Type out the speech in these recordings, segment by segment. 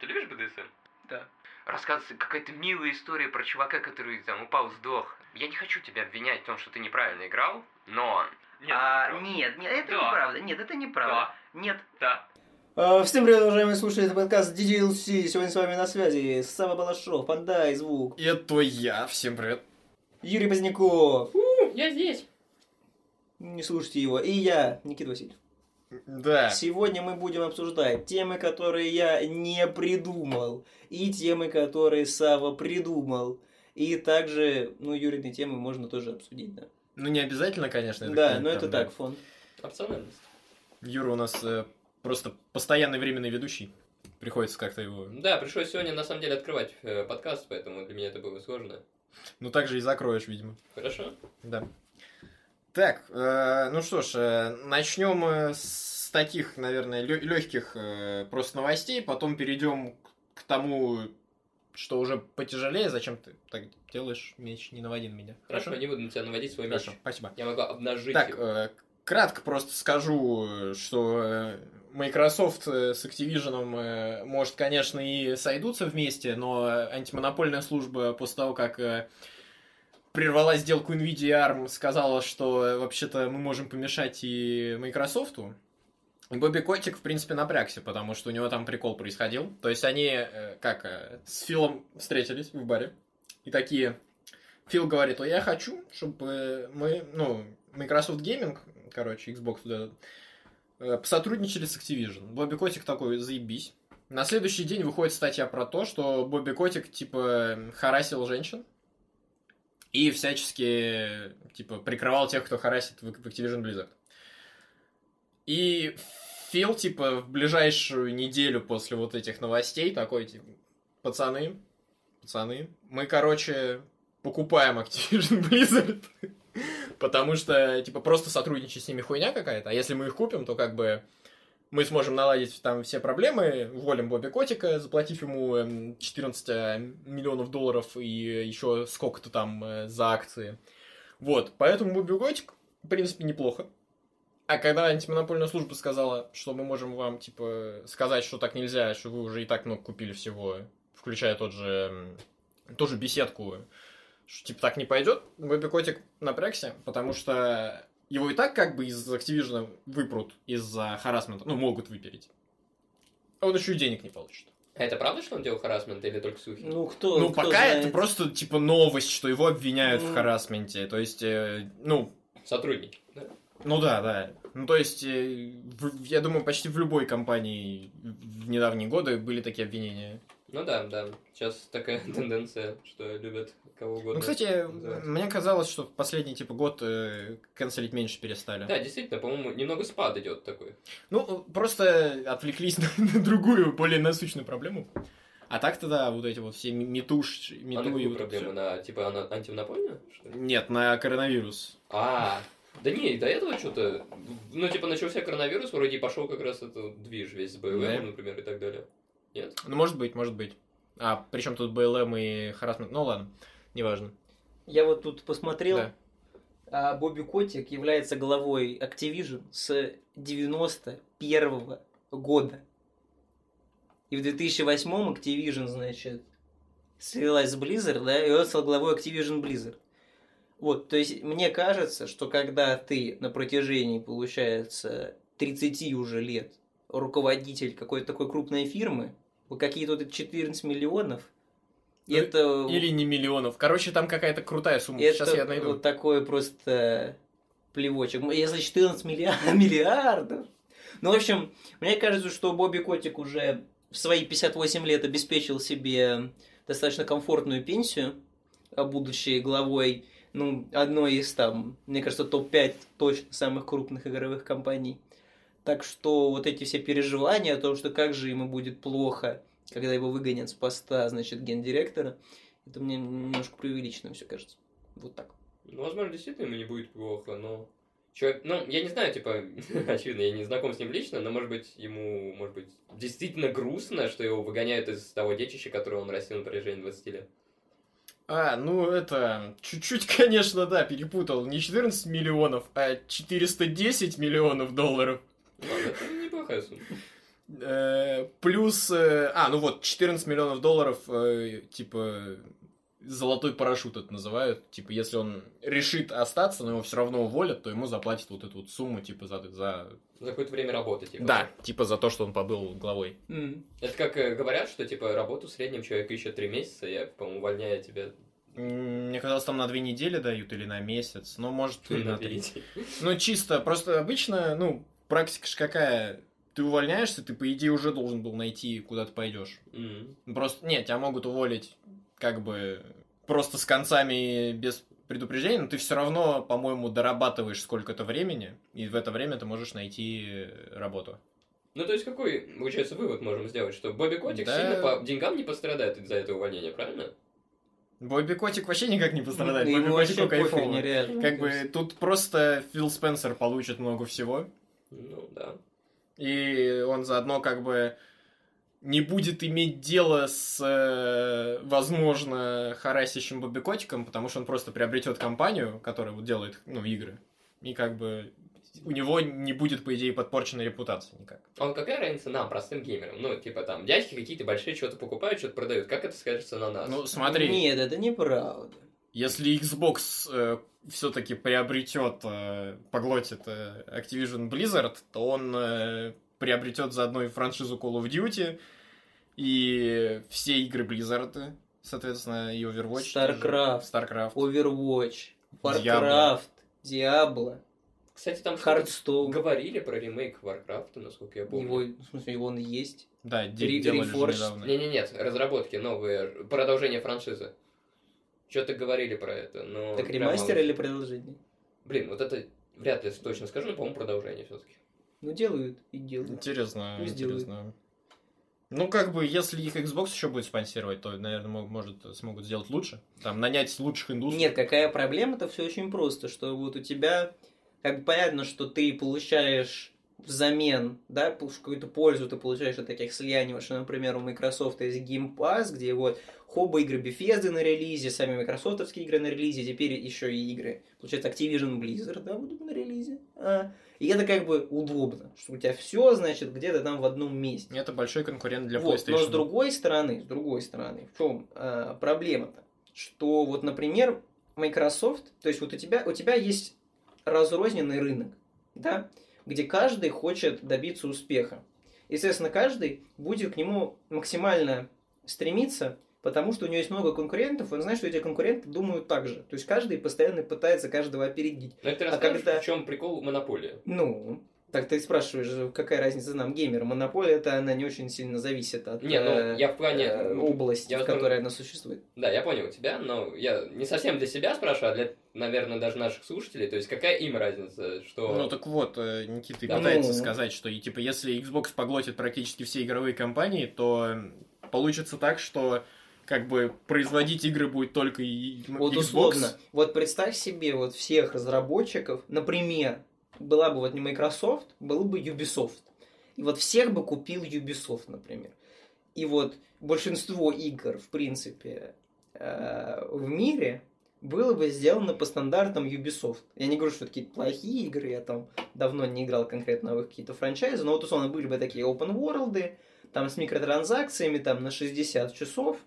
Ты любишь БДСМ? Да. Рассказывается какая-то милая история про чувака, который там упал, сдох. Я не хочу тебя обвинять в том, что ты неправильно играл, но... Нет, а, нет, нет, это Да. неправда. Нет, это неправда. Нет. Да. А, Всем привет, уважаемые слушатели, это подкаст DDLC. Сегодня с вами на связи Сава Балашов, Пандай, Звук, И это я. Всем привет. Юрий Поздняков, Я здесь. не слушайте его, и я, Никита Васильев. Да. Сегодня мы будем обсуждать темы, которые я не придумал, и темы, которые Сава придумал. И также, ну, Юрины темы можно тоже обсудить, да. Ну, не обязательно, конечно. Да, но это там, да. так, фон. Опциональность. Юра у нас э, просто постоянный временный ведущий. Приходится как-то его... Да, пришлось сегодня на самом деле открывать э, подкаст, поэтому для меня это было сложно. Ну, так же и закроешь, видимо. Хорошо? Да. Так, э, ну что ж, э, начнем э, с таких, наверное, легких просто новостей, потом перейдем к тому, что уже потяжелее. Зачем ты так делаешь, меч? Не наводи на меня. Хорошо, не буду на тебя наводить свой меч. Хорошо, спасибо. Я могу обнажить Так, его. э, кратко просто скажу, э, что э, Microsoft э, с Activision, э, может, конечно, и сойдутся вместе, но антимонопольная служба после того, как э, прервала сделку Nvidia ARM, сказала, что э, вообще-то мы можем помешать и Microsoft. И Бобби Котик, в принципе, напрягся, потому что у него там прикол происходил. То есть они, э, как, э, с Филом встретились в баре, и такие... Фил говорит, я хочу, чтобы мы, ну, Microsoft Gaming, короче, Xbox, да, э, посотрудничали с Activision. Бобби Котик такой, заебись. На следующий день выходит статья про то, что Бобби Котик, типа, харасил женщин и всячески, типа, прикрывал тех, кто харасит в Activision Blizzard. И Фил, типа, в ближайшую неделю после вот этих новостей такой, типа, пацаны, пацаны, мы, короче, покупаем Activision Blizzard, потому что, типа, просто сотрудничать с ними хуйня какая-то, а если мы их купим, то, как бы, мы сможем наладить там все проблемы, уволим Бобби Котика, заплатив ему эм, 14 миллионов долларов и еще сколько-то там э, за акции. Вот, поэтому Бобби Котик, в принципе, неплохо. А когда антимонопольная служба сказала, что мы можем вам, типа, сказать, что так нельзя, что вы уже и так много купили всего, включая тот же, м, ту же беседку, что, типа, так не пойдет, Бобби Котик напрягся, потому что его и так как бы из Activision выпрут из-за харасмента, ну, могут выпереть. А он еще и денег не получит. А это правда, что он делал харасмент или только слухи? Ну, кто, ну, кто пока знает. это просто, типа, новость, что его обвиняют в Ну. харасменте. То есть, э, ну, Сотрудники. Да? Ну да, да. Ну то есть, э, в- я думаю, почти в любой компании в недавние годы были такие обвинения. Ну да, да. Сейчас такая тенденция, что любят кого угодно. Ну, кстати, называть. мне казалось, что в последний типа год э, канцелить меньше перестали. Да, действительно, по-моему, немного спад идет такой. Ну, просто отвлеклись на, на другую, более насущную проблему. А так-то да, вот эти вот все метуш, А на мету и какую вот всё. На, типа, на антимонопольную? Нет, на коронавирус. А, да не, до этого что-то, ну, типа, начался коронавирус, вроде и пошел как раз этот движ весь с Да. например, и так далее. Ну, может быть, может быть. А, причем тут БЛМ и харасмент. Ну ладно, неважно. Я вот тут посмотрел, Да. а Бобби Котик является главой Activision с 91 года. И в 2008 Activision, значит, слилась с Blizzard, да, и он стал главой Activision Blizzard. Вот, то есть мне кажется, что когда ты на протяжении, получается, 30 уже лет руководитель какой-то такой крупной фирмы, какие-то вот эти 14 миллионов, Ну, это... Или не миллионов. Короче, там какая-то крутая сумма. Это Сейчас я найду. вот такой просто плевочек. Если 14 миллиа- миллиардов. Ну, в общем, мне кажется, что Бобби Котик уже в свои 58 лет обеспечил себе достаточно комфортную пенсию, а будучи главой ну, одной из там, мне кажется, топ-5 точно самых крупных игровых компаний. Так что вот эти все переживания о том, что как же ему будет плохо, когда его выгонят с поста, значит, гендиректора, это мне немножко преувеличено все кажется. Вот так. Ну, возможно, действительно ему не будет плохо, но... Человек, ну, я не знаю, типа, очевидно, я не знаком с ним лично, но, может быть, ему, может быть, действительно грустно, что его выгоняют из того детища, которое он растил на протяжении 20 лет. А, ну это, чуть-чуть, конечно, да, перепутал. Не 14 миллионов, а 410 миллионов долларов. Ладно, это неплохая сумма. Э, Плюс, э, а, ну вот, 14 миллионов долларов, э, типа, золотой парашют это называют. Типа, если он решит остаться, но его все равно уволят, то ему заплатят вот эту вот сумму, типа, за... за... За какое-то время работы, типа. Да, типа за то, что он побыл главой. М. Это как говорят, что, типа, работу в среднем человек ищет три месяца, я, по-моему, увольняю тебя Мне казалось, там на две недели дают или на месяц, но может и на на три. Ну, чисто, просто обычно, ну, практика ж какая, ты увольняешься, ты, по идее, уже должен был найти, куда ты пойдешь. М. Просто, нет, тебя могут уволить, как бы, просто с концами без предупреждения, но ты все равно, по-моему, дорабатываешь сколько-то времени, и в это время ты можешь найти работу. Ну, то есть, какой, получается, вывод можем сделать? Что Бобби Котик Да. сильно по деньгам не пострадает из-за этого увольнения, правильно? Бобби Котик вообще никак не пострадает, Ну, Бобби Котику кайфово. нереально. Как бы тут просто Фил Спенсер получит много всего, Ну, да. и он заодно как бы не будет иметь дело с, э, возможно, харасящим Бобби Котиком, потому что он просто приобретет компанию, которая вот делает, ну, игры, и как бы у него не будет, по идее, подпорченной репутации никак. Вот какая разница нам, простым геймерам? Ну, типа там, дядьки какие-то большие что-то покупают, что-то продают. Как это скажется на нас? Ну, смотри, Нет, это неправда. Если Xbox все-таки приобретет, э, поглотит э, Activision Blizzard, то он э, приобретет заодно и франшизу Call of Duty, и все игры Blizzard, соответственно, и Overwatch. тоже. StarCraft. StarCraft. Overwatch. Warcraft, Diablo, Кстати, там Hearthstone. говорили про ремейк Варкрафта, насколько я помню. Его, в смысле, его он есть. Да, де- делали же недавно. Не-не-нет, разработки новые, продолжение франшизы. Что-то говорили про это, но... так ремастер мало. или продолжение? Блин, вот это вряд ли точно скажу, но, по-моему, продолжение все-таки. Ну, делают и делают. Интересно, Пусть делают. интересно. Ну, как бы, если их Xbox еще будет спонсировать, то, наверное, мо- может, смогут сделать лучше. Там, нанять лучших индусов. Нет, какая проблема-то все очень просто, что вот у тебя, как бы понятно, что ты получаешь взамен, да, какую-то пользу ты получаешь от таких слияний, вот что, например, у Microsoft есть Game Pass, где вот хоба игры Bethesda на релизе, сами микрософтовские игры на релизе, теперь еще и игры, получается, Activision Blizzard, да, будут на релизе. А, и это как бы удобно, что у тебя все, значит, где-то там в одном месте. Это большой конкурент для Вот, PlayStation. но с другой стороны, с другой стороны, в чем э, проблема-то? Что вот, например, Microsoft, то есть вот у тебя, у тебя есть разрозненный рынок, да, где каждый хочет добиться успеха. Естественно, каждый будет к нему максимально стремиться, потому что у него есть много конкурентов, и он знает, что эти конкуренты думают так же. То есть каждый постоянно пытается каждого опередить. Но это А когда- в чем прикол монополии? Ну, так ты спрашиваешь, какая разница нам, геймер? Монополия это она не очень сильно зависит от Не, ну, э, я в плане... э, области, я в которой она существует. Да, я понял тебя, но я не совсем для себя спрашиваю, а для, наверное, даже наших слушателей. То есть, какая им разница, что... Ну так вот, э, Никита Да. пытается Ну. сказать, что и, типа если Xbox поглотит практически все игровые компании, то получится так, что как бы производить игры будет только и Вот Xbox. условно. Вот представь себе вот всех разработчиков, например, была бы вот не Microsoft, был бы Ubisoft. И вот всех бы купил Ubisoft, например. И вот большинство игр, в принципе, э, в мире было бы сделано по стандартам Ubisoft. Я не говорю, что это какие-то плохие игры, я там давно не играл конкретно в их какие-то франчайзы, но вот условно были бы такие open world, там с микротранзакциями, там на 60 часов,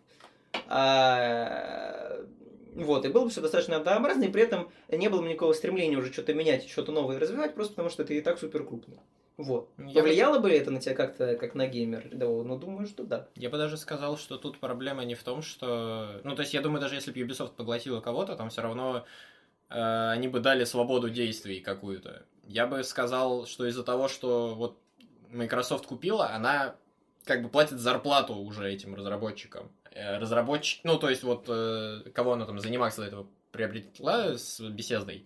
а, вот, и было бы все достаточно однообразно, и при этом не было бы никакого стремления уже что-то менять, что-то новое развивать, просто потому что это и так супер крупно. Вот. Я бы- Повлияло бы это на тебя как-то, как на геймер? Да, ну, думаю, что да. Я бы даже сказал, что тут проблема не в том, что... Ну, то есть, я думаю, даже если бы Ubisoft поглотила кого-то, там все равно э, они бы дали свободу действий какую-то. Я бы сказал, что из-за того, что вот Microsoft купила, она как бы платит зарплату уже этим разработчикам. Э, разработчик... Ну, то есть, вот э, кого она там заниматься до этого приобретла с беседой,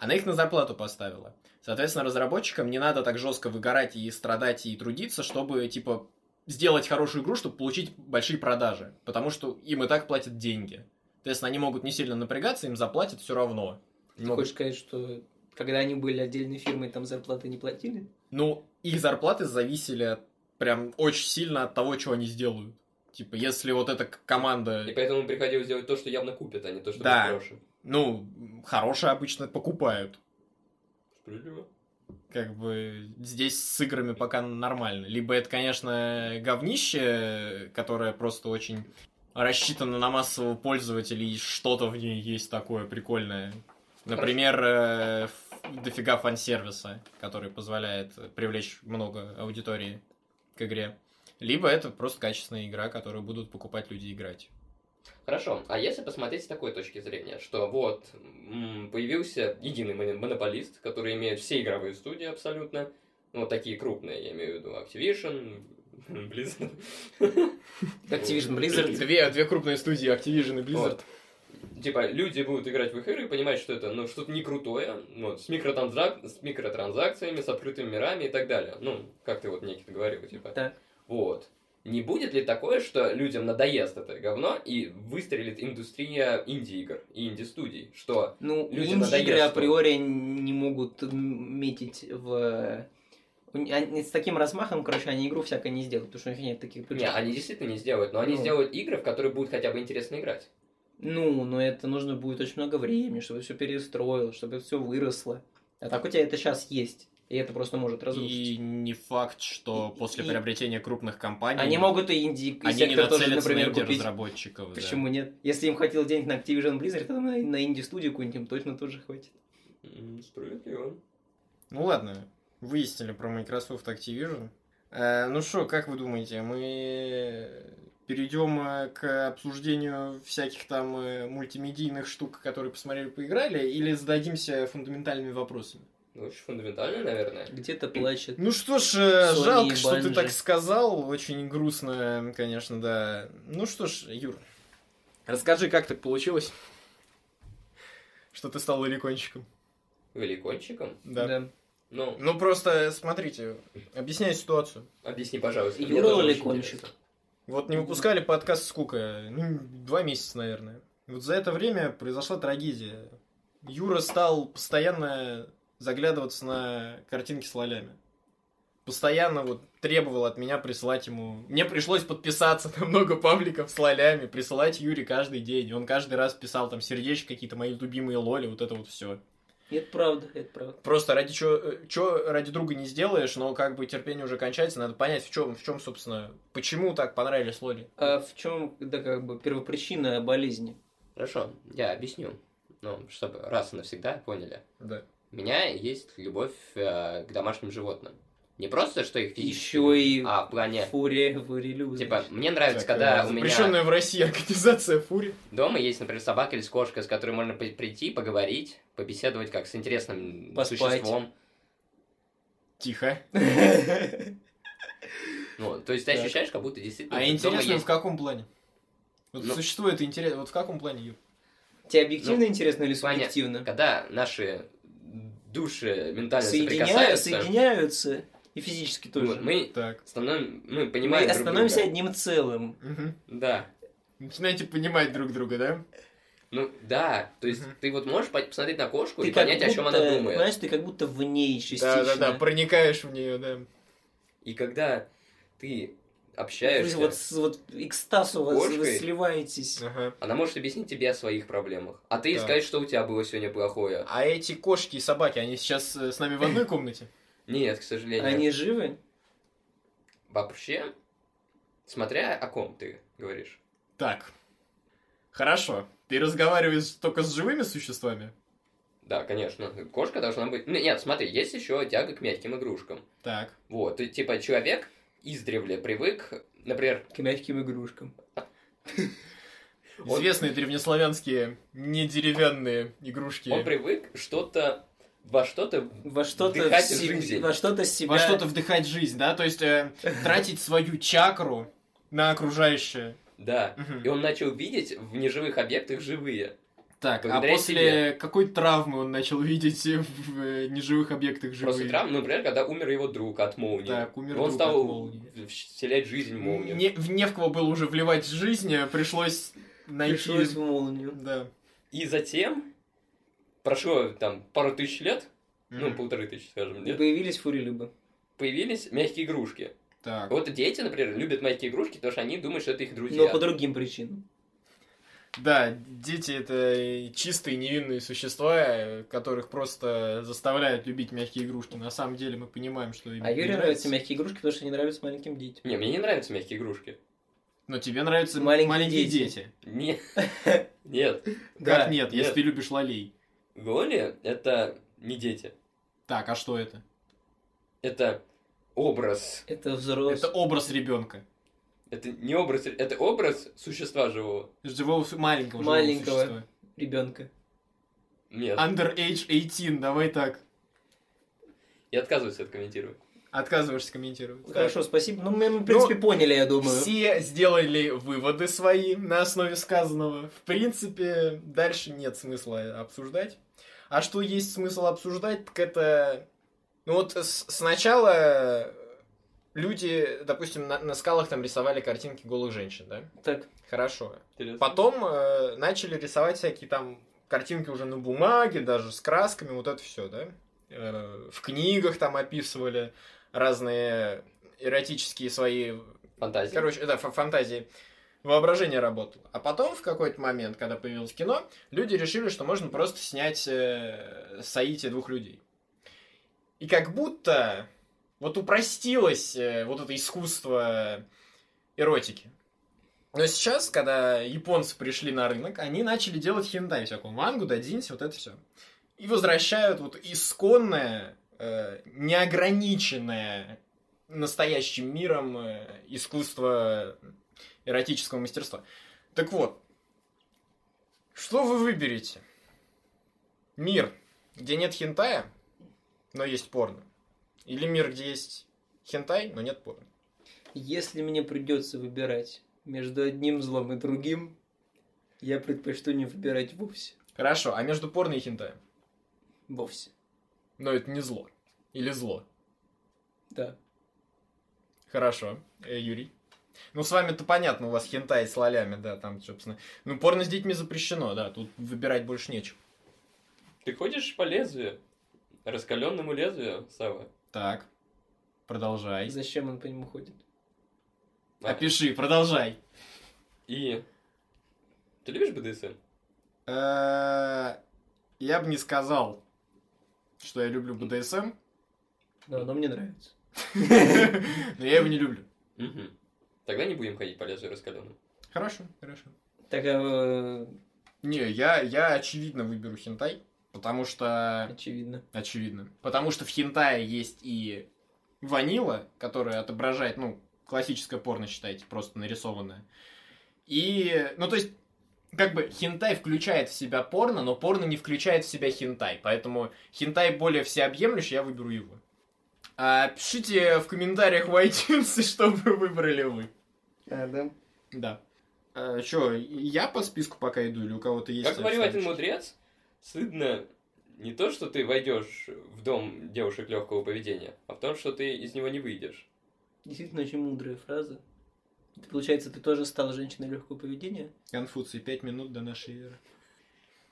она их на зарплату поставила. Соответственно, разработчикам не надо так жестко выгорать и страдать и трудиться, чтобы, типа, сделать хорошую игру, чтобы получить большие продажи. Потому что им и так платят деньги. Соответственно, они могут не сильно напрягаться, им заплатят все равно. Ты Могут- хочешь сказать, что когда они были отдельной фирмой, там зарплаты не платили? Ну, их зарплаты зависели от- прям очень сильно от того, что они сделают. Типа, если вот эта команда, И поэтому приходилось делать то, что явно купят, а не то, что Да. хорошее. Ну, хорошая обычно покупают. Справедливо. как бы здесь с играми пока нормально. Либо это, конечно, говнище, которое просто очень рассчитано на массового пользователя, и что-то в ней есть такое прикольное. Например, э, дофига фан-сервиса, который позволяет привлечь много аудитории к игре. Либо это просто качественная игра, которую будут покупать люди играть. Хорошо, а если посмотреть с такой точки зрения, что вот появился единый моно- монополист, который имеет все игровые студии абсолютно, ну, такие крупные, я имею в виду Activision, Blizzard. Activision Blizzard. Две, две крупные студии Activision и Blizzard. Вот. Типа, люди будут играть в их игры и понимать, что это, ну, что-то не крутое, ну, с, микротранзак... с микротранзакциями, с открытыми мирами и так далее. Ну, как ты вот некий говорил, типа. Так. Вот. Не будет ли такое, что людям надоест это говно и выстрелит индустрия инди-игр и инди-студий? Что Ну, Людям инди-игры надоест, что- априори не могут метить в... Они с таким размахом, короче, они игру всякой не сделают, потому что у них нет таких Не, бюджетов. они действительно не сделают, но они Ну. сделают игры, в которые будет хотя бы интересно играть. Ну, но это нужно будет очень много времени, чтобы все перестроилось, чтобы все выросло. А так у тебя это сейчас есть, и это просто может разрушить. И не факт, что И- после и- приобретения крупных компаний Они могут и инди и они не тоже, например, на купить. инди-разработчиков. да. Почему нет? Если им хватило денег на Activision Blizzard, то на, на инди-студию какую-нибудь им точно тоже хватит. Справедливо. Ну ладно, выяснили про Microsoft Activision. Э, ну что, как вы думаете, мы перейдем э, к обсуждению всяких там э, мультимедийных штук, которые посмотрели, поиграли, или зададимся фундаментальными вопросами? Ну, очень фундаментально, наверное. Где-то плачет. Ну что ж, э, Sony жалко, и что ты так сказал, очень грустно, конечно, да. Ну что ж, Юр, расскажи, как так получилось, что ты стал лирикончиком? Великончиком. Да. Ну, Ну просто, смотрите, объясняю ситуацию. объясни, пожалуйста. Юра Великончик. Вот не выпускали подкаст «Скука», ну, два месяца, наверное. Вот за это время произошла трагедия. Юра стал постоянно заглядываться на картинки с лолями. Постоянно вот требовал от меня присылать ему... Мне пришлось подписаться на много пабликов с лолями, присылать Юре каждый день. Он каждый раз писал там сердечки какие-то, мои любимые лоли, вот это вот все. Это правда, это правда. Просто ради чего, чё ради друга не сделаешь, но как бы терпение уже кончается, надо понять, в чем, в чем, собственно, почему так понравились лоли. А в чем, да, как бы, первопричина болезни? Хорошо, я объясню. Ну, чтобы раз и навсегда поняли. Да. У меня есть любовь э, к домашним животным. Не просто, что их физически... Еще и А, в плане... фурия вырелю. Типа, мне нравится, Так, когда у меня запрещенная в России организация Фури. дома есть, например, собака или с кошкой, с которой можно при- прийти, поговорить, побеседовать как с интересным Поспать. существом. Тихо. Ну, то есть ты ощущаешь, как будто действительно А интересно, в каком плане? Вот Ну- существует интерес, вот в каком плане, Юр? Тебе объективно Ну, интересно или субъективно? Когда наши души ментально Соединя- соприкасаются, соединяются и физически тоже. вот мы Так. становим, мы Мы понимаем друг становимся друга. одним целым. Мгм. Да. Начинаете понимать друг друга, да? Ну, да. То есть Мгм. ты вот можешь по- посмотреть на кошку и Ты как понять, о чем будто, она думает. Понимаешь, ты как будто в ней частично. Да, да, да, проникаешь в нее, да. И когда ты Вы общаешься, вот, с- вот экстаз у вас, вы сливаетесь. Ага. она может объяснить тебе о своих проблемах. А ты ей Да. сказать, что у тебя было сегодня плохое. А эти кошки и собаки, они сейчас э, с нами в одной комнате? Нет, к сожалению. Они живы? Вообще, смотря о ком ты говоришь. Так. Хорошо. Ты разговариваешь только с живыми существами? Да, конечно. Кошка должна быть... Нет, смотри, есть еще тяга к мягким игрушкам. Так. Вот, и, типа человек издревле привык, например, К мягким игрушкам. Известные древнеславянские недеревянные игрушки. он привык что-то во что-то Во что-то Вдыхать в се- жизнь. во что-то себя... Во что-то вдыхать жизнь, да? То есть э, тратить свою чакру на окружающее. Да. Мгм. И он начал видеть в неживых объектах живые. Так, а Благодаря после себе. какой травмы он начал видеть в э, неживых объектах живые? Просто травм, например, когда умер его друг от молнии. Так, умер он друг стал от молнии. вселять жизнь в молнию. Не, в не в кого было уже вливать жизнь, э, пришлось найти... Пришлось в молнию. Да. И затем прошло там пару тысяч лет, ну, Мгм. полторы тысячи, скажем, лет, появились фурилюбы. появились мягкие игрушки. Так. Вот дети, например, любят мягкие игрушки, потому что они думают, что это их друзья. Но по другим причинам. Да, дети это чистые невинные существа, которых просто заставляют любить мягкие игрушки. На самом деле мы понимаем, что им А Юре не нравятся мягкие игрушки, потому что они нравятся маленьким детям. Не, мне не нравятся мягкие игрушки. Но тебе нравятся Маленькие маленькие, дети. дети. Не. Нет. Да. Как нет, если Нет. ты любишь лолей? Голи — это не дети. Так, а что это? Это образ. Это взрослый. Это образ ребенка. Это не образ, это образ существа живого. Живого маленького, живого Маленького. ребенка. Нет. Under age 18, давай так. Я отказываюсь это комментировать. Отказываешься комментировать. Хорошо, спасибо. Ну, мы, в принципе, поняли, я думаю. Все сделали выводы свои на основе сказанного. В принципе, дальше нет смысла обсуждать. А что есть смысл обсуждать, так это... Ну вот с- сначала люди, допустим, на, на скалах там рисовали картинки голых женщин, да? Так, Хорошо. Интересно. Потом э, начали рисовать всякие там картинки уже на бумаге, даже с красками, вот это все, да? Э, в книгах там описывали разные эротические свои Фантазия. Короче, да, фа- фантазии. Воображение работало. А потом, в какой-то момент, когда появилось кино, люди решили, что можно просто снять э, соитие двух людей. И как будто вот упростилось э, вот это искусство эротики. Но сейчас, когда японцы пришли на рынок, они начали делать хентай, всякую мангу, дадзинси, вот это все. И возвращают вот исконное, э, неограниченное настоящим миром э, искусство эротического мастерства. Так вот, что вы выберете? Мир, где нет хентая, но есть порно? Или мир, где есть хентай, но нет порно? если мне придется выбирать между одним злом и другим, я предпочту не выбирать вовсе. Хорошо, а между порно и хентаем? Вовсе. Но это не зло. Или зло. Да. Хорошо. Э, Юрий? Ну, с вами-то понятно, у вас хентай с лолями, да, там, собственно. Ну, порно с детьми запрещено, да, тут выбирать больше нечего. Ты ходишь по лезвию. Раскаленному лезвию, Сава. Так, продолжай. Зачем он по нему ходит? А, Опиши, продолжай. И... Ты любишь БДСМ? Э, Я бы не сказал, что я люблю БДСМ, Да, но мне нравится. но я его не люблю. Тогда не будем ходить по лезвию раскаленным. Хорошо, хорошо. Так, а, Не, я, я очевидно выберу хентай, потому что... очевидно. Очевидно. Потому что в хентае есть и ванила, которая отображает, ну, классическое порно, считайте, просто нарисованное. И, ну, то есть, как бы хентай включает в себя порно, но порно не включает в себя хентай. Поэтому хентай более всеобъемлющий, я выберу его. А, пишите в комментариях в iTunes, что вы выбрали вы. А, да? Да. А, Че, я по списку пока иду, или у кого-то есть... Как говорил один мудрец, стыдно не то, что ты войдешь в дом девушек легкого поведения, а в том, что ты из него не выйдешь. Действительно очень мудрая фраза. Это, Получается, ты тоже стал женщиной легкого поведения? Конфуций, пять минут до нашей эры.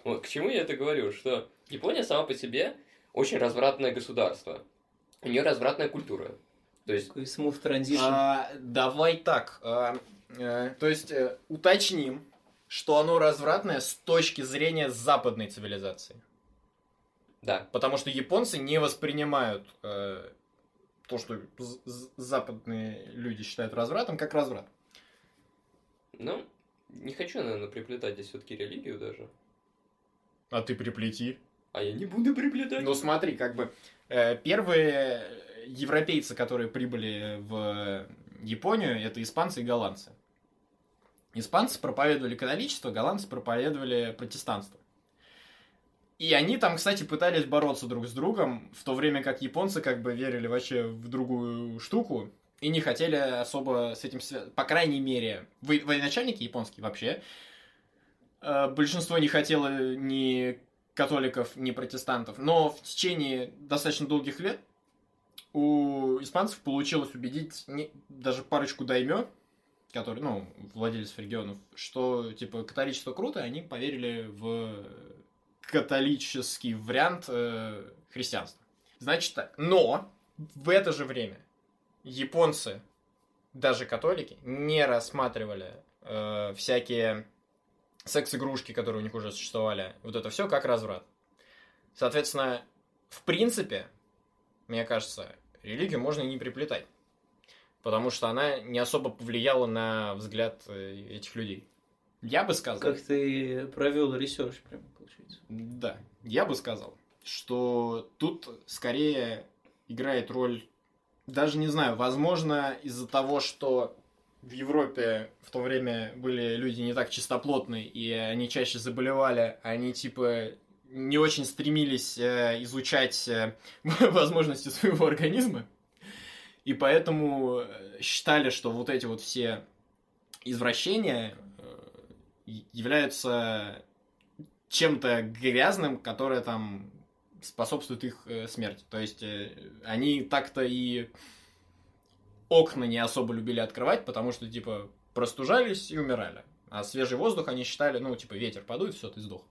Вот к чему я это говорю, что Япония сама по себе очень развратное государство. У нее развратная культура. То есть, Такой smooth transition. А, давай так. а, э, то есть э, уточним, что оно развратное с точки зрения западной цивилизации. да, Потому что японцы не воспринимают э, то, что западные люди считают развратом, как разврат. ну, не хочу, наверное, приплетать здесь все-таки религию даже. А ты приплети. А я не буду приплетать. Ну смотри, как бы э, первые европейцы, которые прибыли в Японию, это испанцы и голландцы. Испанцы проповедовали католичество, голландцы проповедовали протестанство. И они там, кстати, пытались бороться друг с другом, в то время как японцы как бы верили вообще в другую штуку и не хотели особо с этим связаться. По крайней мере, вы- военачальники японские вообще, э, большинство не хотело ни католиков, ни протестантов. Но в течение достаточно долгих лет у испанцев получилось убедить не- даже парочку даймё, которые, ну, владельцев регионов, что, типа, католичество круто, они поверили в католический вариант э, христианства. Значит так. Но в это же время японцы, даже католики, не рассматривали э, всякие секс-игрушки, которые у них уже существовали, вот это все как разврат. Соответственно, в принципе, мне кажется, религию можно и не приплетать. Потому что она не особо повлияла на взгляд э, этих людей. Я бы сказал... Как ты провел research, прям, получается. Да, я бы сказал, что тут скорее играет роль, даже не знаю, возможно, из-за того, что в Европе в то время были люди не так чистоплотные, и они чаще заболевали, они типа не очень стремились э, изучать э, возможности своего организма, и поэтому э, считали, что вот эти вот все извращения э, являются чем-то грязным, которое там способствует их э, смерти. То есть они так-то и окна не особо любили открывать, потому что, типа, простужались и умирали. А свежий воздух они считали, ну, типа, ветер подует, все, ты сдох.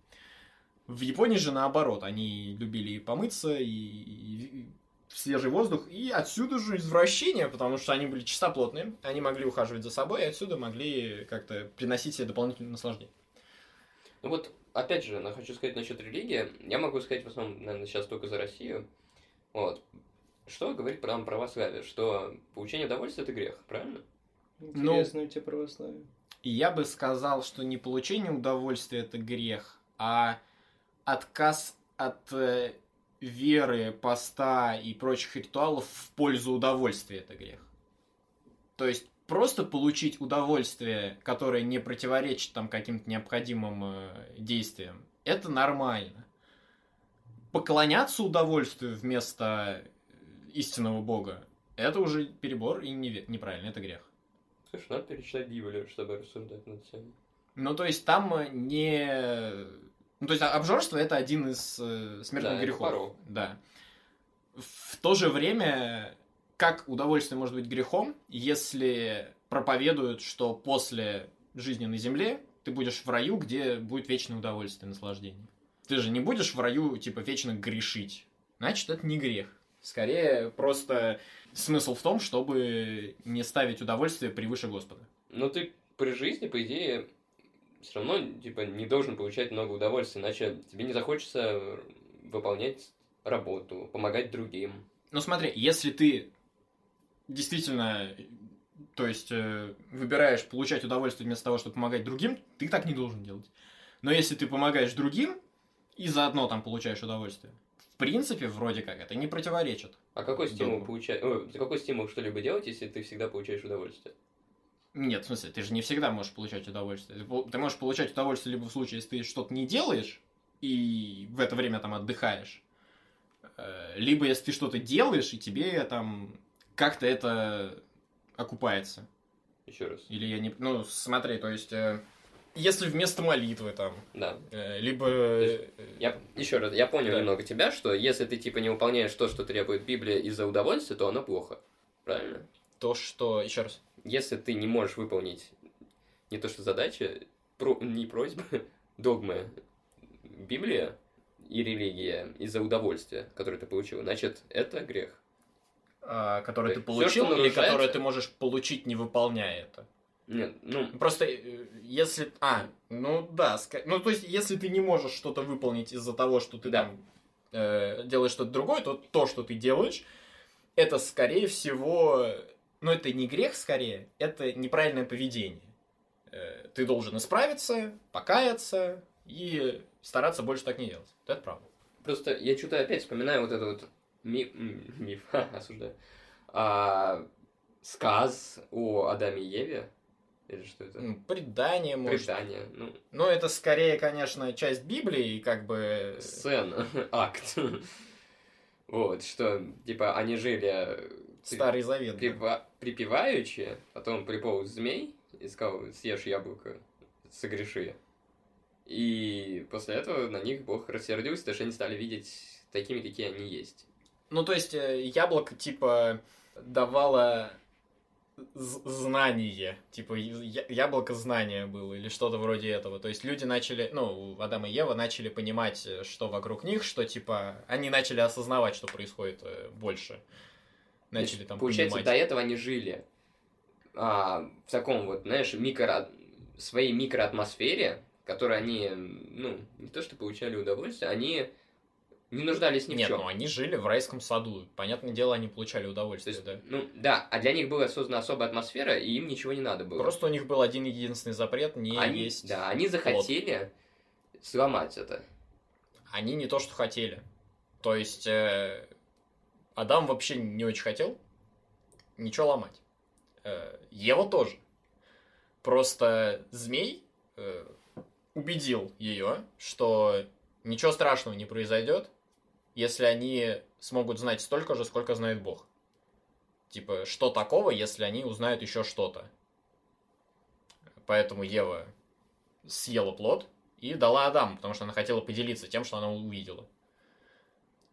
В Японии же наоборот, они любили и помыться, и, и свежий воздух, и отсюда же извращение, потому что они были чистоплотные, они могли ухаживать за собой, и отсюда могли как-то приносить себе дополнительное наслаждение. Ну вот, опять же, я хочу сказать насчет религии. Я могу сказать в основном, наверное, сейчас только за Россию. Вот. Что говорит про православие? Что получение удовольствия – это грех, правильно? Интересно у тебя православие. И я бы сказал, что не получение удовольствия – это грех, а отказ от э, веры, поста и прочих ритуалов в пользу удовольствия – это грех. То есть просто получить удовольствие, которое не противоречит там каким-то необходимым э, действиям, это нормально. Поклоняться удовольствию вместо истинного бога, это уже перебор и не, неправильно, это грех. Слушай, надо перечитать Библию, чтобы рассуждать над этим. Ну, то есть там не... Ну, то есть обжорство это один из э, смертных Да, грехов. порог. Да. В то же время, как удовольствие может быть грехом, если проповедуют, что после жизни на земле ты будешь в раю, где будет вечное удовольствие, наслаждение. Ты же не будешь в раю, типа, вечно грешить. Значит, это не грех. Скорее, просто смысл в том, чтобы не ставить удовольствие превыше Господа. Но ты при жизни, по идее, все равно, типа, не должен получать много удовольствия, иначе тебе не захочется выполнять работу, помогать другим. Ну смотри, если ты действительно, то есть, э, выбираешь получать удовольствие вместо того, чтобы помогать другим, ты так не должен делать. Но если ты помогаешь другим и заодно там получаешь удовольствие, в принципе, вроде как это не противоречит. А какой стимул получать? Ой, какой стимул что-либо делать, если ты всегда получаешь удовольствие? Нет, в смысле, ты же не всегда можешь получать удовольствие. Ты можешь получать удовольствие либо в случае, если ты что-то не делаешь, и в это время там отдыхаешь, э, либо если ты что-то делаешь, и тебе там как-то это окупается. Еще раз. Или я не... Ну, смотри, то есть, э, если вместо молитвы там, Да. э, либо... Я еще раз, я понял Да. немного тебя, что если ты типа не выполняешь то, что требует Библия из-за удовольствия, то оно плохо. Правильно? То, что... Еще раз. Если ты не можешь выполнить не то что задачи, про, не просьбы, догмы, Библия и религия из-за удовольствия, которое ты получил, значит, это грех. а, который ты получил, или нарушается- который ты можешь получить, не выполняя это. Нет, ну, Просто э, если... А, ну да. ска- Ну, то есть, если ты не можешь что-то выполнить из-за того, что ты Да. там э, делаешь что-то другое, то то, что ты делаешь, это, скорее всего... Ну, это не грех, скорее, это неправильное поведение. Э, ты должен исправиться, покаяться и стараться больше так не делать. Это правда. просто я что-то опять вспоминаю вот этот вот ми- миф, осуждаю, а, сказ о Адаме и Еве, или что это? Ну, Предание, может. Предание, ну, Ну, это скорее, конечно, часть Библии, как бы... сцена, акт. Вот, что, типа, они жили э, Старый Завет. да. Припеваючи, потом приполз змей и сказал, съешь яблоко, согреши. И после этого на них Бог рассердился, потому что они стали видеть такими, какие они есть. Ну, то есть, э, яблоко, типа, давало знание. Типа, яблоко знания было, или что-то вроде этого. То есть, люди начали, ну, Адам и Ева начали понимать, э, что вокруг них, что, типа, они начали осознавать, что происходит э, больше. Начали там Получается, понимать. до этого они жили а, в таком вот, знаешь, микро... своей микроатмосфере, которые они, ну, не то что получали удовольствие, они не нуждались ни Нет, в чем. ну они жили в райском саду. Понятное дело, они получали То удовольствие, есть, да. ну, да, а для них была создана особая атмосфера, и им ничего не надо было. Просто у них был один единственный запрет не они, есть. да, они захотели сломать это. Они не то, что хотели. То есть э, Адам вообще не очень хотел ничего ломать. Э, Ева тоже. Просто змей э, убедил ее, что ничего страшного не произойдет, если они смогут знать столько же, сколько знает Бог. Типа, что такого, если они узнают еще что-то? Поэтому Ева съела плод и дала Адаму, потому что она хотела поделиться тем, что она увидела.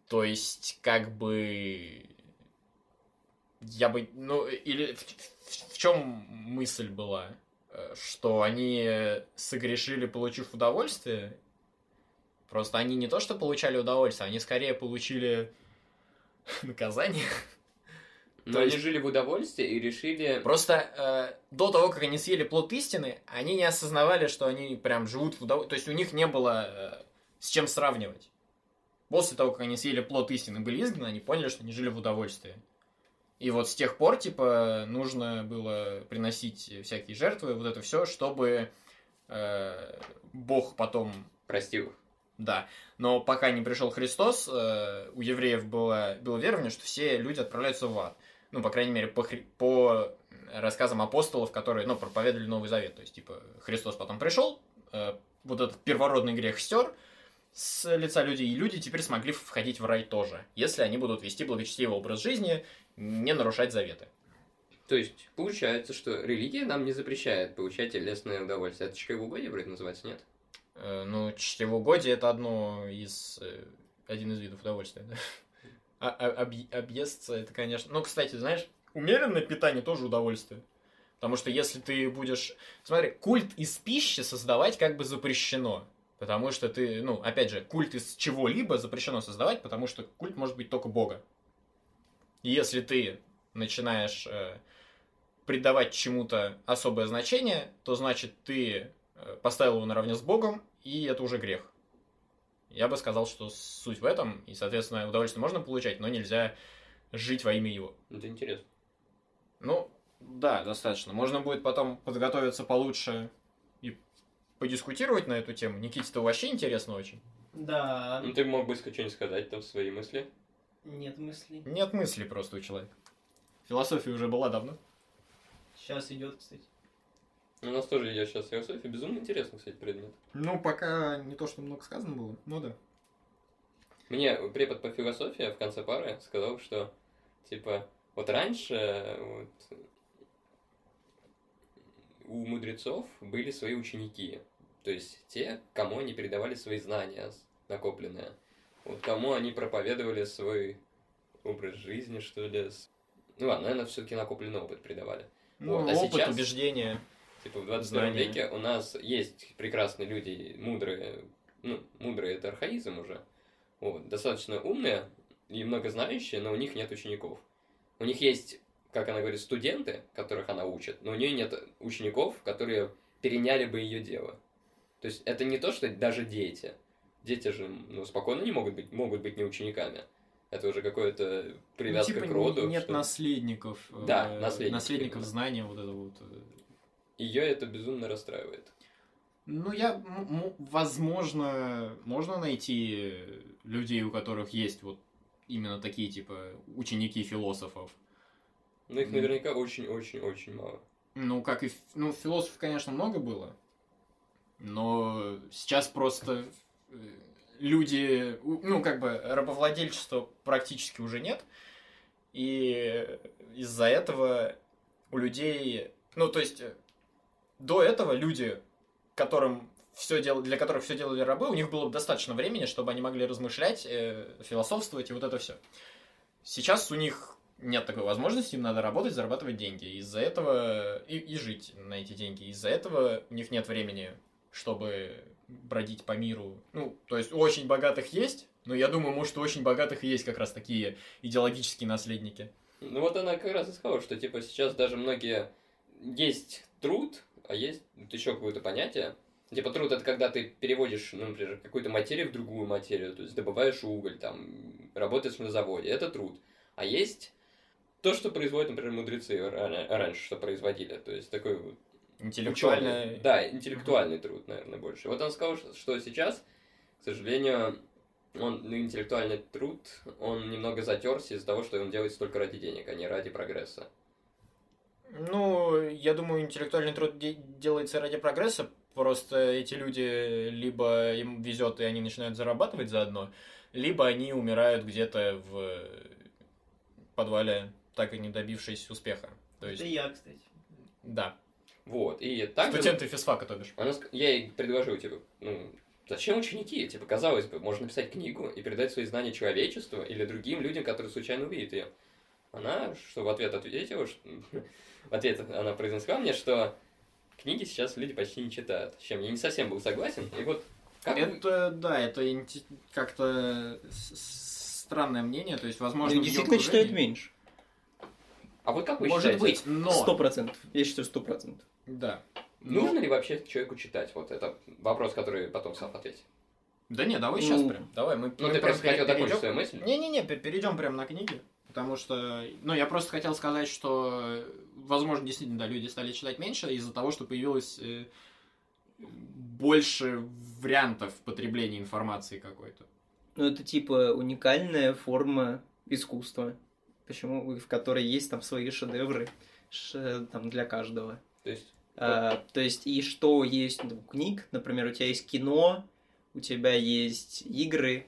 То есть, как бы... Я бы... Ну, или в, в- в чем мысль была? Э, Что они согрешили, получив удовольствие? Просто они не то, что получали удовольствие, они скорее получили наказание. Но они жили в удовольствии и решили... Просто э, до того, как они съели плод истины, они не осознавали, что они прям живут в удовольствии. То есть у них не было э, с чем сравнивать. После того, как они съели плод истины и были изгнаны, они поняли, что они жили в удовольствии. И вот с тех пор, типа, нужно было приносить всякие жертвы, вот это все, чтобы э, Бог потом Простил. да, но пока не пришел Христос, э, у евреев было, было верование, что все люди отправляются в ад. Ну, по крайней мере, по, хри- по рассказам апостолов, которые, ну, проповедовали Новый Завет. То есть, типа, Христос потом пришел, э, вот этот первородный грех стер с лица людей, и люди теперь смогли входить в рай тоже, если они будут вести благочестивый образ жизни, не нарушать заветы. То есть, получается, что религия нам не запрещает получать телесное удовольствие. Это чревоугодие вроде называется, нет? Э, ну, чревоугодие – это одно из, э, один из видов удовольствия, да? А, а- объ- объесться – это, конечно... Ну, кстати, знаешь, умеренное питание тоже удовольствие. Потому что если ты будешь... Смотри, культ из пищи создавать как бы запрещено. Потому что ты, ну, опять же, культ из чего-либо запрещено создавать, потому что культ может быть только Бога. И если ты начинаешь э, придавать чему-то особое значение, то значит ты э, поставил его наравне с Богом, и это уже грех. Я бы сказал, что суть в этом, и, соответственно, удовольствие можно получать, но нельзя жить во имя его. Это интересно. Ну, да, достаточно. Можно будет потом подготовиться получше подискутировать на эту тему. Никите, это вообще интересно очень. Да, Ну, ты мог бы что-нибудь сказать там, свои мысли. нет мыслей. Нет мысли просто у человека. Философия уже была давно. Сейчас идет, кстати. У нас тоже идет сейчас философия. Безумно интересный, кстати, предмет. Ну, пока не то, что много сказано было, ну да. Мне препод по философии в конце пары сказал, что, типа, вот раньше вот, у мудрецов были свои ученики. То есть те, кому они передавали свои знания накопленные. Вот кому они проповедовали свой образ жизни, что ли. Ну ладно, наверное, все-таки накопленный опыт передавали. Ну, Вот, а опыт, сейчас- убеждения. Типа в 21 Знания. веке у нас есть прекрасные люди, мудрые, ну, мудрые это архаизм уже, вот, достаточно умные и многознающие, но у них нет учеников. У них есть, как она говорит, студенты, которых она учит, но у нее нет учеников, которые переняли бы ее дело. То есть это не то, что даже дети. Дети же ну, спокойно не могут быть, могут быть не учениками. Это уже какое-то привязка Ну, типа, к роду. Нет что- наследников. Да, э, наследников Наследников знания, вот это вот. э. Ее это безумно расстраивает. Ну, я, возможно, можно найти людей, у которых есть вот именно такие, типа, ученики философов. Но их наверняка очень-очень-очень мало. Ну, как и... Ну, философов, конечно, много было. Но сейчас просто э, люди... Ну, как бы, рабовладельчества практически уже нет. И из-за этого у людей... Ну, то есть, э, до этого люди, которым все дел... для которых все делали рабы, у них было достаточно времени, чтобы они могли размышлять, э, философствовать и вот это все. Сейчас у них нет такой возможности, им надо работать, зарабатывать деньги. Из-за этого и, и жить на эти деньги. Из-за этого у них нет времени, чтобы бродить по миру. Ну, то есть у очень богатых есть, но я думаю, может, у очень богатых есть как раз такие идеологические наследники. Ну вот она как раз и сказала, что типа сейчас даже многие есть труд, а есть еще какое-то понятие Типа труд это когда ты переводишь, ну, например, какую-то материю в другую материю, то есть добываешь уголь, там, работаешь на заводе, это труд. А есть то, что производят, например, мудрецы ра- раньше, что производили, то есть такой вот Интеллектуальная... ученый. Да, интеллектуальный труд, наверное, больше. Вот он сказал, что- что сейчас, к сожалению, он, ну, интеллектуальный труд, он немного затерся из-за того, что он делается только ради денег, а не ради прогресса. Ну, я думаю, интеллектуальный труд де- делается ради прогресса. Просто эти люди либо им везет, и они начинают зарабатывать заодно, либо они умирают где-то в подвале, так и не добившись успеха. То есть, Это я, кстати. да. Вот, и также... Студенты физфака, то бишь. Она Я ей предложил, типа, ну, зачем ученики? Типа, казалось бы, можно написать книгу и передать свои знания человечеству или другим людям, которые случайно увидят ее. Она, что в ответ ответила, что... в ответ она произнесла мне, что книги сейчас люди почти не читают, с чем я не совсем был согласен. И вот как Это, да, это как-то странное мнение, то есть, возможно, Ну, её действительно читают меньше. А вот как вы Может считаете, быть, но... Сто процентов. Я считаю, сто процентов. Да. нужно ли вообще человеку читать? Вот это вопрос, который потом сам ответить. Да не, давай Ну, сейчас прям. Давай, мы, Ну, мы ты прям просто хотел закончить свою мысль? Не-не-не, перейдем прямо на книги. Потому что, ну, я просто хотел сказать, что, возможно, действительно, да, люди стали читать меньше из-за того, что появилось э, больше вариантов потребления информации какой-то. Ну, это типа уникальная форма искусства. Почему? В которой есть там свои шедевры ш- там, для каждого. То есть, А, то есть, и что есть у книг, например, у тебя есть кино, у тебя есть игры,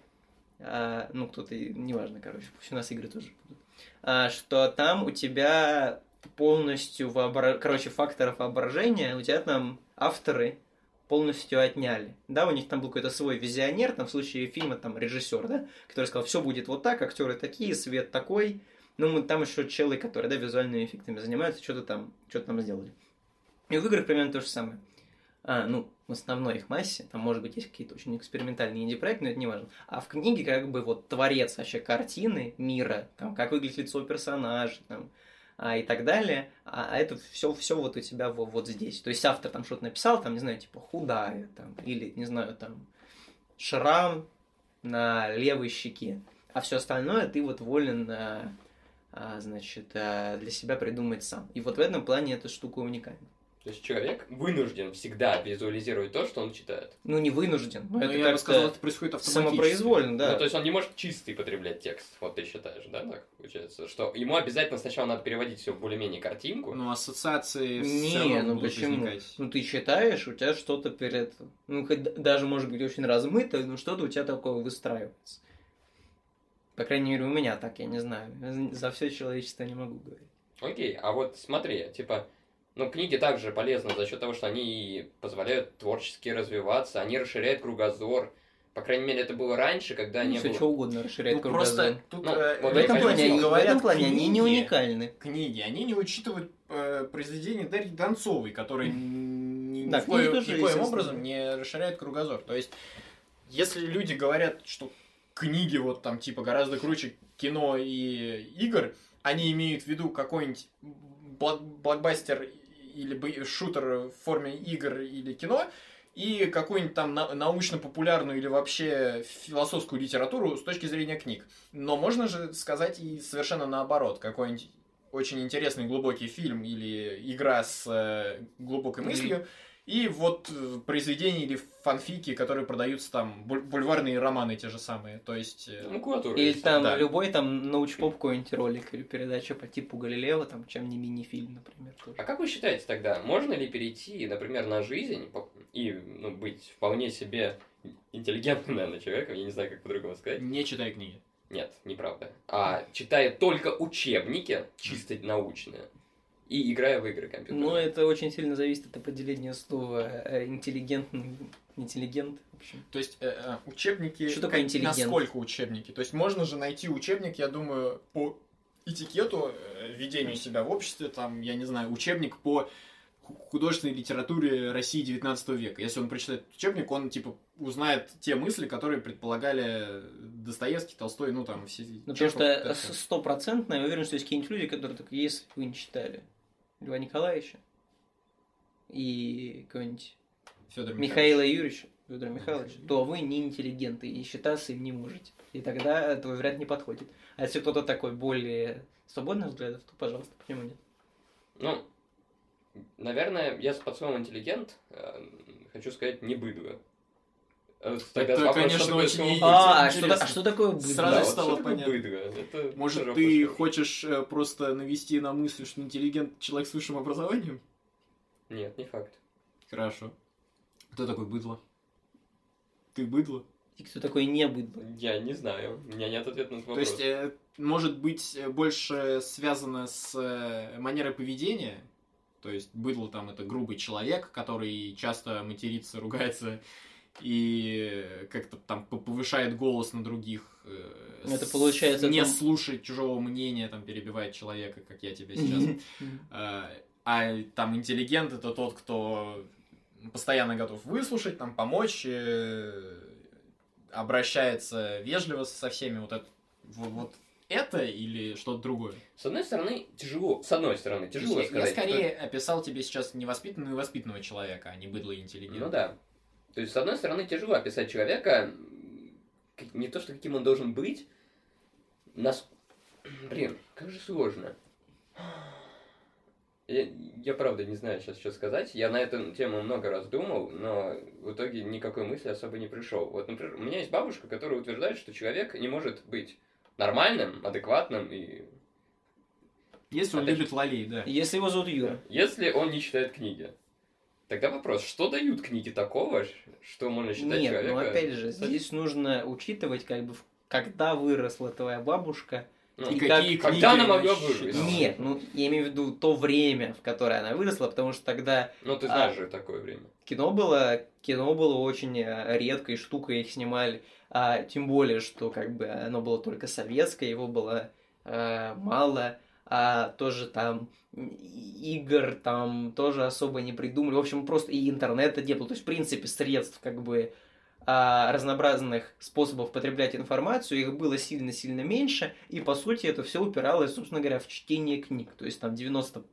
а, ну, кто-то, неважно, короче, пусть у нас игры тоже будут, а, что там у тебя полностью, вообра... короче, факторов воображения, у тебя там авторы полностью отняли. Да, у них там был какой-то свой визионер, там в случае фильма там режиссер, да, который сказал, все будет вот так, актеры такие, свет такой. Ну, мы- там еще челы, которые, да, визуальными эффектами занимаются, что-то там, что-то там сделали. И в играх примерно то же самое. А, ну, в основной их массе, там, может быть, есть какие-то очень экспериментальные инди-проекты, но это не важно. А в книге, как бы, вот, творец вообще картины мира, там, как выглядит лицо персонажа, там, а, и так далее, а, а это все, все вот у тебя во- вот здесь. То есть автор там что-то написал, там, не знаю, типа, худая, там, или, не знаю, там, шрам на левой щеке, а все остальное ты вот волен, а, значит, а, для себя придумать сам. И вот в этом плане эта штука уникальна. то есть человек вынужден всегда визуализировать то, что он читает. Ну, не вынужден, но Ну, это я бы сказал, это происходит автоматически. самопроизвольно, да. Ну, то есть он не может чистый потреблять текст, вот ты считаешь, да, так получается? Что ему обязательно сначала надо переводить все в более-менее картинку. Ну, ассоциации Не, все равно ну будут почему? возникать. Ну, ты читаешь, у тебя что-то перед... Ну, хоть даже, может быть, очень размыто, но что-то у тебя такое выстраивается. По крайней мере, у меня так, я не знаю. За все человечество не могу говорить. Окей, а вот смотри, типа, ну, книги также полезны за счет того, что они позволяют творчески развиваться, они расширяют кругозор. По крайней мере, это было раньше, когда Ну, не все было... что угодно расширяет Ну, кругозор. просто тут Ну, э, вот В этом, плане, они, в этом плане они не книги, уникальны. книги, они не учитывают э, произведения Дарьи Донцовой, которые ни, ни Да, в книги коем, тоже, никоим образом не расширяют кругозор. То есть, если люди говорят, что книги вот там типа гораздо круче кино и игр, они имеют в виду какой-нибудь блок- блокбастер или шутер в форме игр или кино, и какую-нибудь там на- научно-популярную или вообще философскую литературу с точки зрения книг. Но можно же сказать и совершенно наоборот. Какой-нибудь очень интересный глубокий фильм или игра с э, глубокой мыслью, и вот э, произведения или фанфики, которые продаются там, буль- бульварные романы те же самые. То есть... э, Макулатура Или там да. любой там научпоп какой-нибудь ролик или передача по типу Галилео, там, чем не мини-фильм, например. тоже. А как вы считаете тогда, можно ли перейти, например, на жизнь и ну, быть вполне себе интеллигентным, наверное, человеком, я не знаю, как по-другому сказать? Не читай книги. Нет, неправда. А читая только учебники, чисто научные, и играя в игры компьютерные. Ну, это очень сильно зависит от определения слова э, интеллигентный, интеллигент, в общем. То есть э, э, учебники... Что такое интеллигент? Насколько учебники? То есть можно же найти учебник, я думаю, по этикету, э, ведению себя в обществе, там, я не знаю, учебник по ху- художественной литературе России 19 века. Если он прочитает учебник, он, типа, узнает те мысли, которые предполагали Достоевский, Толстой, ну, там, все... Ну, потому что стопроцентно, я уверен, что есть какие-нибудь люди, которые так, если вы не читали Льва Николаевича и какой-нибудь Федор Михаила Юрьевича, Федора Михайловича, то вы не интеллигенты и считаться им не можете. И тогда твой вариант не подходит. А если кто-то такой более свободных взглядов, то, пожалуйста, почему нет? Ну, наверное, я под словом интеллигент э, хочу сказать не быдло. Э, Тогда Это, вопрос, конечно, что очень быдло? А, интересно. что, а что такое быдло? Сразу Да, стало понятно. быдло? Это Может, ты вопрос. хочешь э, просто навести на мысль, что интеллигент человек с высшим образованием? Нет, не факт. Хорошо. Кто такой быдло? Ты быдло? И кто такой не быдло? Я не знаю. У меня нет ответа на этот То вопрос. есть, э, может быть, больше связано с э, манерой поведения? То есть, быдло там это грубый человек, который часто матерится, ругается и э, как-то там повышает голос на других. э, Это с- получается Не там- слушает чужого мнения, там перебивает человека, как я тебя сейчас. А, А там интеллигент это тот, кто постоянно готов выслушать, там помочь, э, обращается вежливо со всеми. Вот это, вот, это или что-то другое? С одной стороны, тяжело. С одной стороны, тяжело я, сказать. я скорее описал тебе сейчас невоспитанного и воспитанного человека, а не быдло и что- интеллигент. Ну да. То есть, с одной стороны, тяжело описать человека, не то, что каким он должен быть, нас... Блин, как же сложно. Я, я правда не знаю сейчас, что сказать. Я на эту тему много раз думал, но в итоге никакой мысли особо не пришел. Вот, например, у меня есть бабушка, которая утверждает, что человек не может быть нормальным, адекватным и Если он Опять любит лолей, да. Если его зовут Юра. Если он не читает книги. Тогда вопрос, что дают книги такого, что можно считать Нет, человека... ну опять же, здесь нужно учитывать, как бы, когда выросла твоя бабушка. Ну, И какие как- когда она могла вырасти? Нет, ну я имею в виду то время, в которое она выросла, потому что тогда Ну, ты А. знаешь же такое время. кино было, кино было очень э, редкой штукой, их снимали, а тем более, что как бы оно было только советское, его было э, мало, а тоже там игр там тоже особо не придумали, в общем, просто и интернета не было, то есть, в принципе, средств как бы а, разнообразных способов потреблять информацию, их было сильно-сильно меньше, и по сути это все упиралось, собственно говоря, в чтение книг, то есть там 90%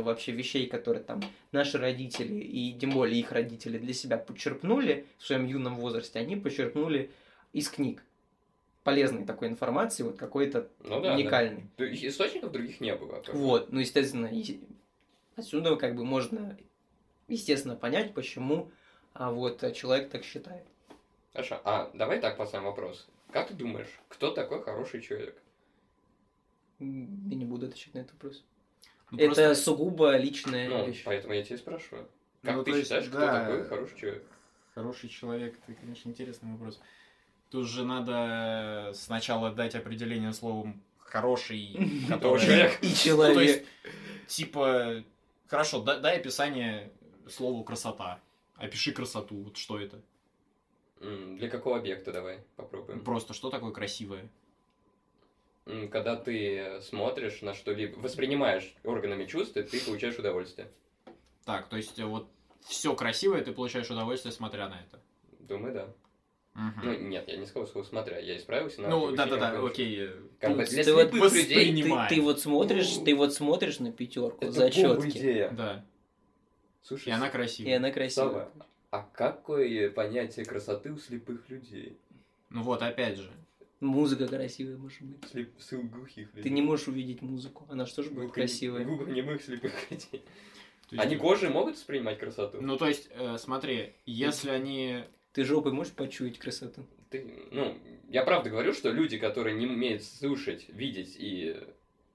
вообще вещей, которые там наши родители и тем более их родители для себя подчерпнули в своем юном возрасте, они подчерпнули из книг полезной такой информации, вот какой-то Ну да, уникальной. да. Источников других не было. как бы. Вот, ну, естественно, и отсюда как бы можно, естественно, понять, почему а вот а, человек так считает. Хорошо, а давай так поставим вопрос. Как ты думаешь, кто такой хороший человек? Я не буду отвечать на этот вопрос. Ну, Это просто- сугубо личная Ну, вещь. поэтому я тебя спрашиваю. Как Ну, ты есть, считаешь, кто да. такой хороший человек? Хороший человек, это, конечно, интересный вопрос. Тут же надо сначала дать определение словом хороший, который... человек. И Ну, то человек. есть, типа, хорошо, да- дай описание слову красота. Опиши красоту, вот что это. Для какого объекта давай попробуем? Просто что такое красивое? Когда ты смотришь на что-либо, воспринимаешь органами чувств, и ты получаешь удовольствие. Так, то есть, э, вот все красивое, ты получаешь удовольствие, смотря на это. Думаю, да. Мгм. Ну, нет, я не сказал слово смотря, я исправился на Ну, да-да-да, окей. Как бы для Ты вот слепых людей Ты, ты вот смотришь, ты вот смотришь на пятерку это зачетки, идея. Да, Слушай, и она и красивая. она красивая. Сава, а какое понятие красоты у слепых людей? Ну вот, опять же. Музыка красивая, может быть. Слеп... глухих людей. Ты не можешь увидеть музыку, она что же будет Глухо- красивая. Глухонемых слепых людей. Есть, Они кожей могут воспринимать красоту? Ну, то есть, э, смотри, если они... Ты жопой можешь почуять красоту? Ты, ну, я правда говорю, что люди, которые не умеют слушать, видеть и...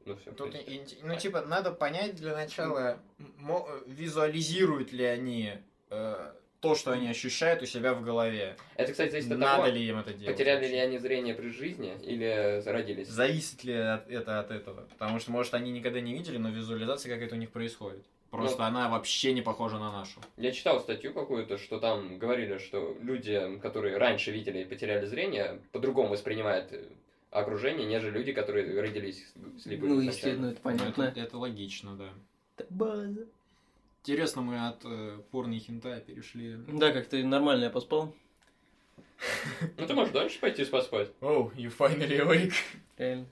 Ну, все. Тут, инте- ну, типа, надо понять для начала, мо- визуализируют ли они э, то, что они ощущают у себя в голове. Это, кстати, зависит от Надо того, ли им это делать? потеряли ли вообще? они зрение при жизни или родились. Зависит ли от- это от этого? Потому что, может, они никогда не видели, но визуализация какая-то у них происходит. Просто Ну. она вообще не похожа на нашу. Я читал статью какую-то, что там говорили, что люди, которые раньше видели и потеряли зрение, по-другому воспринимают э, окружение, нежели люди, которые родились слепыми. Ну, изначально. естественно, это Ну, это, понятно. это логично, да. Это база. Интересно, мы от э, порно и хентай перешли. Да, как ты нормально я поспал. Ну, ты можешь дальше пойти поспать. Oh, you finally awake. Реально.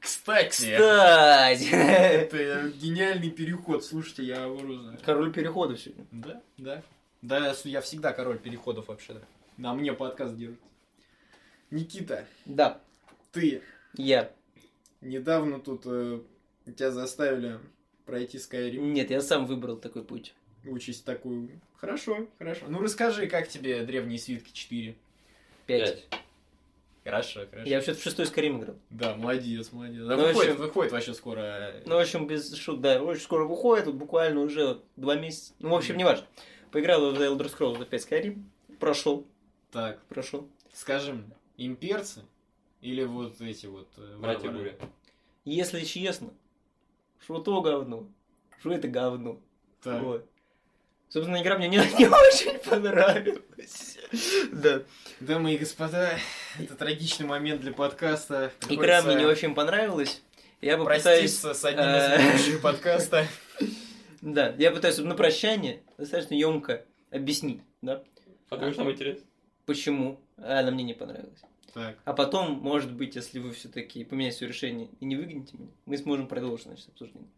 Кстати, Кстати! это гениальный переход. Слушайте, я вооружен. Король перехода сегодня. Да, да. Да, я всегда король переходов вообще. да. На мне подкаст держит. Никита, Да, ты я. недавно тут э, тебя заставили пройти Skyrim. Нет, я сам выбрал такой путь. Участь такую. Хорошо, хорошо. Ну расскажи, как тебе древние свитки 4? Пять. Хорошо, хорошо. Я вообще-то в шестой Скорим играл. Да, молодец, молодец. Да, Ну, выходит, общем- выходит вообще скоро. Ну, в общем, без шут, да, очень скоро выходит, вот буквально уже вот два месяца. Ну, в общем, не важно. Поиграл в The Elder Scrolls 5 Skyrim, прошел, Так, прошел. скажи мне, имперцы или вот эти вот э, Братья? Буря. Если честно, что то говно, что это говно. Так. Вот. Собственно, игра мне не, не очень понравилась. Да. Дамы и господа, это трагичный момент для подкаста. Игра мне не очень понравилась. Я попытаюсь... Проститься с одним из э, ведущих подкаста. Да, я пытаюсь на прощание достаточно емко объяснить, да, А что интересно? почему она мне не понравилась. Так, А потом, может быть, если вы все-таки поменяете свое решение и не выгоните меня, мы сможем продолжить значит, обсуждение.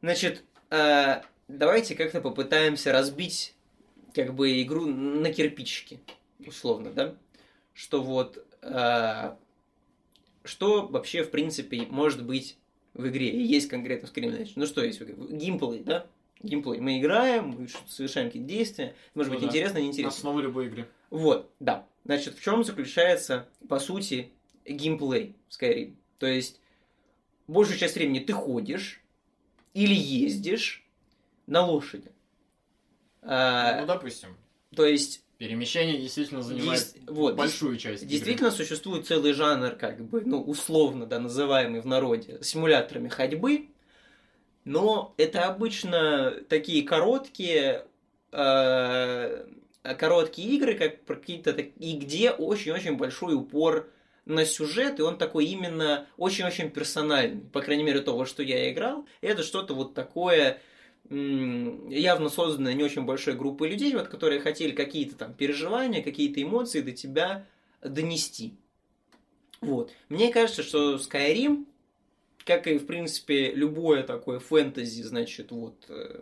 Значит, э, давайте как-то попытаемся разбить как бы игру на кирпичики, условно, да? Что вот э, что вообще, в принципе, может быть в игре? И есть конкретно в Scream. Ну что есть в игре? Геймплей, да? Геймплей. Мы играем, мы совершаем какие-то действия. Может Ну быть, да. интересно, неинтересно. основа любой игры. Вот, да. Значит, в чем заключается, по сути, геймплей в Skyrim? То есть, большую часть времени ты ходишь или ездишь на лошади. А, Ну, допустим, то есть, перемещение действительно занимает Дес- вот, большую часть игры. действительно существует целый жанр, как бы, ну, условно, да, называемый в народе симуляторами ходьбы, но это обычно такие короткие, э, короткие игры, как какие-то и где очень-очень большой упор на сюжет, и он такой именно очень-очень персональный. По крайней мере, то, во что я играл, это что-то вот такое явно созданное не очень большой группой людей, вот, которые хотели какие-то там переживания, какие-то эмоции до тебя донести. Вот. Мне кажется, что Skyrim, как и, в принципе, любое такое фэнтези, значит, вот, э,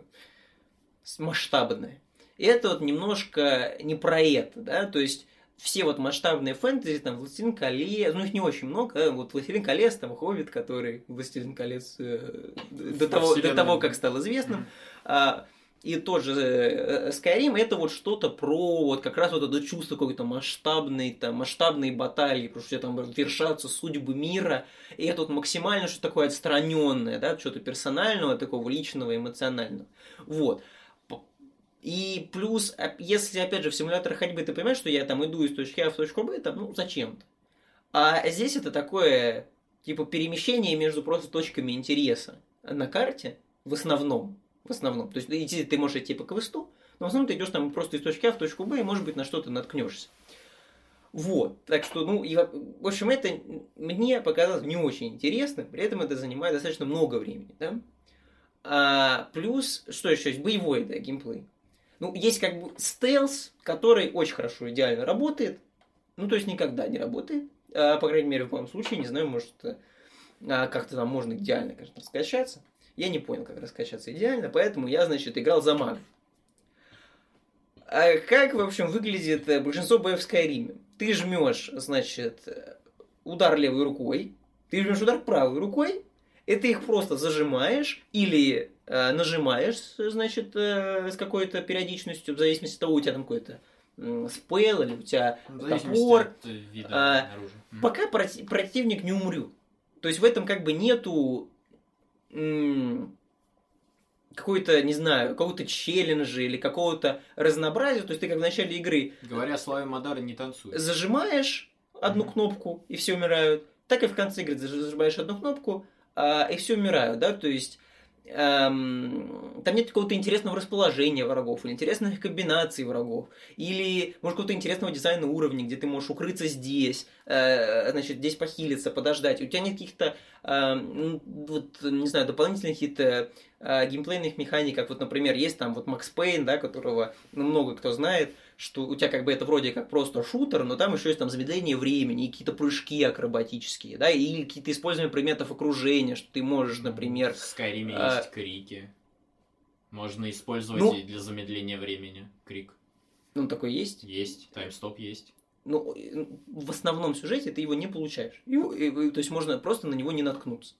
масштабное, это вот немножко не про это, да, то есть все вот масштабные фэнтези, там, Властелин колец, ну их не очень много, а вот Властелин колец, там, Хоббит, который Властелин колец э, до, Во того, до того, как стал известным, а, и тот же э, Skyrim это вот что-то про вот как раз вот это чувство какой-то масштабной, там, масштабной баталии, потому что там вершатся судьбы мира, и это вот максимально что такое отстраненное, да, что-то персонального, такого личного, эмоционального. Вот. И плюс, а- если, опять же, в симуляторе ходьбы ты понимаешь, что я там иду из точки А в точку Б, там, ну, зачем-то. А здесь это такое, типа, перемещение между просто точками интереса на карте, в основном. В основном. То есть идти ты можешь идти по квесту, но в основном ты идешь там просто из точки А в точку Б, и, может быть, на что-то наткнешься. Вот. Так что, ну, и, в общем, это мне показалось не очень интересным, при этом это занимает достаточно много времени, да. А, плюс, что еще есть? Боевой, да, геймплей. Ну, есть как бы стелс, который очень хорошо, идеально работает. Ну, то есть никогда не работает. А, по крайней мере, в моем случае, не знаю, может, а, как-то там можно идеально, конечно, раскачаться. Я не понял, как раскачаться идеально, поэтому я, значит, играл за маг. А как, в общем, выглядит э, большинство боев в Скайриме? Ты жмешь, значит, э, удар левой рукой, ты жмешь удар правой рукой, и ты их просто зажимаешь или э, нажимаешь, значит, э, с какой-то периодичностью, в зависимости от того, у тебя там какой-то спел или у тебя топор. э, А, пока проти- противник не умрет. То есть в этом как бы нету какой-то, не знаю, какого-то челленджа или какого-то разнообразия. То есть ты как в начале игры Говоря словами Мадара, не танцуй. зажимаешь одну Мгм. кнопку и все умирают, так и в конце игры заж- зажимаешь одну кнопку а, и все умирают, да, то есть эм, там нет какого-то интересного расположения врагов, или интересных комбинаций врагов, или, может, какого-то интересного дизайна уровня, где ты можешь укрыться здесь, э, значит, здесь похилиться, подождать. У тебя нет каких-то, ну, вот, не знаю, дополнительных каких-то э, геймплейных механик, как вот, например, есть там вот Макс Пейн, да, которого ну, много кто знает, что у тебя как бы это вроде как просто шутер, но там еще есть там замедление времени, и какие-то прыжки акробатические, да, или какие-то использования предметов окружения, что ты можешь, например, В Скайриме а, есть крики. Можно использовать Ну- и для замедления времени. Крик. Ну, такой есть. Есть. Таймстоп есть. Ну, э, в основном сюжете ты его не получаешь. Его- и- и- то есть можно просто на него не наткнуться.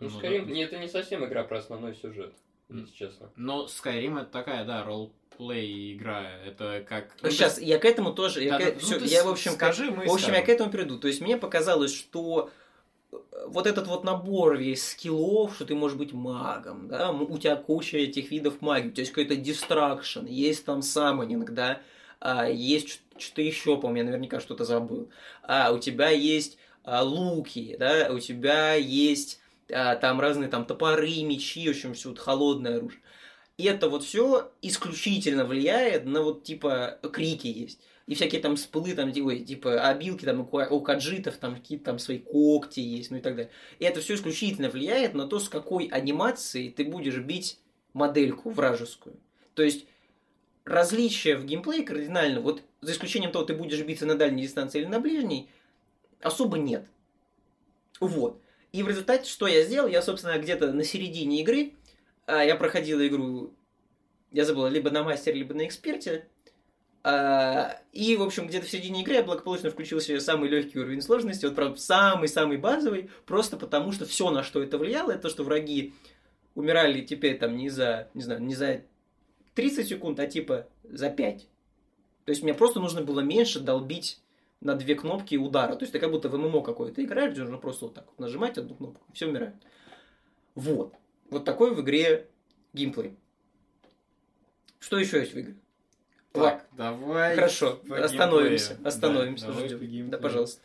Ну, Ну, скорее, да. не, это не совсем игра про основной сюжет. Если честно. Но Skyrim это такая, да, ролл-плей игра. Это как... ну, Сейчас, я к этому тоже... я да, к- да, ну, всё, ты я, в общем, скажи, мы В общем, я скажем. к этому приду. То есть мне показалось, что э, вот этот вот набор весь скиллов, что ты можешь быть магом, да, у тебя куча этих видов магии, у тебя есть какой-то дистракшн, есть там саммонинг, да, а, есть что-то еще, по-моему, я наверняка что-то забыл. А, у тебя есть а, луки, да, у тебя есть там разные там топоры, мечи, в общем, все вот холодное оружие. И это вот все исключительно влияет на вот типа крики есть. И всякие там спылы, там, типа, ой, типа обилки там у каджитов, там какие-то там свои когти есть, ну и так далее. И это все исключительно влияет на то, с какой анимацией ты будешь бить модельку вражескую. То есть различия в геймплее кардинально, вот за исключением того, ты будешь биться на дальней дистанции или на ближней, особо нет. Вот. И в результате, что я сделал, я, собственно, где-то на середине игры, а, я проходил игру, я забыл, либо на мастере, либо на эксперте, а, и, в общем, где-то в середине игры я благополучно включил себе самый легкий уровень сложности, вот, правда, самый-самый базовый, просто потому что все, на что это влияло, это то, что враги умирали теперь там не за, не знаю, не за 30 секунд, а типа за 5. То есть мне просто нужно было меньше долбить на две кнопки удара. То есть ты как будто в ММО какое-то играешь, где нужно просто вот так вот нажимать одну кнопку, все умирает. Вот. Вот такой в игре геймплей. Что еще есть в игре? Так, давай. Хорошо, остановимся, геймплею. остановимся, Да, ждем. Да, пожалуйста.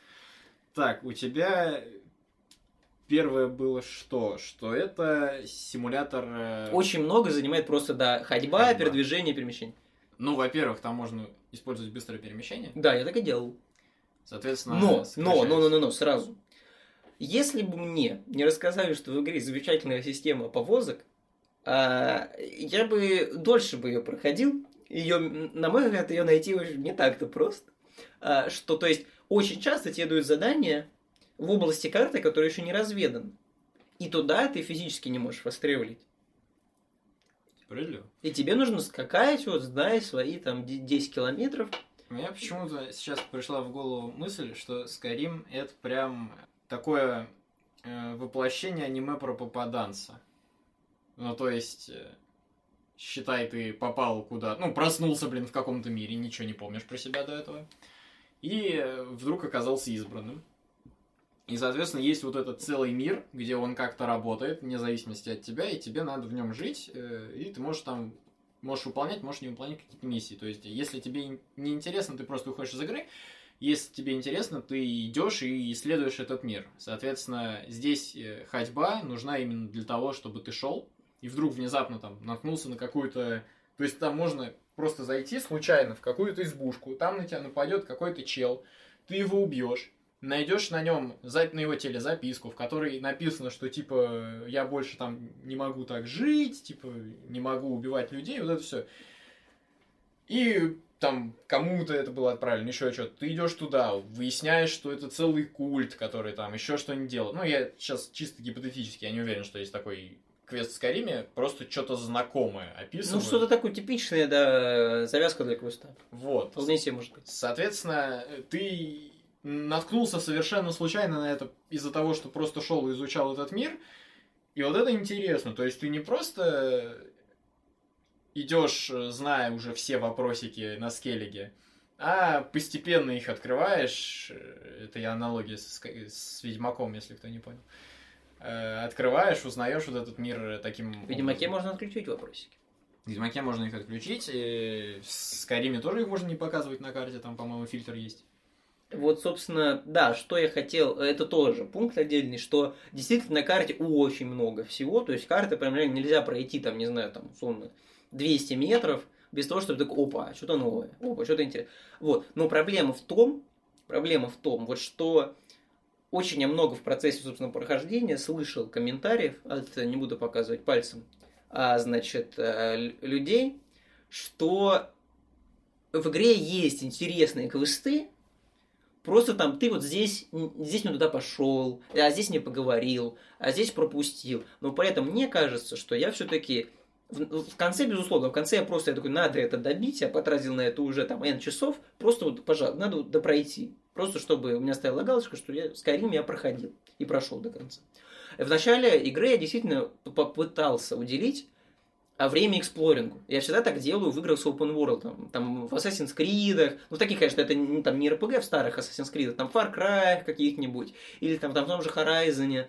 Так, у тебя первое было что? Что это симулятор... э, Очень много занимает просто, да, ходьба, Ходьба. передвижение, перемещение. Ну, во-первых, там можно использовать быстрое перемещение. Да, я так и делал. Соответственно, Но, но, но, но, но, но, сразу. Если бы мне не рассказали, что в игре замечательная система повозок, а, я бы дольше бы ее проходил. Ее, на мой взгляд, ее найти не так-то просто. А, что, то есть, очень часто тебе дают задания в области карты, которые еще не разведаны. И туда ты физически не можешь востребовать. Справедливо. И тебе нужно скакать, вот, зная свои там де- 10 километров. Меня почему-то сейчас пришла в голову мысль, что Skyrim это прям такое э, воплощение аниме про попаданца. Ну, то есть, э, считай, ты попал куда ну, проснулся, блин, в каком-то мире, ничего не помнишь про себя до этого. И э, вдруг оказался избранным. И, соответственно, есть вот этот целый мир, где он как-то работает, вне зависимости от тебя, и тебе надо в нем жить, э, и ты можешь там можешь выполнять, можешь не выполнять какие-то миссии. То есть, если тебе не интересно, ты просто уходишь из игры. Если тебе интересно, ты идешь и исследуешь этот мир. Соответственно, здесь э, ходьба нужна именно для того, чтобы ты шел и вдруг внезапно там наткнулся на какую-то... То есть там можно просто зайти случайно в какую-то избушку, там на тебя нападет какой-то чел, ты его убьешь, найдешь на нем, на его теле записку, в которой написано, что типа я больше там не могу так жить, типа не могу убивать людей, вот это все. И там кому-то это было отправлено, еще что-то. Ты идешь туда, выясняешь, что это целый культ, который там еще что-нибудь делает. Ну, я сейчас чисто гипотетически, я не уверен, что есть такой квест в Скариме, просто что-то знакомое Ну, описывают. что-то такое типичное, да, завязка для квеста. Вот. Вполне себе может быть. Соответственно, ты наткнулся совершенно случайно на это из-за того, что просто шел и изучал этот мир. И вот это интересно. То есть ты не просто идешь, зная уже все вопросики на скеллиге, а постепенно их открываешь. Это я аналогия с, с Ведьмаком, если кто не понял. Э, Открываешь, узнаешь вот этот мир таким В Ведьмаке образом. можно отключить вопросики. В Ведьмаке можно их отключить. И в Скариме тоже их можно не показывать на карте, там, по-моему, фильтр есть. Вот, собственно, да, что я хотел, это тоже пункт отдельный, что действительно на карте очень много всего, то есть карты прям реально нельзя пройти, там, не знаю, там, условно, 200 метров без того, чтобы так, опа, что-то новое, опа, что-то интересное. Вот, но проблема в том, проблема в том, вот что очень я много в процессе, собственно, прохождения слышал комментариев, а это не буду показывать пальцем, а, значит, э, людей, что в игре есть интересные квесты, Просто там ты вот здесь, здесь не туда пошел, а здесь не поговорил, а здесь пропустил. Но при этом мне кажется, что я все-таки В, в конце, безусловно, в конце я просто я такой, надо это добить, я потратил на это уже там N часов, просто вот, пожалуйста, надо вот допройти. Просто чтобы у меня стояла галочка, что я Skyrim я проходил и прошел до конца. В начале игры я действительно попытался уделить а время эксплорингу. Я всегда так делаю в играх с open world, там, там в Assassin's Creed, ну, в таких, конечно, это не, там, не RPG в старых Assassin's Creed, там Far Cry каких-нибудь, или там, там в том же Horizon,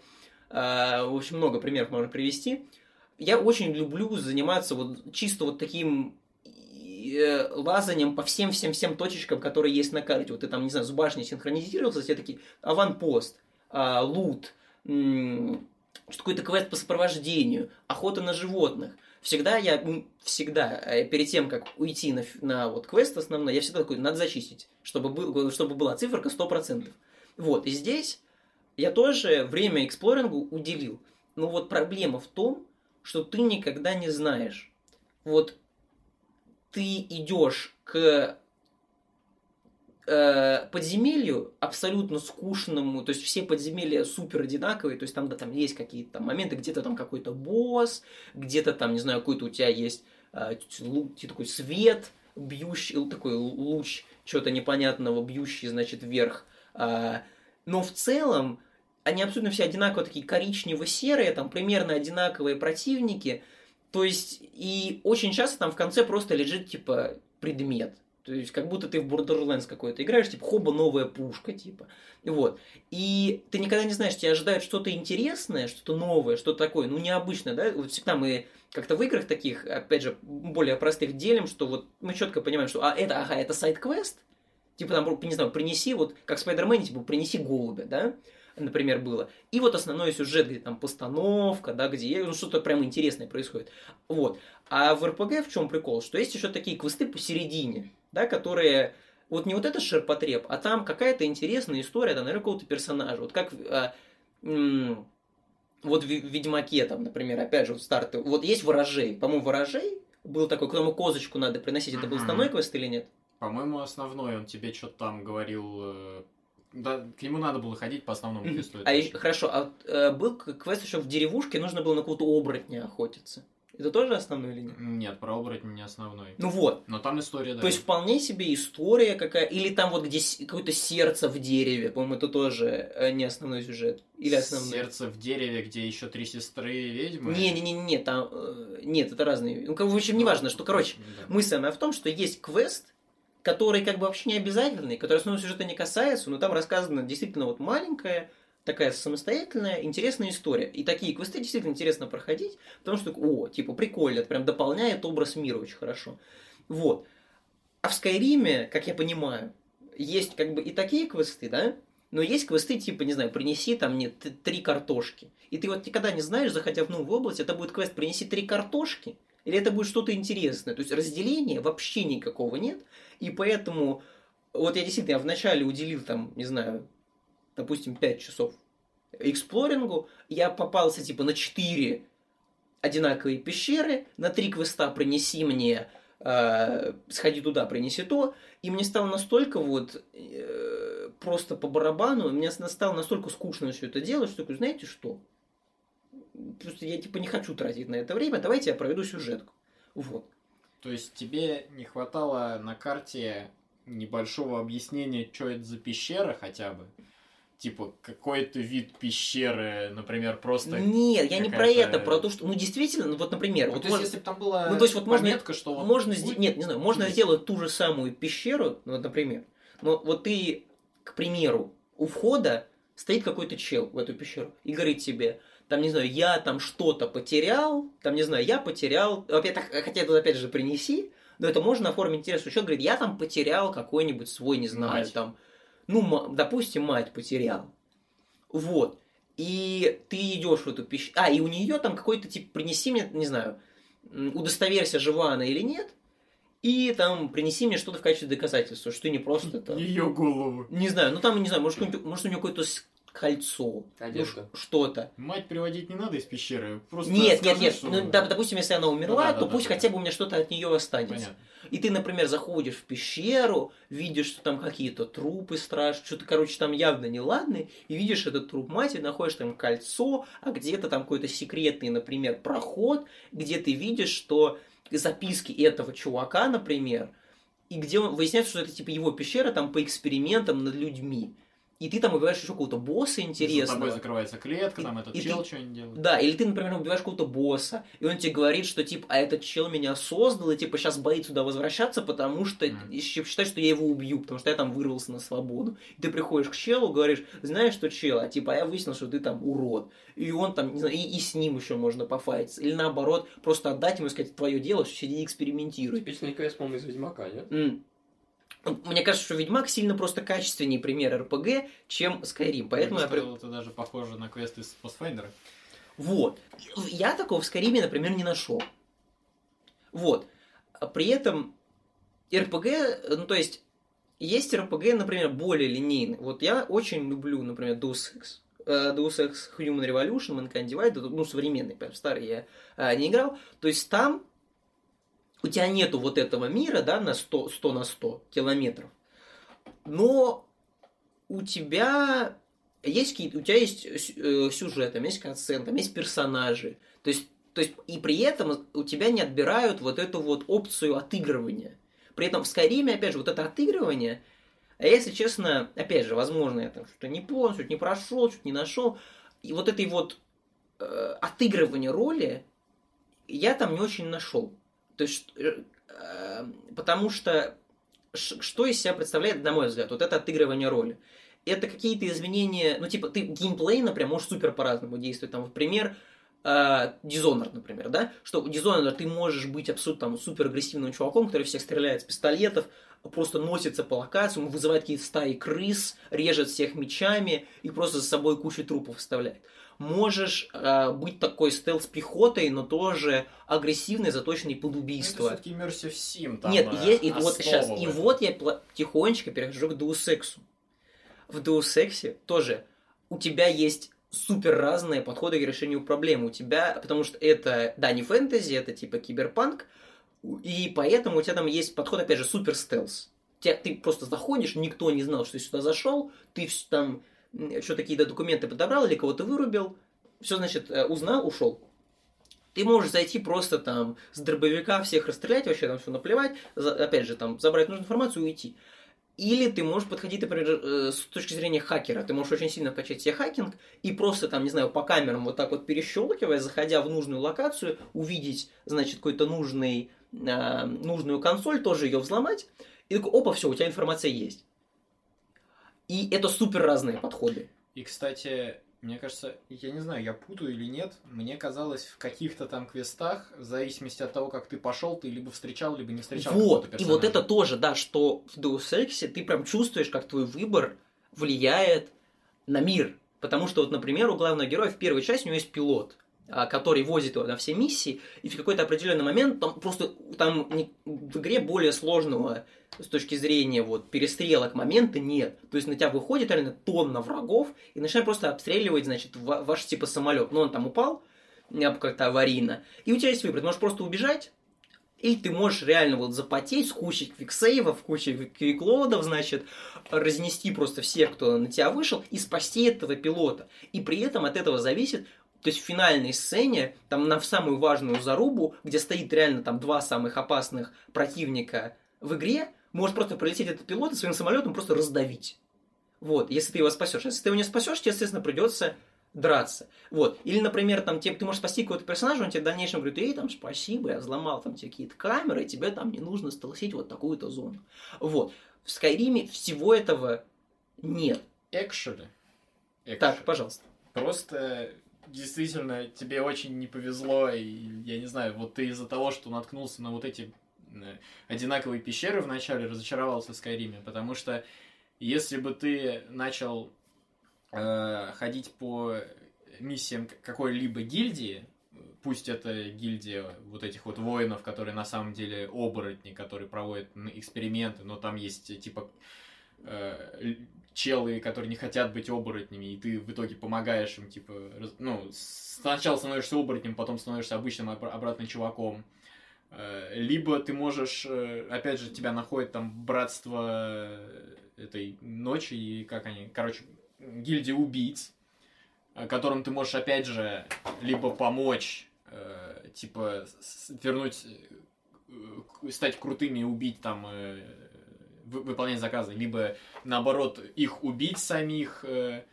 э, в общем, много примеров можно привести. Я очень люблю заниматься вот чисто вот таким э, лазанием по всем-всем-всем точечкам, которые есть на карте. Вот ты там, не знаю, с башней синхронизировался, все такие аванпост, э, лут, что какой-то квест по сопровождению, охота на животных – всегда я, всегда, э, перед тем, как уйти на, на вот квест основной, я всегда такой, надо зачистить, чтобы, был, чтобы была циферка 100%. Вот, и здесь я тоже время эксплорингу уделил. Но вот проблема в том, что ты никогда не знаешь. Вот ты идешь к э, подземелью абсолютно скучному, то есть все подземелья супер одинаковые, то есть там, да, там есть какие-то там моменты, где-то там какой-то босс, где-то там, не знаю, какой-то у тебя есть э, такой свет, бьющий, такой луч чего-то непонятного, бьющий, значит, вверх. Э, но в целом они абсолютно все одинаково такие коричнево-серые, там примерно одинаковые противники, то есть и очень часто там в конце просто лежит типа предмет. То есть, как будто ты в Borderlands какой-то играешь, типа, хоба, новая пушка, типа. Вот. И ты никогда не знаешь, тебя ожидает что-то интересное, что-то новое, что-то такое, ну, необычное, да? Вот всегда мы как-то в играх таких, опять же, более простых делим, что вот мы четко понимаем, что, а, это, ага, это сайт-квест, типа, там, не знаю, принеси, вот, как в Спайдермене, типа, принеси голубя, да? например, было. И вот основной сюжет, где там постановка, да, где ну, что-то прям интересное происходит. Вот. А в РПГ в чем прикол? Что есть еще такие квесты посередине да, которые вот не вот это ширпотреб, а там какая-то интересная история, там, наверное, какого-то персонажа. Вот как а, м- вот в Ведьмаке, там, например, опять же, вот старт, вот есть ворожей. По-моему, ворожей был такой, к тому козочку надо приносить. Это был основной квест или нет? По-моему, основной. Он тебе что-то там говорил... Э, да, к нему надо было ходить по основному квесту. А еще, хорошо, а э, был квест еще в деревушке, нужно было на какого-то оборотня охотиться. Это тоже основной или нет? Нет, про оборотень не основной. Ну вот. Но там история, да. То есть вполне себе история какая, или там вот где какое-то сердце в дереве, по-моему, это тоже э, не основной сюжет. Или основной. Сердце в дереве, где еще три сестры ведьмы. Не-не-не, там э, нет, это разные. Ну, в общем, неважно, что, короче, да. мысль моя в том, что есть квест, который как бы вообще не обязательный, который основного сюжета не касается, но там рассказано действительно вот маленькая такая самостоятельная, интересная история. И такие квесты действительно интересно проходить, потому что, о, типа, прикольно, это прям дополняет образ мира очень хорошо. Вот. А в Скайриме, как я понимаю, есть как бы и такие квесты, да, но есть квесты типа, не знаю, принеси там мне три картошки. И ты вот никогда не знаешь, заходя в новую область, это будет квест принеси три картошки, или это будет что-то интересное. То есть разделения вообще никакого нет. И поэтому вот я действительно я вначале уделил там, не знаю, допустим, 5 часов эксплорингу, я попался типа на 4 одинаковые пещеры, на 3 квеста принеси мне, э, сходи туда, принеси то, и мне стало настолько вот э, просто по барабану, мне стало настолько скучно все это делать, что знаете что, просто я типа не хочу тратить на это время, давайте я проведу сюжетку. Вот. То есть тебе не хватало на карте небольшого объяснения, что это за пещера хотя бы? Типа какой-то вид пещеры, например, просто. Нет, я не про это, про то, что, ну действительно, ну, вот, например, ну, вот то есть, если бы там была ну, то есть, вот пометка, можно, что вот можно будет... нет, не знаю, можно есть. сделать ту же самую пещеру, ну, вот, например, но вот ты, к примеру, у входа стоит какой-то чел в эту пещеру и говорит тебе, там, не знаю, я там что-то потерял, там, не знаю, я потерял, опять, хотя это опять же принеси, но это можно оформить интересно. Человек говорит, я там потерял какой-нибудь свой, не знаю, Мать. там, ну, допустим, мать потерял. Вот. И ты идешь в эту пещеру. А, и у нее там какой-то тип, принеси мне, не знаю, удостоверься, жива она или нет. И там принеси мне что-то в качестве доказательства, что ты не просто там... Ее голову. Не знаю, ну там, не знаю, может, может у нее какой-то кольцо, ну, Одежда. что-то. Мать приводить не надо из пещеры. Просто Нет, нет, скажи, нет. что- Ну, да, допустим, если она умерла, Ну да, то да, пусть да, хотя да. бы у меня что-то от нее останется. Понятно. И ты, например, заходишь в пещеру, видишь, что там какие-то трупы страшные, что-то, короче, там явно неладное, и видишь этот труп матери, находишь там кольцо, а где-то там какой-то секретный, например, проход, где ты видишь, что записки этого чувака, например, и где он, выясняется, что это типа его пещера там по экспериментам над людьми. И ты там убиваешь еще какого-то босса За тобой интересного. закрывается клетка, И- там этот и чел ты- что-нибудь делает. Да, или ты, например, убиваешь какого-то босса, и он тебе говорит, что типа, а этот чел меня создал, и типа сейчас боится сюда возвращаться, потому что и щ- считает, что я его убью, потому что я там вырвался на свободу. И ты приходишь к челу, говоришь, знаешь, что чел, а типа, а я выяснил, что ты там урод. И он там, не знаю, и, и с ним еще можно пофайтиться. Или наоборот, просто отдать ему и сказать, твое дело, что сиди и экспериментируй. Типичный квест, по-моему, из Ведьмака, нет? М. Мне кажется, что Ведьмак сильно просто качественнее пример РПГ, чем Skyrim. Поэтому я, я это даже похоже на квест из Pathfinder. Вот. Я такого в Скайриме, например, не нашел. Вот. При этом РПГ, ну то есть, есть РПГ, например, более линейный. Вот я очень люблю, например, Deus Ex. э, Deus Ex Human Revolution, Mankind Divided, ну, современный, прям старый я э, не играл. То есть там у тебя нету вот этого мира, да, на 100, 100 на 100 километров. Но у тебя есть какие-то, у тебя есть э, сюжет, там есть концент, там есть персонажи. То есть, то есть, и при этом у тебя не отбирают вот эту вот опцию отыгрывания. При этом в Скайриме, опять же, вот это отыгрывание, а если честно, опять же, возможно, я там что-то не понял, что-то не прошел, что-то не нашел, и вот этой вот э, отыгрывания роли я там не очень нашел. То есть, э, э, потому что что из себя представляет, на мой взгляд, вот это отыгрывание роли? Это какие-то изменения, ну, типа, ты геймплей, например, можешь супер по-разному действовать. Там, например, э, Dishonored, например, да? Что Dishonored ты можешь быть абсолютно там, супер агрессивным чуваком, который всех стреляет с пистолетов, просто носится по локациям, вызывает какие-то стаи крыс, режет всех мечами и просто за собой кучу трупов вставляет. Можешь э, быть такой стелс-пехотой, но тоже агрессивный, заточенный под убийство. Ну, это все-таки Immersive Sim. Там, Нет, э, есть, и вот сейчас, и вот я тихонечко перехожу к Ex. В Ex тоже у тебя есть супер разные подходы к решению проблем. У тебя, потому что это, да, не фэнтези, это типа киберпанк, и поэтому у тебя там есть подход, опять же, супер стелс. Тебя, ты просто заходишь, никто не знал, что ты сюда зашел, ты там что-то какие-то документы подобрал или кого-то вырубил, все, значит, э, узнал, ушел. Ты можешь зайти просто там с дробовика всех расстрелять, вообще там все наплевать, за- опять же, там забрать нужную информацию и уйти. Или ты можешь подходить, например, э, с точки зрения хакера. Ты можешь очень сильно вкачать себе хакинг и просто там, не знаю, по камерам вот так вот перещелкивая, заходя в нужную локацию, увидеть, значит, какой-то нужный, э, нужную консоль, тоже ее взломать. И такой, опа, все, у тебя информация есть. И это супер разные подходы. И, кстати, мне кажется, я не знаю, я путаю или нет, мне казалось, в каких-то там квестах, в зависимости от того, как ты пошел, ты либо встречал, либо не встречал Вот, и вот это тоже, да, что в Deus Ex ты прям чувствуешь, как твой выбор влияет на мир. Потому что, вот, например, у главного героя в первой части у него есть пилот, который возит его на все миссии, и в какой-то определенный момент там просто там не- в игре более сложного с точки зрения вот перестрелок момента нет. То есть на тебя выходит реально тонна врагов и начинает просто обстреливать, значит, ва- ваш типа самолет. Ну, он там упал, как-то аварийно. И у тебя есть выбор. Ты можешь просто убежать, или ты можешь реально вот запотеть с кучей квиксейвов, кучей квиклодов, значит, разнести просто всех, кто на тебя вышел, и спасти этого пилота. И при этом от этого зависит, то есть в финальной сцене, там на в самую важную зарубу, где стоит реально там два самых опасных противника в игре, может просто пролететь этот пилот и своим самолетом просто раздавить. Вот, если ты его спасешь. Если ты его не спасешь, тебе, естественно, придется драться. Вот. Или, например, там, тебе, ты можешь спасти какого-то персонажа, он тебе в дальнейшем говорит, эй, там, спасибо, я взломал там тебе какие-то камеры, и тебе там не нужно столсить вот такую-то зону. Вот. В Скайриме всего этого нет. Actually. Так, пожалуйста. Просто действительно тебе очень не повезло, и я не знаю, вот ты из-за того, что наткнулся на вот эти э, одинаковые пещеры вначале, разочаровался в Скайриме, потому что если бы ты начал э, ходить по миссиям какой-либо гильдии, пусть это гильдия вот этих вот воинов, которые на самом деле оборотни, которые проводят эксперименты, но там есть типа э, челы, которые не хотят быть оборотнями, и ты в итоге помогаешь им, типа, раз- ну, сначала становишься оборотнем, потом становишься обычным обра- обратно чуваком. Э, Либо ты можешь, э, опять же, тебя находит там братство э, этой ночи, и как они, короче, гильдия убийц, которым ты можешь, опять же, либо помочь, типа, вернуть, стать крутыми и убить там, выполнять заказы, либо, наоборот, их убить самих. э,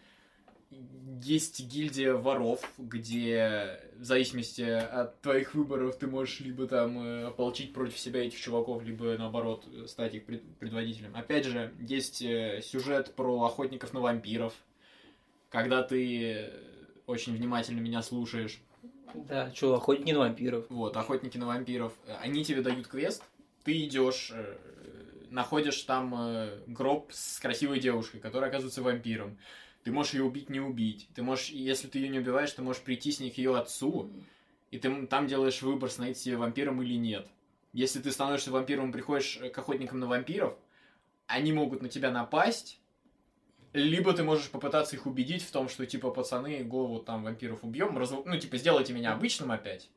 Есть гильдия воров, где в зависимости от твоих выборов ты можешь либо там э, ополчить против себя этих чуваков, либо наоборот стать их пред- предводителем. Опять же, есть э, сюжет про охотников на вампиров, когда ты очень внимательно меня слушаешь. Да, что, охотники на вампиров. Вот, охотники на вампиров. Они тебе дают квест, ты идешь, находишь там э, гроб с красивой девушкой, которая оказывается вампиром. Ты можешь ее убить, не убить. Ты можешь, если ты ее не убиваешь, ты можешь прийти ней к ее отцу, и ты там делаешь выбор, становиться себе вампиром или нет. Если ты становишься вампиром, приходишь к охотникам на вампиров, они могут на тебя напасть, либо ты можешь попытаться их убедить в том, что, типа, пацаны, голову там вампиров убьем, разв- ну, типа, сделайте меня обычным опять,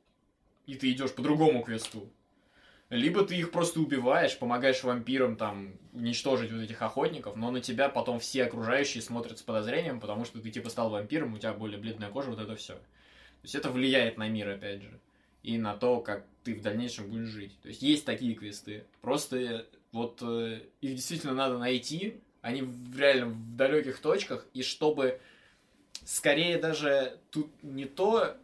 и ты идешь по другому квесту. Либо ты их просто убиваешь, помогаешь вампирам там уничтожить вот этих охотников, но на тебя потом все окружающие смотрят с подозрением, потому что ты типа стал вампиром, у тебя более бледная кожа, вот это все. То есть это влияет на мир, опять же, и на то, как ты в дальнейшем будешь жить. То есть есть такие квесты. Просто вот э, их действительно надо найти, они в, реально в далеких точках, и чтобы скорее даже тут не то,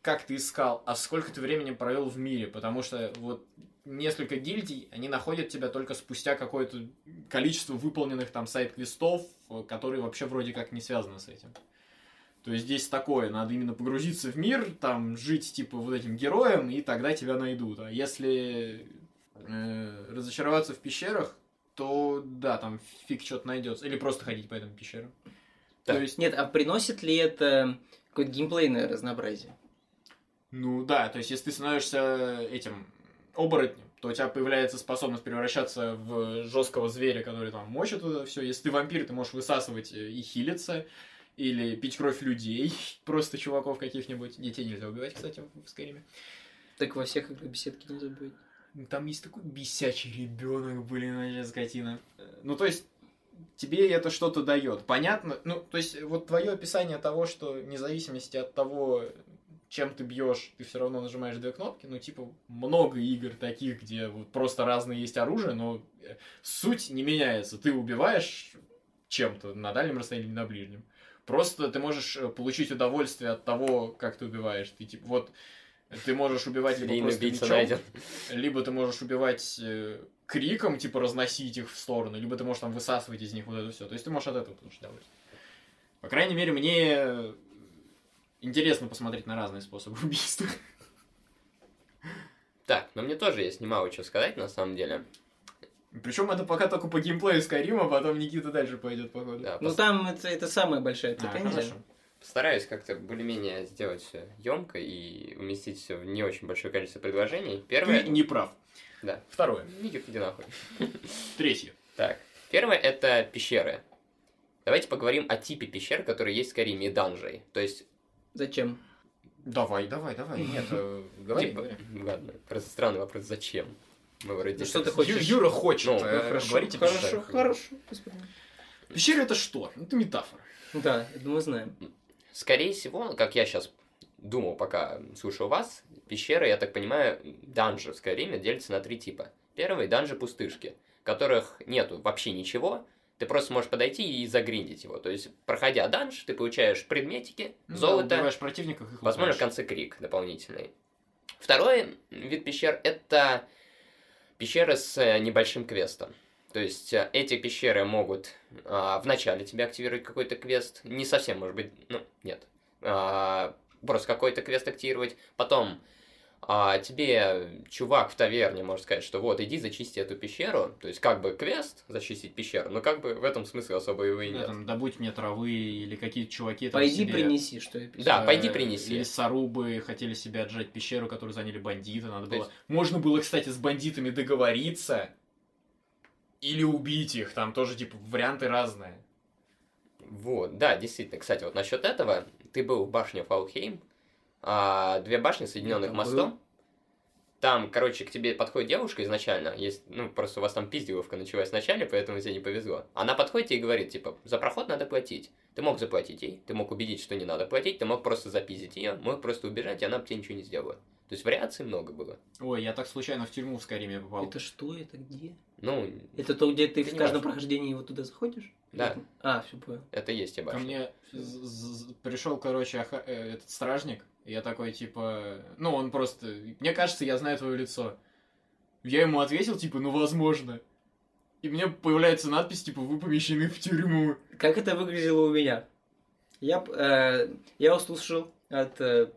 как ты искал, а сколько ты времени провел в мире, потому что вот несколько гильдий, они находят тебя только спустя какое-то количество выполненных там сайт-квестов, э, которые вообще вроде как не связаны с этим. То есть здесь такое, надо именно погрузиться в мир, там жить типа вот этим героем, и тогда тебя найдут. А если э, разочароваться в пещерах, то да, там фиг что-то найдется. Или просто ходить по этим пещерам. Да. То есть, Нет, а приносит ли это какое-то геймплейное разнообразие? ну да, то есть если ты становишься этим оборотнем, то у тебя появляется способность превращаться в жесткого зверя, который там мочит это все. Если ты вампир, ты можешь высасывать и хилиться, или пить кровь людей, просто чуваков каких-нибудь. Детей нельзя убивать, кстати, в Скайриме. Так во всех играх беседки не забыть. Там есть такой бесячий ребенок, блин, вообще скотина. Э, Ну, то есть, тебе это что-то дает. Понятно? Ну, то есть, вот твое описание того, что вне зависимости от того, чем ты бьешь, ты все равно нажимаешь две кнопки. Ну, типа, много игр таких, где вот просто разные есть оружие, но э, суть не меняется. Ты убиваешь чем-то на дальнем расстоянии или на ближнем. Просто ты можешь э, получить удовольствие от того, как ты убиваешь. Ты типа вот ты можешь убивать либо просто мечом, найден. либо ты можешь убивать э, криком, типа разносить их в сторону, либо ты можешь там высасывать из них вот это все. То есть ты можешь от этого получить удовольствие. По крайней мере, мне интересно посмотреть на разные способы убийства. Так, но мне тоже есть немало чего сказать, на самом деле. Причем это пока только по геймплею Скайрима, а потом Никита дальше пойдет, походу. Да, Ну пос- там это, это самая большая А, претензия. хорошо. Постараюсь как-то более-менее сделать все емко и уместить все в не очень большое количество предложений. Первое... Ты не прав. Да. Второе. Никит, иди нахуй. Третье. Так, первое это пещеры. Давайте поговорим о типе пещер, которые есть в Скайриме и данжей. То есть, Зачем? Давай, давай, давай. Нет, э, говори, типа, ладно, просто странный вопрос, зачем? Мы вроде... Ну, что ты хочешь? Юра хочет. Ну, э, хорошо, говорите хорошо, хорошо. Пещера это что? Это метафора. Да, это мы знаем. Скорее всего, как я сейчас думал, пока слушал вас, пещеры, я так понимаю, данжи в Скайриме делятся на три типа. Первый – данжи-пустышки, в которых нету вообще ничего, ты просто можешь подойти и загриндить его. То есть, проходя данж, ты получаешь предметики, Ну да, золото, убиваешь противников, их возможно, в лутаешь. конце крик дополнительный. Второй вид пещер – это пещеры с э, небольшим квестом. То есть э, эти пещеры могут а, вначале тебе активировать какой-то квест, не совсем, может быть, ну, нет, А, просто какой-то квест активировать, потом а, тебе чувак в таверне может сказать, что вот, иди зачисти эту пещеру, то есть как бы квест зачистить пещеру, но как бы в этом смысла особо его и Да, нет. там, добудь мне травы или какие-то чуваки там Пойди себе, принеси, что я писал. Да, э, пойди принеси. Лесорубы хотели себе отжать пещеру, которую заняли бандиты. Надо То было... есть- Можно было, кстати, с бандитами договориться или убить их. Там тоже, типа, варианты разные. Вот, да, действительно. Кстати, вот насчет этого, ты был в башне Фаухейм, а, две башни, соединенных там мостом. был. Там, короче, к тебе подходит девушка изначально, есть, ну, просто у вас там пиздиловка началась вначале, поэтому тебе не повезло. Она подходит и говорит, типа, за проход надо платить. Ты мог заплатить ей, ты мог убедить, что не надо платить, ты мог просто запиздить ее, мог просто убежать, и она бы тебе ничего не сделала. То есть вариаций много было. Ой, я так случайно в тюрьму в Скайриме попал. Это что? Это где? Ну, Это то, где ты Это в каждом важно. прохождении вот туда заходишь? Да. А, все понял. это есть те Ко башни. мне пришел, короче, оха- э, этот стражник, и я такой, типа, ну, он просто, мне кажется, я знаю твое лицо. Я ему ответил, типа, ну, возможно. И мне появляется надпись, типа, вы помещены в тюрьму. Как это выглядело у меня? Я, э, я услышал от э,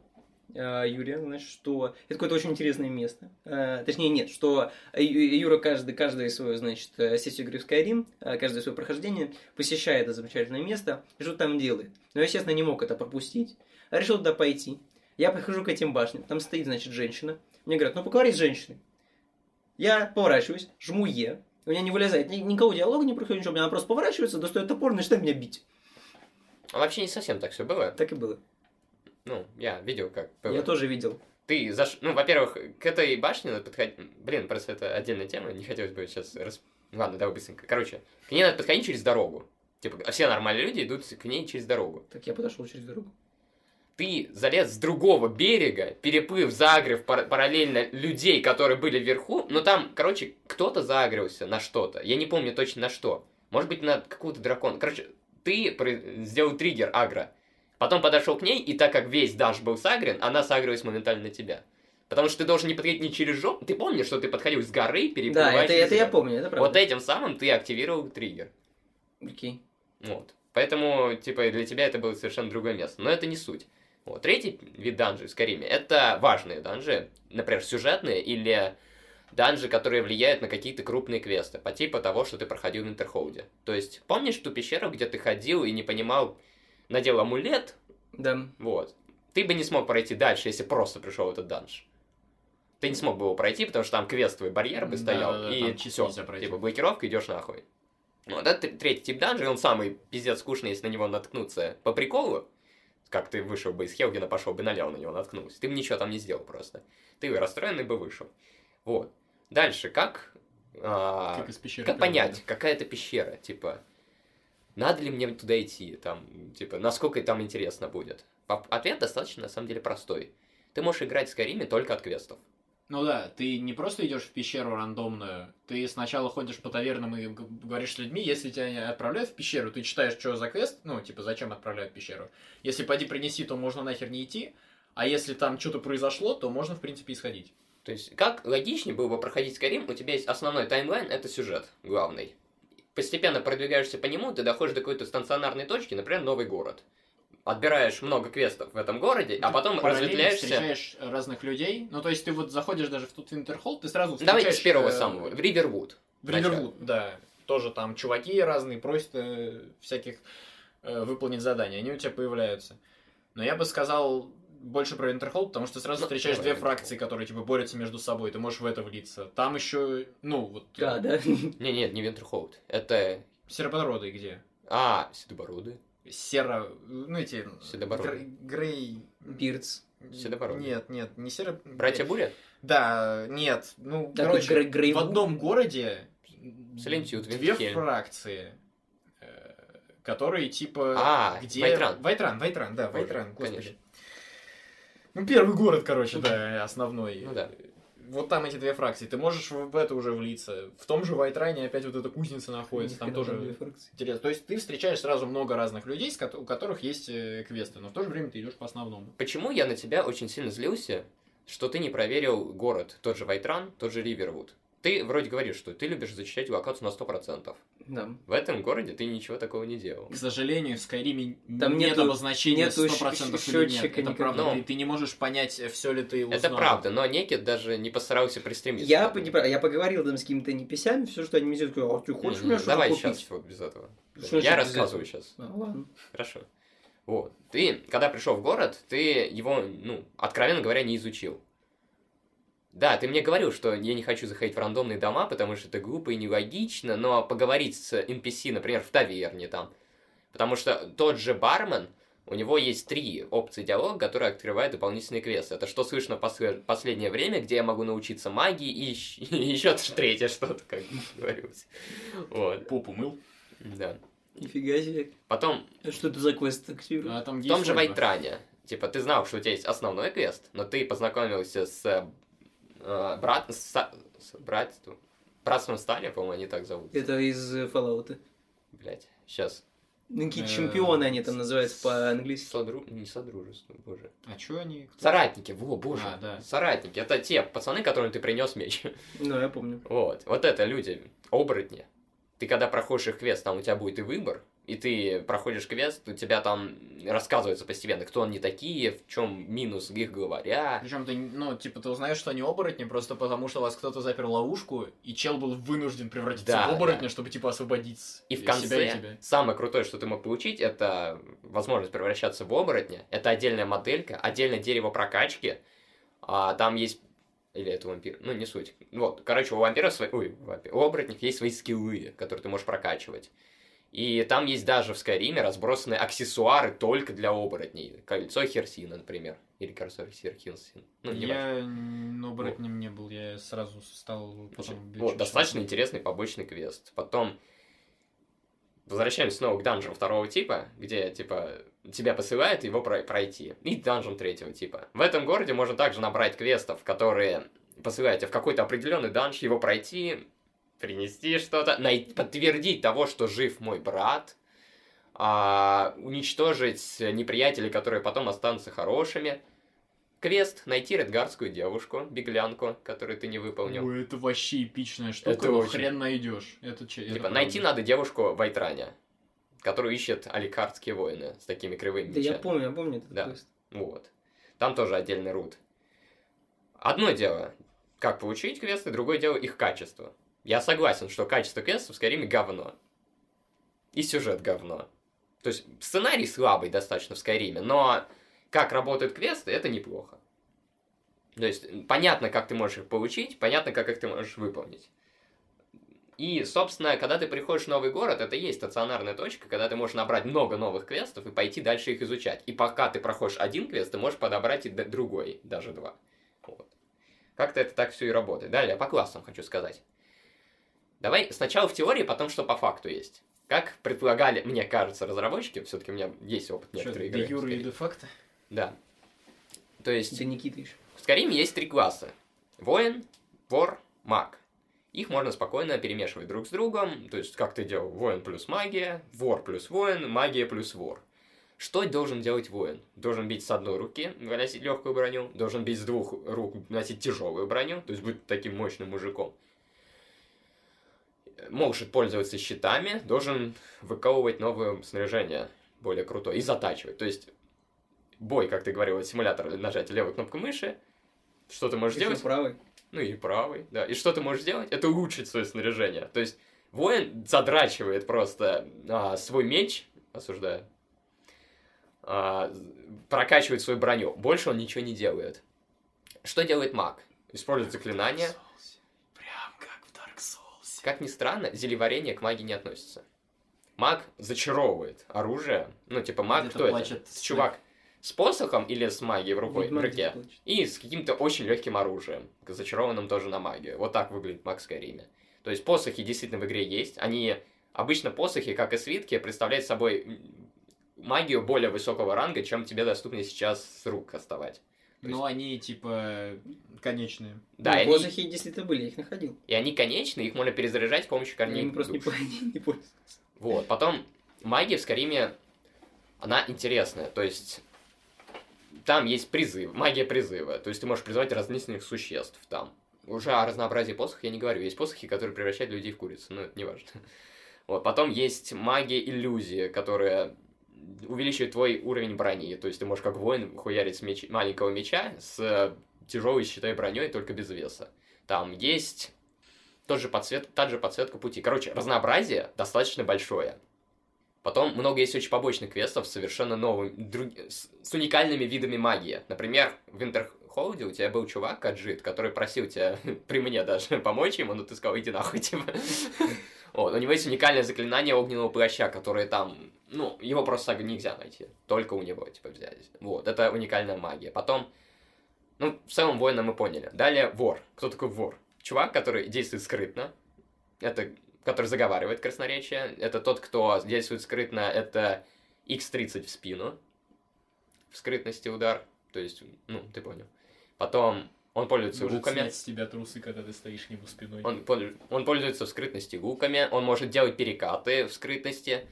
э, Юрия, значит, что это какое-то очень интересное место. Э, точнее, нет, что Юра каждый, каждую свою, значит, э, сессию игры в Skyrim, э, каждое свое прохождение посещает это замечательное место и что там делает. Но я, естественно, не мог это пропустить. Решил туда пойти. Я прихожу к этим башням, там стоит, значит, женщина. Мне говорят, ну поговори с женщиной. Я поворачиваюсь, жму Е, у меня не вылезает, ни- никакого диалога не происходит, ничего, она просто поворачивается, достает топор и начинает меня бить. А вообще не совсем так все было. Так и было. Ну, я видел, как было. Я тоже видел. Ты заш... Ну, во-первых, к этой башне надо подходить... Блин, просто это отдельная тема, не хотелось бы сейчас... Рас... Ладно, давай быстренько. Короче, к ней надо подходить через дорогу. Типа, все нормальные люди идут к ней через дорогу. Так я подошел через дорогу. Ты залез с другого берега, переплыв, загрев пар- параллельно людей, которые были вверху, но там, короче, кто-то загрелся на что-то. Я не помню точно на что. Может быть, на какого-то дракона. Короче, ты сделал триггер агро. Потом подошел к ней, и так как весь данж был сагрен, она сагрилась моментально на тебя. Потому что ты должен не подходить не через жопу. Ты помнишь, что ты подходил с горы, Да, переплывая это, это я помню, это правда. Вот этим самым ты активировал триггер. Окей. Вот. Поэтому, типа, для тебя это было совершенно другое место. Но это не суть. Вот. Третий вид данжей в Скариме – это важные данжи, например, сюжетные или данжи, которые влияют на какие-то крупные квесты, по типу того, что ты проходил в Интерхолде. То есть, помнишь ту пещеру, где ты ходил и не понимал, надел амулет, Да. вот. Ты бы не смог пройти дальше, если просто пришел этот данж. Ты не смог бы его пройти, потому что там квестовый барьер бы стоял, Да-да-да, и там чисто все, типа блокировка, идешь нахуй. Вот это тр- третий тип данжа, и он самый пиздец скучный, если на него наткнуться по приколу, как ты вышел бы из Хелгена, пошел бы налево на него наткнулся. Ты бы ничего там не сделал просто. Ты расстроенный бы вышел. Вот. Дальше, как... а, Как из пещеры. как понять, какая это пещера, типа, надо ли мне туда идти, там, типа, насколько там интересно будет? Ответ достаточно, на самом деле, простой. Ты можешь играть в Скайриме только от квестов. Ну да, ты не просто идешь в пещеру рандомную, ты сначала ходишь по тавернам и говоришь с людьми, если тебя отправляют в пещеру, ты читаешь, что за квест, ну, типа, зачем отправляют в пещеру. Если пойди принеси, то можно нахер не идти, а если там что-то произошло, то можно, в принципе, исходить. То есть, как логичнее было бы проходить Скайрим, у тебя есть основной таймлайн, это сюжет главный. Постепенно продвигаешься по нему, ты доходишь до какой-то станционарной точки, например, новый город. Отбираешь много квестов в этом городе, а потом разветвляешься... встречаешь разных людей, ну, то есть ты вот заходишь даже в тот Винтерхолл, ты сразу Давайте встречаешь... с первого э, самого, в Ривервуд. В Ривервуд, да. Тоже там чуваки разные просят э, всяких э, выполнить задания, они у тебя появляются. Но я бы сказал больше про Интерхолл, потому что сразу Ну, встречаешь две фракции, которые типа борются между собой, ты можешь в это влиться. Там еще, ну, вот... Да, да. Не, нет, не Винтерхолд. Это... Сероподроды где? А, Седобороды. Серо... Ну, эти... Седобородые. гр- Грей... Бирдс. Седобородые. Нет, нет, не серо... Братья Буря? Да, нет. Ну, Такой короче, Грей- Грей- в одном городе Силентьют, две Виндхельм. фракции, э, которые типа... А, где... Вайтран. Вайтран, Вайтран, да, Вайтран, господи. конечно. Ну, первый город, короче, да, основной. Ну да. Вот там эти две фракции. Ты можешь в это уже влиться. В том же Вайтране опять вот эта кузница находится. Там тоже интересно. То есть ты встречаешь сразу много разных людей, у которых есть э, квесты, но в то же время ты идешь по основному. Почему я на тебя очень сильно злился, что ты не проверил город, тот же Вайтран, тот же Ривервуд? Ты вроде говоришь, что ты любишь защищать локацию на 100%. Да. В этом городе ты ничего такого не делал. К сожалению, в Скайриме Там нет нету- обозначения нету 100% щ- или нет. Это правда. Ну. Ты, ты не можешь понять, все ли ты узнал. Это правда, но Некит даже не постарался пристремиться. Я, по- я поговорил там с какими-то неписями, все, что они мне говорю, а ты хочешь у меня что-то Давай купить? сейчас вот без этого. Что я рассказываю сейчас. А, ладно. Хорошо. Вот. Ты, когда пришел в город, ты его, ну, откровенно говоря, не изучил. Да, ты мне говорил, что я не хочу заходить в рандомные дома, потому что это глупо и нелогично, но поговорить с NPC, например, в таверне там, Потому что тот же бармен, у него есть три опции диалога, которые открывают дополнительный квест. Это что слышно в после- последнее время, где я могу научиться магии, и еще третье что-то, как говорилось. Вот, Попу мыл. да. Нифига себе. Потом, А Что это за квест активирует? А там в том же. Вайтране, типа, ты знал, что у тебя есть основной квест, но ты познакомился с э, брат... с, с братством... Братством Стали, по-моему, они так зовут. Это из э, Fallout. Блять, сейчас. Ну, какие Э, чемпионы они там называются по-английски. Содру... Не содружество, боже. А чё они? кто? Соратники, во, боже. А, да. Соратники. Это те пацаны, которым ты принес меч. Ну, я помню. Вот. Вот это люди, оборотни. Ты когда проходишь их квест, там у тебя будет и выбор, и ты проходишь квест, у тебя там рассказывается постепенно, кто они такие, в чем минус их говоря. Причем ты, ну, типа, ты узнаешь, что они оборотни, просто потому что вас кто-то запер ловушку, и чел был вынужден превратиться Да, в оборотня, да. чтобы, типа, освободить И в себя и конце тебя. самое крутое, что ты мог получить, это возможность превращаться в оборотня. Это отдельная моделька, отдельное дерево прокачки. А, там есть... Или это вампир? Ну, не суть. Вот, короче, у вампиров свои... Ой, у оборотней есть свои скиллы, которые ты можешь прокачивать. И там есть даже в Скайриме разбросанные аксессуары только для оборотней. Кольцо Херсина, например. Или кольцо Херсин. Ну, не важно. я м, оборотнем не был, я сразу стал потом... Вот, достаточно интересный побочный квест. Потом возвращаемся снова к данжам второго типа, где, типа, тебя посылают его про- пройти. И данжем третьего типа. В этом городе можно также набрать квестов, которые посылают тебя в какой-то определенный данж, его пройти, принести что-то, най- подтвердить того, что жив мой брат, а, уничтожить неприятелей, которые потом останутся хорошими. Квест найти редгардскую девушку, беглянку, которую ты не выполнил. Ой, это вообще эпичная штука, Это но очень. хрен найдешь. Это, че- это Типа, правда. найти надо девушку в Айтране, которую ищет аликардские воины с такими кривыми Да я мечами. помню, я помню этот Да. квест. Вот. Там тоже отдельный рут. Одно дело, как получить квесты, другое дело их качество. Я согласен, что качество квестов в Скайриме говно. И сюжет говно. То есть сценарий слабый достаточно в Скайриме, но как работают квесты, это неплохо. То есть понятно, как ты можешь их получить, понятно, как их ты можешь выполнить. И, собственно, когда ты приходишь в новый город, это и есть стационарная точка, когда ты можешь набрать много новых квестов и пойти дальше их изучать. И пока ты проходишь один квест, ты можешь подобрать и другой, даже два. Вот. Как-то это так все и работает. Далее, по классам хочу сказать. Давай сначала в теории, потом что по факту есть. Как предполагали, мне кажется, разработчики, все-таки у меня есть опыт некоторые де игры. в юре и де факто? Да. То есть, Да Никитыч. в Скайриме есть три класса. Воин, вор, маг. Их можно спокойно перемешивать друг с другом. То есть, как ты делал? Воин плюс магия, вор плюс воин, магия плюс вор. Что должен делать воин? Должен бить с одной руки, носить легкую броню. Должен бить с двух рук, носить тяжелую броню. То есть, быть таким мощным мужиком. Может пользоваться щитами. Должен выковывать новое снаряжение более крутое. И затачивать. То есть, бой, как ты говорил, симулятор нажатия левой кнопкой мыши. Что ты можешь Ещё делать? правый. Ну и правый, да. И что ты можешь сделать? Это улучшить свое снаряжение. То есть воин задрачивает просто а, свой меч, осуждаю, а, прокачивает свою броню. Больше он ничего не делает. Что делает маг? Использует заклинания. Прям как в Dark Souls. Как ни странно, зелеварение к магии не относится. Маг зачаровывает оружие. Ну, типа, маг кто это? С чувак с посохом или с магией в, рукой, в руке? И с каким-то очень легким оружием, зачарованным тоже на магию. Вот так выглядит маг Скайриме. То есть посохи действительно в игре есть. Они обычно посохи, как и свитки, представляют собой магию более высокого ранга, чем тебе доступно сейчас с рук доставать. Но они, типа, конечные. Да, Ну, и, они, посохи действительно были, я их находил. и они конечные, их можно перезаряжать с помощью корней ими просто не, душ. по- не пользовался. Вот, потом магия в Скариме, она интересная, то есть там есть призыв, магия призыва, то есть ты можешь призывать различных существ там. Уже о разнообразии посохов я не говорю, есть посохи, которые превращают людей в куриц, но это не важно. Вот, потом есть магия иллюзии, которая увеличивает твой уровень брони, то есть ты можешь как воин хуярить с меч- маленького меча с тяжелой, считай, броней, только без веса. Там есть тот же подсвет, та же подсветка пути. Короче, разнообразие достаточно большое. Потом много есть очень побочных квестов с совершенно новыми, друг- с, с уникальными видами магии. Например, в Интерхолде у тебя был чувак, Каджит, который просил тебя при мне даже помочь ему, но ты сказал, иди нахуй, типа. Вот, у него есть уникальное заклинание огненного плаща, которое там ну, его просто нельзя найти. Только у него, типа, взять. Вот, это уникальная магия. Потом, ну, в целом воина мы поняли. Далее вор. Кто такой вор? Чувак, который действует скрытно. Это, который заговаривает красноречие. Это тот, кто действует скрытно, это x30 в спину. В скрытности удар. То есть, ну, ты понял. Потом он пользуется Может луками. снять с тебя трусы, когда ты стоишь к нему спиной. Он, он пользуется в скрытности луками, он может делать перекаты в скрытности.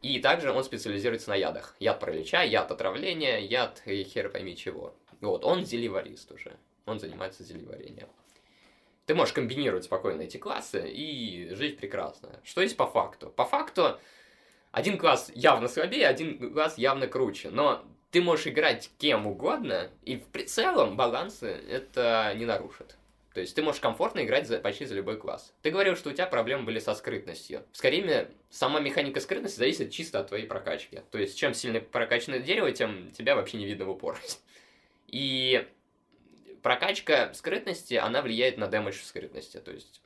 И также он специализируется на ядах. Яд паралича, яд отравления, яд и хер пойми чего. Вот, он зеливарист уже. Он занимается зелеварением. Ты можешь комбинировать спокойно эти классы и жить прекрасно. Что есть по факту? По факту один класс явно слабее, один класс явно круче. Но ты можешь играть кем угодно, и в целом балансы это не нарушит. То есть ты можешь комфортно играть за, почти за любой класс. Ты говорил, что у тебя проблемы были со скрытностью. Скорее, сама механика скрытности зависит чисто от твоей прокачки. То есть, чем сильно прокачано дерево, тем тебя вообще не видно в упор. И прокачка скрытности, она влияет на дэмэдж в скрытности. То есть,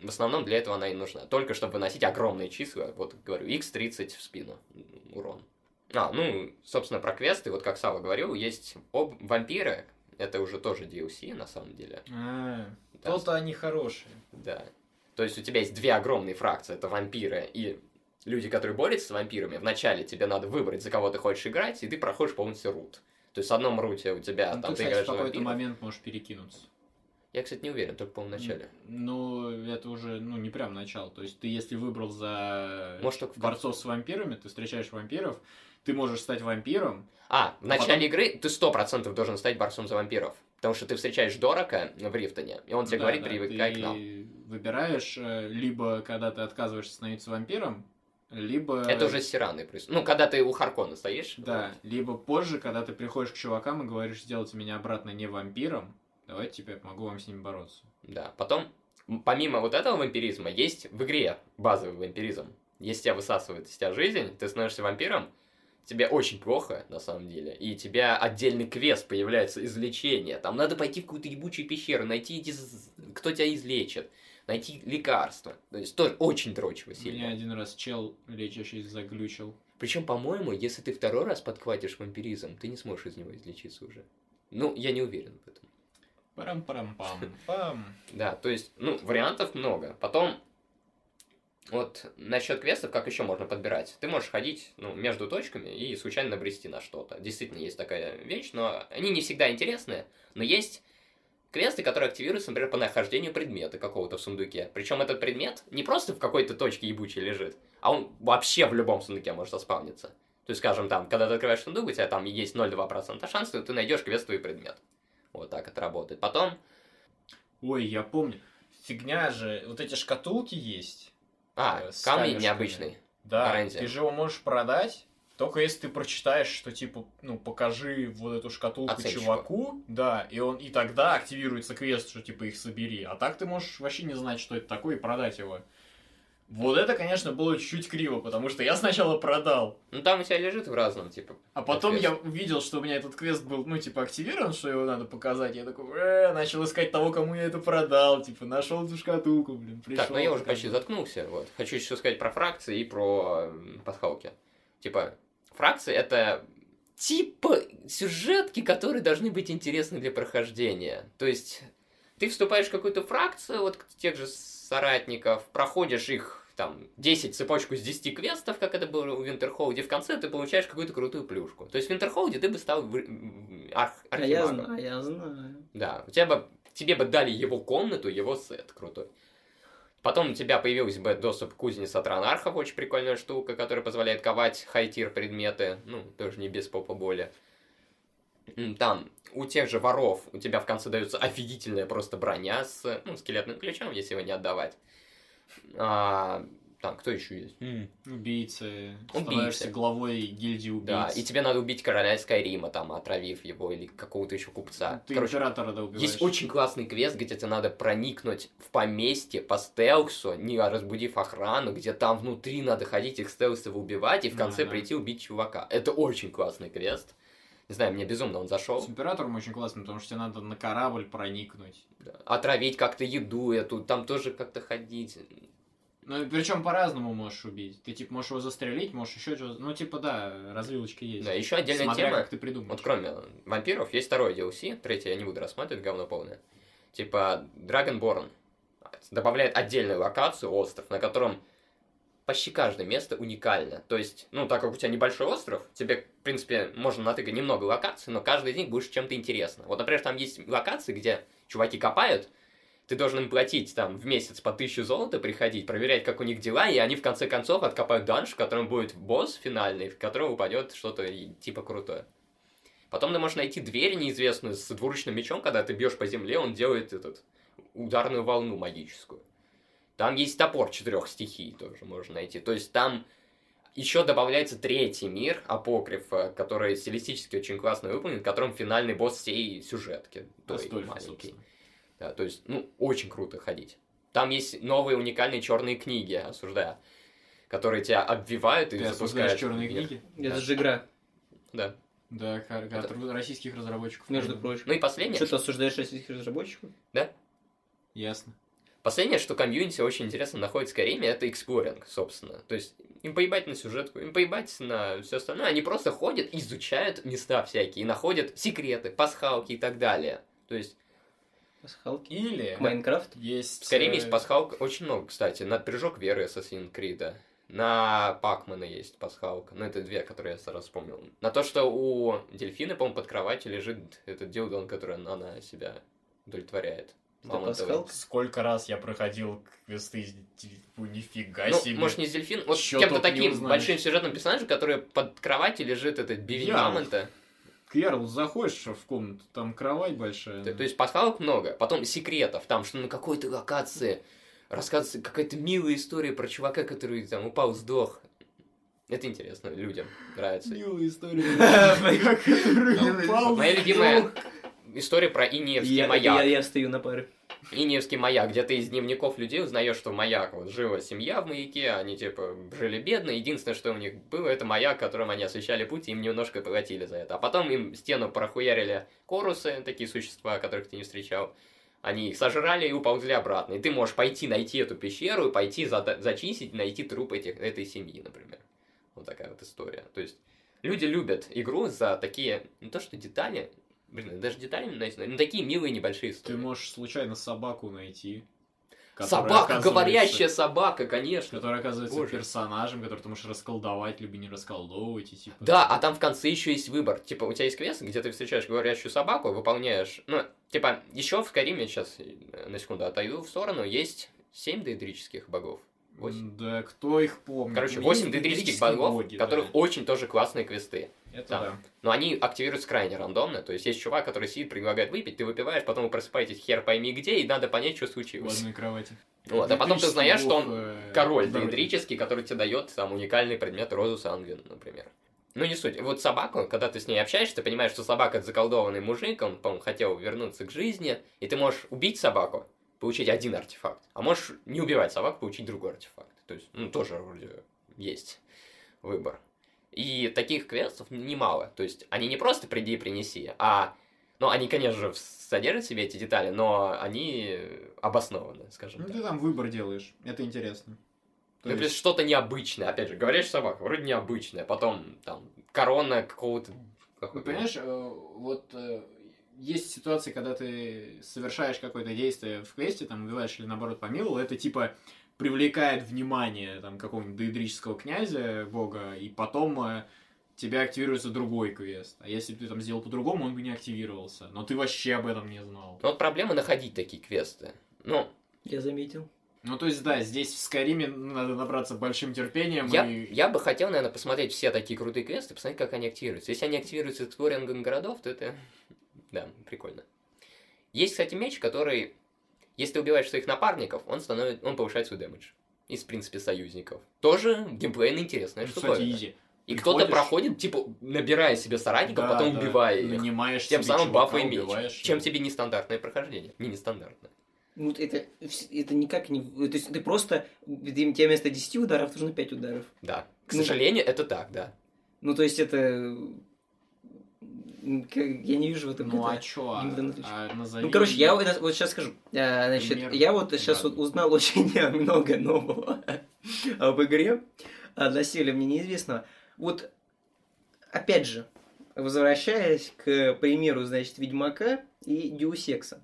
в основном для этого она и нужна. Только чтобы выносить огромные числа. Вот, говорю, x30 в спину урон. А, ну, собственно, про квесты, вот как Сава говорил, есть об вампиры. Это уже тоже DLC, на самом деле. А, Да. то-то они хорошие. Да. То есть у тебя есть две огромные фракции, это вампиры и люди, которые борются с вампирами. Вначале тебе надо выбрать, за кого ты хочешь играть, и ты проходишь полностью рут. То есть в одном руте у тебя Ну, там ты, ты кстати, играешь в какой-то момент можешь перекинуться. Я, кстати, не уверен, только, по-моему, в начале. Ну, это уже, ну, не прям начало. То есть ты, если выбрал за Может, только борцов с вампирами, ты встречаешь вампиров, ты можешь стать вампиром. А, в начале потом- игры ты сто процентов должен стать борцом за вампиров. Потому что ты встречаешь Дорака в Рифтоне, и он тебе Да, говорит, да, привыкай ты к нам. выбираешь, э, либо когда ты отказываешься становиться вампиром, либо... Это уже Сираны. проис- Ну, когда ты у Харкона стоишь. Да, либо позже, когда ты приходишь к чувакам и говоришь, сделайте меня обратно не вампиром, давайте теперь помогу вам с ними бороться. Да, потом, помимо вот этого вампиризма, есть в игре базовый вампиризм. Если тебя высасывает из тебя жизнь, ты становишься вампиром, тебе очень плохо, на самом деле, и тебя отдельный квест появляется излечение. Там надо пойти в какую-то ебучую пещеру, найти, эти кто тебя излечит, найти лекарства. То есть тоже очень дрочево сильно. Меня один раз чел, лечащий, заглючил. Причем, по-моему, если ты второй раз подхватишь вампиризм, ты не сможешь из него излечиться уже. Ну, я не уверен в этом. Парам-парам-пам. Да, то есть, ну, вариантов много. Потом, вот насчет квестов, как еще можно подбирать? Ты можешь ходить ну, между точками и случайно набрести на что-то. Действительно, есть такая вещь, но они не всегда интересные. Но есть квесты, которые активируются, например, по нахождению предмета какого-то в сундуке. Причем этот предмет не просто в какой-то точке ебучей лежит, а он вообще в любом сундуке может заспавниться. То есть, скажем, там, когда ты открываешь сундук, у тебя там есть 0,2% шанса, что ты найдешь квестовый предмет. Вот так это работает. Потом, Ой, я помню. Фигня же, вот эти шкатулки есть. А, Э, с камень камешками. необычный. Да, Гарантия. ты же его можешь продать, только если ты прочитаешь, что типа, ну, покажи вот эту шкатулку Оценщику. чуваку, да, и он и тогда активируется квест, что типа их собери. А так ты можешь вообще не знать, что это такое, и продать его. Вот это, конечно, было чуть-чуть криво, потому что я сначала продал, Ну, там у тебя лежит в разном, типа. а потом я увидел, что у меня этот квест был, ну, типа, активирован, что его надо показать. Я такой, э, начал искать того, кому я это продал. Типа, нашел эту шкатулку, блин, пришел. Так, ну я уже почти заткнулся, вот. Хочу еще сказать про фракции и про пасхалки. Типа, фракции это типа сюжетки, которые должны быть интересны для прохождения. То есть, ты вступаешь в какую-то фракцию, вот тех же соратников, проходишь их там 10 цепочку с 10 квестов, как это было в Винтерхолде, в конце ты получаешь какую-то крутую плюшку. То есть в Винтерхолде ты бы стал в- арх- А я архимагом. знаю, я знаю. Да, у тебя бы, тебе бы дали его комнату, его сет крутой. Потом у тебя появился бы доступ к кузнице Атронахов, очень прикольная штука, которая позволяет ковать high-tier предметы, ну, тоже не без попаболи. Там, у тех же воров, у тебя в конце дается офигительная просто броня с, ну, скелетным ключом, если его не отдавать. А, там, кто еще есть? Убийцы. Убийцы. Становишься главой гильдии убийц. Да, и тебе надо убить короля Скайрима, там, отравив его, или какого-то еще купца. Ты Короче, императора да убиваешь. Есть очень классный квест, где тебе надо проникнуть в поместье по стелсу, не разбудив охрану, где там внутри надо ходить их стелсово убивать и в конце да. прийти убить чувака. Это очень классный квест. Не знаю, мне безумно он С зашел. императором очень классно, потому что тебе надо на корабль проникнуть. Отравить как-то еду эту, там тоже как-то ходить. Ну, причем по-разному можешь убить. Ты, типа, можешь его застрелить, можешь еще что-то. Ну, типа, да, развилочка есть. Да, еще отдельная Смотря тема. как ты придумаешь. Вот кроме вампиров, есть второй DLC, третий я не буду рассматривать, говно полное. Типа Dragonborn добавляет отдельную локацию, остров, на котором почти каждое место уникально. То есть, ну, так как у тебя небольшой остров, тебе, в принципе, можно натыкать немного локаций, но каждый из них будет чем-то интересно. Вот, например, там есть локации, где чуваки копают, ты должен им платить там в месяц по тысячу золота, приходить, проверять, как у них дела, и они в конце концов откопают данж, в котором будет босс финальный, в котором упадет что-то типа крутое. Потом ты можешь найти дверь неизвестную с двуручным мечом, когда ты бьешь по земле, он делает этот ударную волну магическую. Там есть топор четырех стихий тоже можно найти. То есть там еще добавляется третий мир, апокрифа, который стилистически очень классно выполнен, в котором финальный босс всей сюжетки. той Астольфа, маленький. собственно. Да, то есть, ну, очень круто ходить. Там есть новые уникальные черные книги, осуждаю, которые тебя обвивают и Ты запускают. осуждаешь черные вверх. книги? Это Да. же игра, Да. Да, как от российских разработчиков. между прочим. Ну и последнее, Что ты осуждаешь российских разработчиков? Ясно. Последнее, что комьюнити очень интересно находит в Скайриме, это exploring, собственно. То есть им поебать на сюжетку, им поебать на все остальное. Они просто ходят, изучают места всякие, и находят секреты, пасхалки и так далее. То есть Пасхалки. Или К Minecraft. есть... в Скайриме э, есть пасхалка очень много, кстати. На прыжок веры Assassin's Creed. На Пакмана есть пасхалка. Ну, это две, которые я сразу вспомнил. На то, что у Дельфины, по-моему, под кроватью лежит этот дилдон, который она себя удовлетворяет. Это Мамонтовый. пасхалка? Сколько раз я проходил квесты, из- типа, нифига Ну, себе. может, не с дельфин, вот Чё кем-то таким большим сюжетным персонажем, который под кроватью лежит этот бивень Ярл. мамонта. Ярл, заходишь в комнату, там кровать большая. То, то есть пасхалок много. Потом секретов, там, что на какой-то локации рассказывается какая-то милая история про чувака, который там упал, сдох. Это интересно, людям нравится. Милая история. Моя любимая история про Иниевский Я, маяк. я, я стою на паре. Иниевский маяк, где ты из дневников людей узнаешь, что маяк, вот жила семья в маяке, они типа жили бедно, единственное, что у них было, это маяк, которым они освещали путь, и им немножко платили за это. А потом им стену прохуярили корусы, такие существа, которых ты не встречал. Они их сожрали и уползли обратно. И ты можешь пойти найти эту пещеру, и пойти зада- зачистить, найти труп этих, этой семьи, например. Вот такая вот история. То есть люди любят игру за такие, не то что детали, блин, даже детали не найти, но такие милые небольшие Ты истории. можешь случайно собаку найти. которая Собака, говорящая собака, конечно. Который оказывается Боже. персонажем, который ты можешь расколдовать, либо не расколдовывать, и типа... Да, а там в конце еще есть выбор. Типа, у тебя есть квест, где ты встречаешь говорящую собаку, выполняешь... Ну, типа, еще в Кариме, сейчас э, на секунду отойду в сторону, есть 7 дейдрических богов. Восемь. М, Да, кто их помнит? Короче, Ну, 8 есть дейдрических дейдрические богов, боги, у да. которых очень тоже классные квесты. Это да. да. Но они активируются крайне рандомно. То есть есть чувак, который сидит, предлагает выпить, ты выпиваешь, потом вы просыпаетесь хер пойми где, и надо понять, что В случилось. одной кровати. Вот, а потом ты узнаешь, что он э, король здоровья. дейдрический, который тебе дает там уникальный предмет розу сангвин, например. Ну, не суть. Вот собаку, когда ты с ней общаешься, ты понимаешь, что собака это заколдованный мужик, он, по-моему, хотел вернуться к жизни, и ты можешь убить собаку, получить один артефакт, а можешь не убивать собаку, получить другой артефакт. То есть, ну, тоже вроде есть выбор. И таких квестов немало. То есть, они не просто приди и принеси, а... Ну, они, конечно же, содержат в себе эти детали, но они обоснованы, скажем Ну, так. ты там выбор делаешь. Это интересно. То Ну, плюс есть- что-то необычное. Опять же, говорящая собака, вроде необычная. Потом, там, корона какого-то... Ну, понимаешь, э, вот э, есть ситуации, когда ты совершаешь какое-то действие в квесте, там, убиваешь или наоборот помиловал, это типа привлекает внимание там какого-нибудь доэдрического князя, бога, и потом э, тебе активируется другой квест. А если бы ты там сделал по-другому, он бы не активировался. Но ты вообще об этом не знал. Ну, вот проблема находить такие квесты. Ну, Я заметил. Ну, то есть, да, здесь в Скайриме надо набраться большим терпением я, и... я бы хотел, наверное, посмотреть все такие крутые квесты, посмотреть, как они активируются. Если они активируются эксплорингом городов, то это... Да, прикольно. Есть, кстати, меч, который... Если ты убиваешь своих напарников, он, становится, он повышает свой дэмэдж. Из, в принципе, союзников. Тоже геймплейно интересная Ну, штука. кстати, изи. И кто-то проходит, типа, набирая себе соратников, Да, потом да, убивая их. Нанимаешь Тем самым бафай меч. Чем тебе нестандартное прохождение? Не нестандартное. Ну, это, это никак не... То есть ты просто... Тебе вместо 10 ударов нужно 5 ударов. Да. К Ну, сожалению, это так, да. Ну, то есть это... я не вижу в этом Ну это- а чё? А назови- Ну, короче, я вот, вот сейчас скажу. А, Значит, Пример я вот сейчас вот обратный. узнал очень много нового об игре, доселе мне неизвестного. Вот, опять же, возвращаясь к примеру, значит, Ведьмака и Диусекса.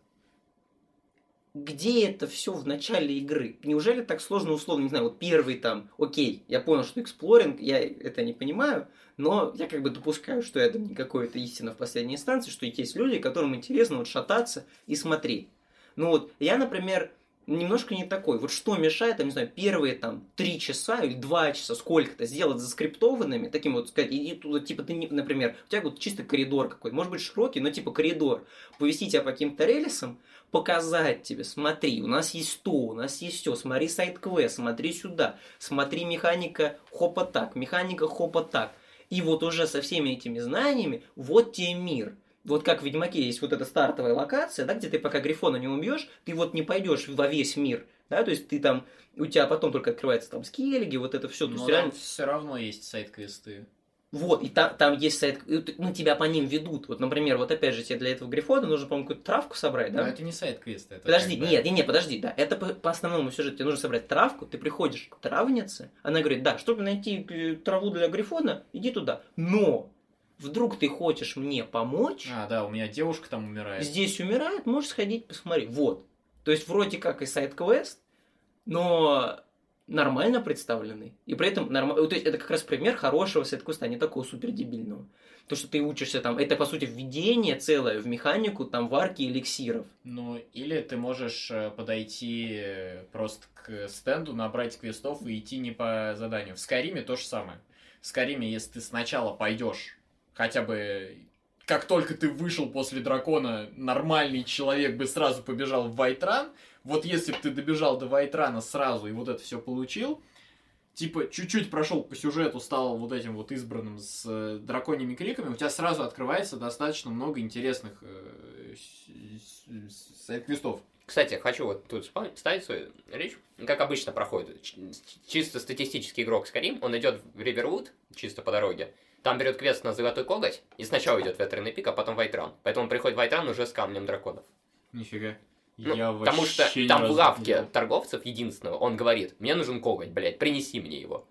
Где это все в начале игры? Неужели так сложно, условно, не знаю, вот первый там, окей, я понял, что эксплоринг, я это не понимаю, но я как бы допускаю, что это не какое-то истина в последней инстанции, что есть люди, которым интересно вот шататься и смотреть. Ну вот, я, например, немножко не такой. Вот что мешает, там, не знаю, первые там три часа или два часа, сколько-то сделать заскриптованными, таким вот сказать, иди туда, типа ты, например, у тебя вот чисто коридор какой-то, может быть широкий, но типа коридор, повести тебя по каким-то рельсам, показать тебе, смотри, у нас есть то, у нас есть все, смотри сайт-квест, смотри сюда, смотри механика хопа так, механика хопа так. И вот уже со всеми этими знаниями, вот тебе мир. Вот как в Ведьмаке есть вот эта стартовая локация, да, где ты пока Грифона не убьешь, ты вот не пойдешь во весь мир, да, то есть ты там, у тебя потом только открывается там скеллиги, вот это все, Но реально... там все равно есть сайт-квесты. Вот, и там, там есть сайт, ну, тебя по ним ведут. Вот, например, вот опять же, тебе для этого Грифона нужно, по-моему, какую-то травку собрать, да? Но это не сайт-квесты. это Подожди, как нет, нет, нет, подожди, да, это по, по основному сюжету. Тебе нужно собрать травку, ты приходишь к травнице, она говорит, да, чтобы найти э, траву для Грифона, иди туда. Но вдруг ты хочешь мне помочь, А, да, у меня девушка там умирает. здесь умирает, можешь сходить посмотри. Вот. То есть вроде как и сайт-квест, но нормально представленный. И при этом нормально. То есть это как раз пример хорошего сайт-квеста, а не такого супер дебильного. То, что ты учишься там, это по сути введение целое в механику там варки эликсиров. Ну, или ты можешь э, подойти э, просто к стенду, набрать квестов и идти не по заданию. В Скариме то же самое. В Скариме, если ты сначала пойдешь, хотя бы как только ты вышел после дракона, нормальный человек бы сразу побежал в Вайтран. Вот если бы ты добежал до Вайтрана сразу и вот это все получил, типа чуть-чуть прошел по сюжету, стал вот этим вот избранным с э, драконьими криками, у тебя сразу открывается достаточно много интересных э, сайт-квестов. Кстати, хочу вот тут спа- ставить свою речь. Как обычно проходит. Чисто статистический игрок Скарим, он идет в Ривервуд, чисто по дороге. Там берет квест на Золотой Коготь, и сначала идет Ветреный Пик, а потом Вайтран. Поэтому он приходит Вайтран уже с камнем драконов. Нифига. Ну, Я потому что там в лавке торговцев единственного он говорит, мне нужен коготь, блядь, принеси мне его.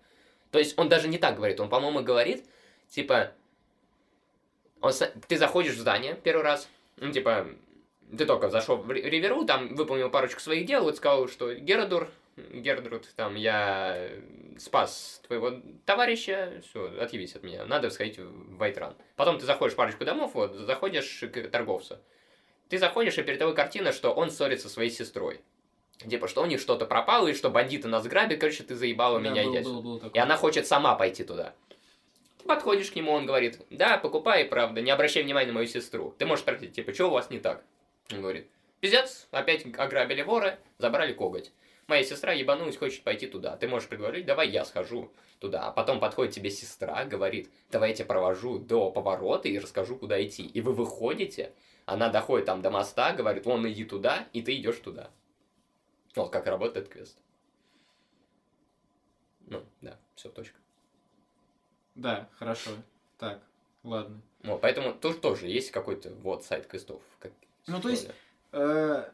То есть он даже не так говорит, он, по-моему, говорит, типа, он ты заходишь в здание первый раз, ну, типа, ты только зашел в Ри- Риверу, там выполнил парочку своих дел, вот сказал, что Геродур, Гердруд, там, я э, спас твоего товарища, все, отъявись от меня, надо сходить в Вайтран. Потом ты заходишь в парочку домов, вот, заходишь к торговцу. Ты заходишь, и перед тобой картина, что он ссорится со своей сестрой. Типа, что у них что-то пропало, и что бандиты нас грабят, короче, ты заебала Да, меня, было- я было- было И такое. она хочет сама пойти туда. Ты подходишь к нему, он говорит, да, покупай, правда, не обращай внимания на мою сестру. Ты можешь спросить, типа, что у вас не так? Он говорит, пиздец, опять ограбили воры, забрали коготь. Моя сестра ебанулась, хочет пойти туда. Ты можешь предложить, давай я схожу туда. А потом подходит тебе сестра, говорит, давай я тебя провожу до поворота и расскажу, куда идти. И вы выходите, она доходит там до моста, говорит, вон иди туда, и ты идешь туда. Вот как работает квест. Ну, да, все, точка. Да, хорошо. Так, ладно. Вот, поэтому тут тоже есть какой-то вот сайт квестов. Как Ну, то есть. Э,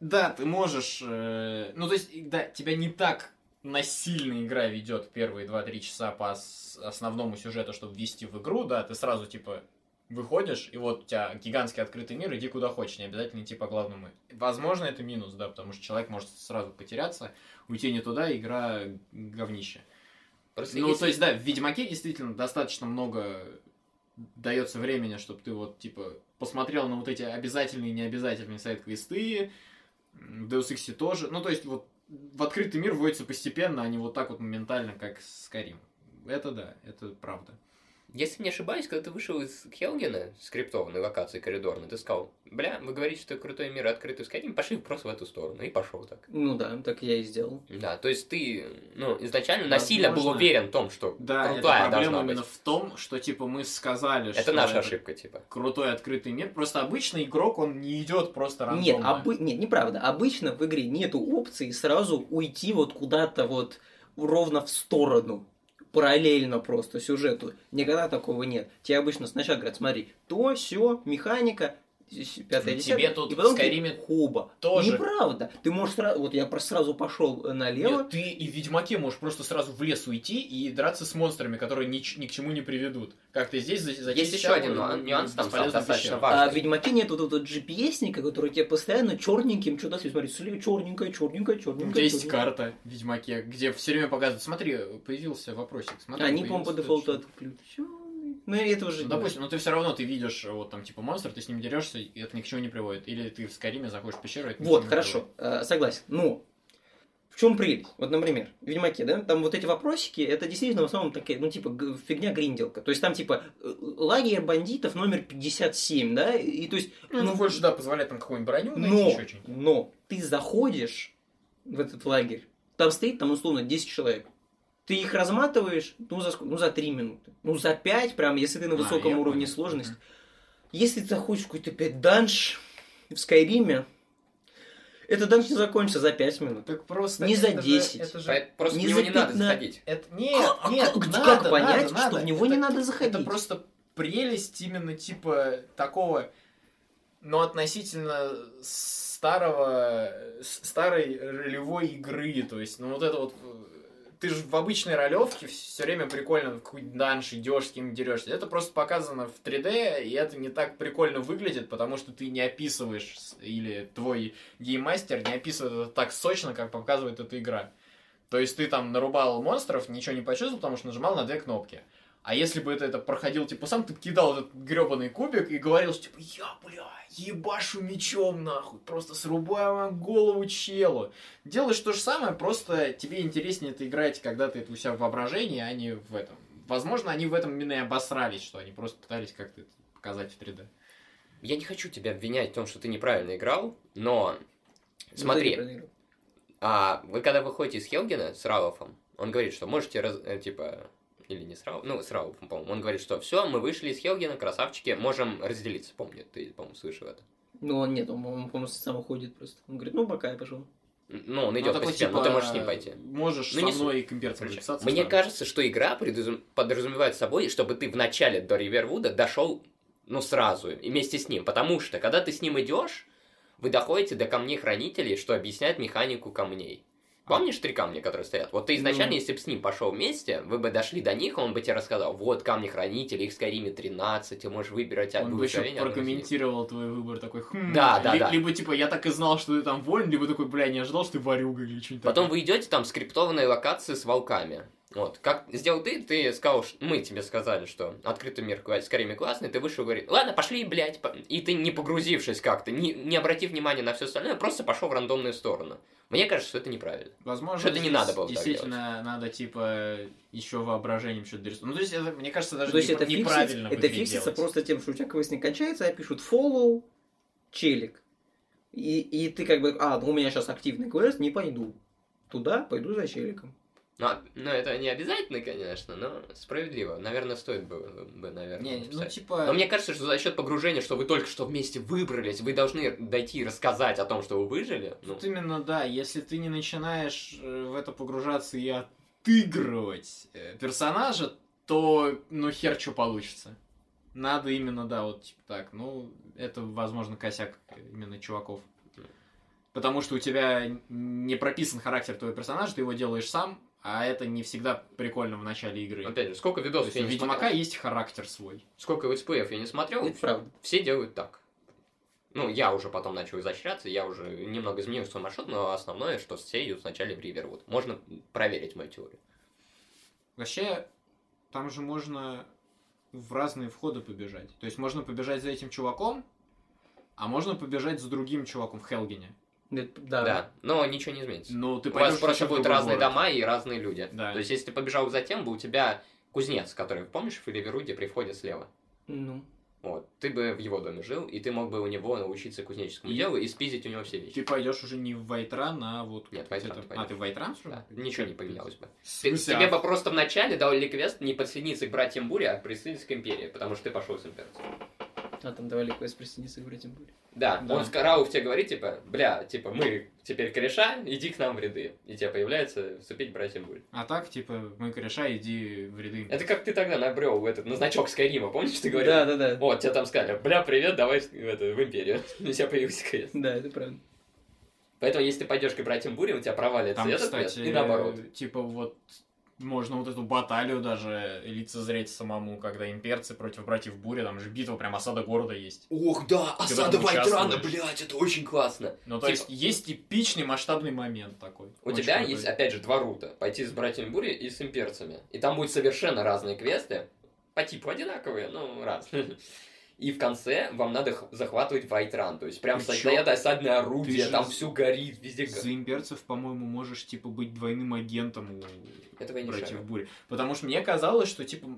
Да, ты можешь... э, Ну, то есть, да, тебя не так насильно игра ведет первые 2-3 часа по ос- основному сюжету, чтобы ввести в игру, да, ты сразу, типа, выходишь, и вот у тебя гигантский открытый мир, иди куда хочешь, не обязательно идти по главному. Возможно, это минус, да, потому что человек может сразу потеряться, уйти не туда, игра говнище. Просто Ну, если- то есть, да, в Ведьмаке действительно достаточно много дается времени, чтобы ты вот, типа, посмотрел на вот эти обязательные и необязательные сайт-квесты, в Deus Ex тоже. Ну, то есть, вот в открытый мир вводится постепенно, а не вот так вот моментально, как с Карим. Это да, это правда. Если не ошибаюсь, когда ты вышел из Хелгена, скриптованной локации коридорной, ты сказал, бля, вы говорите, что крутой мир открытый Skyrim, пошли просто в эту сторону. И пошел так. Ну да, так я и сделал. Да, то есть ты, ну, изначально насильно был Возможно. уверен в том, что Да, крутая это проблема именно быть. в том, что, типа, мы сказали, что Это наша это ошибка, типа. крутой открытый мир. Просто обычный игрок, он не идет просто рандомно. Нет, обы... нет, неправда. Обычно в игре нету опции сразу уйти вот куда-то вот ровно в сторону. Параллельно просто сюжету. Никогда такого нет. Тебе обычно сначала говорят, смотри, то, все, механика, пятое, десятое, тебе тут и потом в Скайриме ты хоба. тоже. Неправда. Ты можешь сразу, вот я просто сразу пошел налево, Нет, ты и в Ведьмаке можешь просто сразу в лес уйти и драться с монстрами, которые ни, ни к чему не приведут. Как ты здесь за- Есть еще один нюанс, там достаточно пещеру. А важный. в Ведьмаке нет вот этого GPS-ника, который тебе постоянно черненьким что-то освещает. Смотри, слева У черненькое. тебя есть карта в Ведьмаке, где все время показывают, смотри, появился вопросик. Смотри, Они, по-моему, по дефолту отключены. Ну, это уже... Ну, допустим, но ты все равно ты видишь вот там типа монстр, ты с ним дерешься, и это ни к чему не приводит. Или ты в Скайриме заходишь в пещеру, и это Вот, хорошо, э, согласен. Но в чем прелесть? Вот, например, в Ведьмаке, да, там вот эти вопросики, это действительно в основном такая, ну, типа, фигня гринделка. То есть там, типа, э, лагерь бандитов номер 57, да, и то есть... приводит. Ну, больше, да, позволяет там какую-нибудь броню найти, но, еще что-нибудь. но ты заходишь в этот лагерь, там стоит, там, условно, 10 человек. Ты их разматываешь, ну, за, ну, за 3 минуты. Ну, за 5, прям, если ты на А, высоком я уровне понял. сложности. Мгм. Если ты в какой-то опять данж в Скайриме, этот данж не закончится за 5 минут. Так просто... Не за это же- 10. это же- Просто не в него за не надо 15. заходить. Это нет, Как- нет, как- надо, как надо, понять, что надо. в него не Это- надо заходить? Это просто прелесть именно типа такого, но относительно старого, старой ролевой игры. То есть, ну вот это вот э, ты же в обычной ролевке все время прикольно в какой-нибудь данж идешь, с кем дерешься. Это просто показано в 3D, и это не так прикольно выглядит, потому что ты не описываешь, или твой гейммастер не описывает это так сочно, как показывает эта игра. То есть ты там нарубал монстров, ничего не почувствовал, потому что нажимал на две кнопки. А если бы это, это проходил, типа, сам ты кидал этот гребаный кубик и говорил, что, типа, я, бля, ебашу мечом, нахуй, просто срубаю вам голову челу. Делаешь то же самое, просто тебе интереснее это играть, когда ты это у себя в воображении, а не в этом. Возможно, они в этом именно и обосрались, что они просто пытались как-то это показать в 3D. Я не хочу тебя обвинять в том, что ты неправильно играл, но Ну, смотри, а вы когда выходите из Хелгена с Рауфом, он говорит, что можете, раз- э, типа, или не с Рауфом, ну, с Рауфом, по-моему, он говорит, что все, мы вышли из Хелгена, красавчики, можем разделиться, помню, ты, по-моему, слышал это. Ну, он нет, он, он, по-моему, сам уходит просто. Он говорит, ну, пока я пошел. Ну, он Ну, идет такой, постепенно, но ты можешь с ним пойти. Можешь Ну, со не мной комперцем Короче, записаться. Мне да. кажется, что игра подразумевает собой, чтобы ты в начале до Ривервуда дошел, ну, сразу, и вместе с ним. Потому что, когда ты с ним идешь, вы доходите до камней хранителей, что объясняет механику камней. Помнишь три камня, которые стоят? Вот ты изначально, Ну. если бы с ним пошел вместе, вы бы дошли до них, он бы тебе рассказал, вот камни хранителей, их в Скайриме 13, ты можешь выбирать Он бы еще благословение, одно из них». прокомментировал твой выбор такой, хм, Да, да, ли- да. Либо типа, я так и знал, что ты там воин, либо такой, бля, не ожидал, что ты варюга или что-нибудь Потом такое. вы идете там скриптованные локации с волками. Вот. Как сделал ты, ты сказал, что мы тебе сказали, что открытый мир скорее классный, ты вышел и говорит, ладно, пошли, блядь, по-». и ты не погрузившись как-то, не, не обратив внимания на все остальное, просто пошел в рандомную сторону. Мне кажется, что это неправильно. Возможно, Что-то не здесь надо было так Действительно, надо, типа, еще воображением что-то дорисовать. Ну, то есть, это, мне кажется, даже То есть не- это, неправильно фиксится, в это фиксится делать. просто тем, что у тебя квест не кончается, а пишут follow челик. И, и ты как бы, а, ну у меня сейчас активный квест, не пойду. Туда пойду за челиком. Ну, а- ну, это не обязательно, конечно, но справедливо. Наверное, стоит бы, бы наверное, Не, ну, типа... Но мне кажется, что за счет погружения, что вы только что вместе выбрались, вы должны дойти и рассказать о том, что вы выжили. Ну, Тут именно, да, если ты не начинаешь э, в это погружаться и отыгрывать э, персонажа, то, ну, хер что получится. Надо именно, да, вот типа так. Ну, это, возможно, косяк именно чуваков. Потому что у тебя не прописан характер твоего персонажа, ты его делаешь сам, а это не всегда прикольно в начале игры. опять же, сколько видосов есть я у не Ведьмака смотрел, есть характер свой. сколько летсплеев я не смотрел, Это правда. все делают так. Ну, я уже потом начал изощряться, я уже немного изменил свой маршрут, но основное, что все идут сначала в Ривервуд. Можно проверить мою теорию. Вообще, там же можно в разные входы побежать. То есть можно побежать за этим чуваком, а можно побежать за другим чуваком в Хелгене. Да. да. но ничего не изменится. Ну, ты У вас просто будут разные город. дома и разные люди. Да. То есть, если ты побежал за тем, бы у тебя кузнец, который, помнишь, в Ривервуде при входе слева? Ну. Вот. Ты бы в его доме жил, и ты мог бы у него научиться кузнеческому И- делу и спиздить у него все вещи. Ты пойдешь уже не в Вайтран, а вот... Нет, Вайтран ты пойдешь. А, ты в Вайтран уже? Да, ничего не поменялось бы. Ты- тебе а- бы просто в начале дали квест не присоединиться к братьям Бури, а присоединиться к Империи, потому что ты пошел с Имперцем. А, там давали квест «Прости, не сыграй, тем более». Да, Да. он Рауф тебе говорит, типа, бля, типа, мы теперь кореша, иди к нам в ряды. И тебе появляется вступить братьям Буль. А так, типа, мы кореша, иди в ряды. Это как ты тогда набрел в этот, на значок Скайрима, помнишь, ты говорил? Да, да, да. Вот, тебе там сказали, бля, привет, давай в, это, в Империю. У тебя появился квест. Да, это правда. Поэтому, если ты пойдешь к братьям Бури, у тебя провалится Там, этот квест, кстати, и наоборот. типа вот можно вот эту баталию даже лицезреть самому, когда имперцы против братьев Бури, там же битва, прям осада города есть. Ох, да, осада Вайтрана, блядь, это очень классно. Ну, то Типа- есть, есть типичный масштабный момент такой. У тебя крутой. есть, опять же, два рута. Пойти с братьями Бури и с имперцами. И там будут совершенно разные квесты. По типу одинаковые, но разные. И в конце вам надо захватывать Вайтран. То есть прям Ты стоят осадное орудие, же там все горит, везде За имперцев, по-моему, можешь, типа, быть двойным агентом у Этого я не братьев шарю. Бури. Потому что мне казалось, что, типа,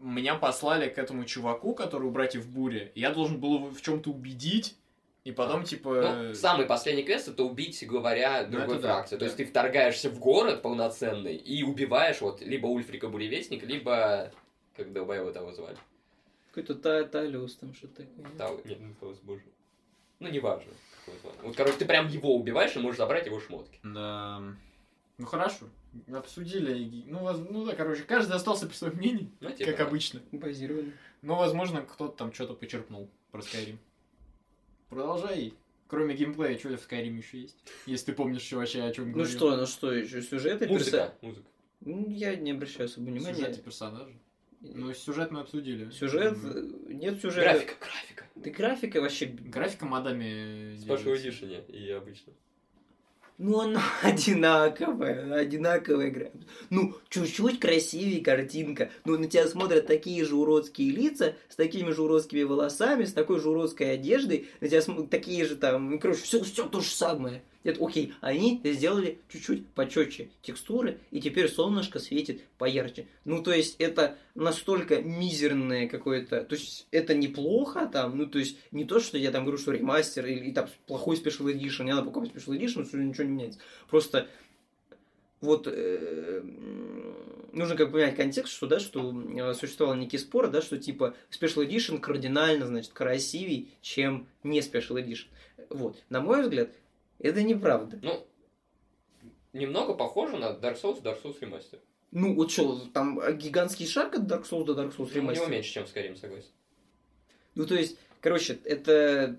меня послали к этому чуваку, который у братьев Бури, я должен был его в чем-то убедить, и потом, типа... Ну, самый последний квест это убить главаря Ну, другой да, фракции. То да. есть ты вторгаешься в город полноценный и убиваешь вот либо Ульфрика Буревестник, либо как долбоева того звали. Какой-то та Талиус там что-то такое. Тау- Нет, не Таус, боже. Ну, неважно. Вот, короче, ты прям его убиваешь и можешь забрать его шмотки. Да. Ну хорошо. Обсудили. Ну, воз- ну да, короче, каждый остался при своем мнении, Ну, типа, как обычно. Базировали. Но, возможно, кто-то там что-то почерпнул про Skyrim. Продолжай. Кроме геймплея, что в Skyrim еще есть? Если ты помнишь, что вообще о чем Ну что, ну что, еще сюжеты? Музыка, музыка. Ну, Я не обращаю особо внимания. Сюжет и персонажи. Ну, сюжет мы обсудили. Сюжет, э, нет сюжета. Графика, графика. Да графика вообще... Графика Special делается. Edition и обычно. Ну, она одинаковая, она одинаковая игра. Ну, чуть-чуть красивее картинка. Ну, на тебя смотрят такие же уродские лица, с такими же уродскими волосами, с такой же уродской одеждой. На тебя смотрят такие же там, ну, короче, все, все то же самое. Это окей, они сделали чуть-чуть почетче текстуры, и теперь солнышко светит поярче. Ну, то есть, это настолько мизерное какое-то... То есть, это неплохо там, ну, то есть, не то, что я там говорю, что ремастер или там плохой Special Edition, не надо покупать Special Edition, что ничего не меняется. Просто вот э, нужно как бы понимать контекст, что, да, что э, существовал некий спор, да, что типа Special Edition кардинально, значит, красивей, чем не Special Edition. Вот. На мой взгляд, это неправда. Ну, немного похоже на Dark Souls, Dark Souls ремастер. Ну, вот что, там гигантский шаг от Dark Souls до Dark Souls Ну, у него Remaster. меньше, чем Skyrim, согласен. Ну, то есть, короче, это...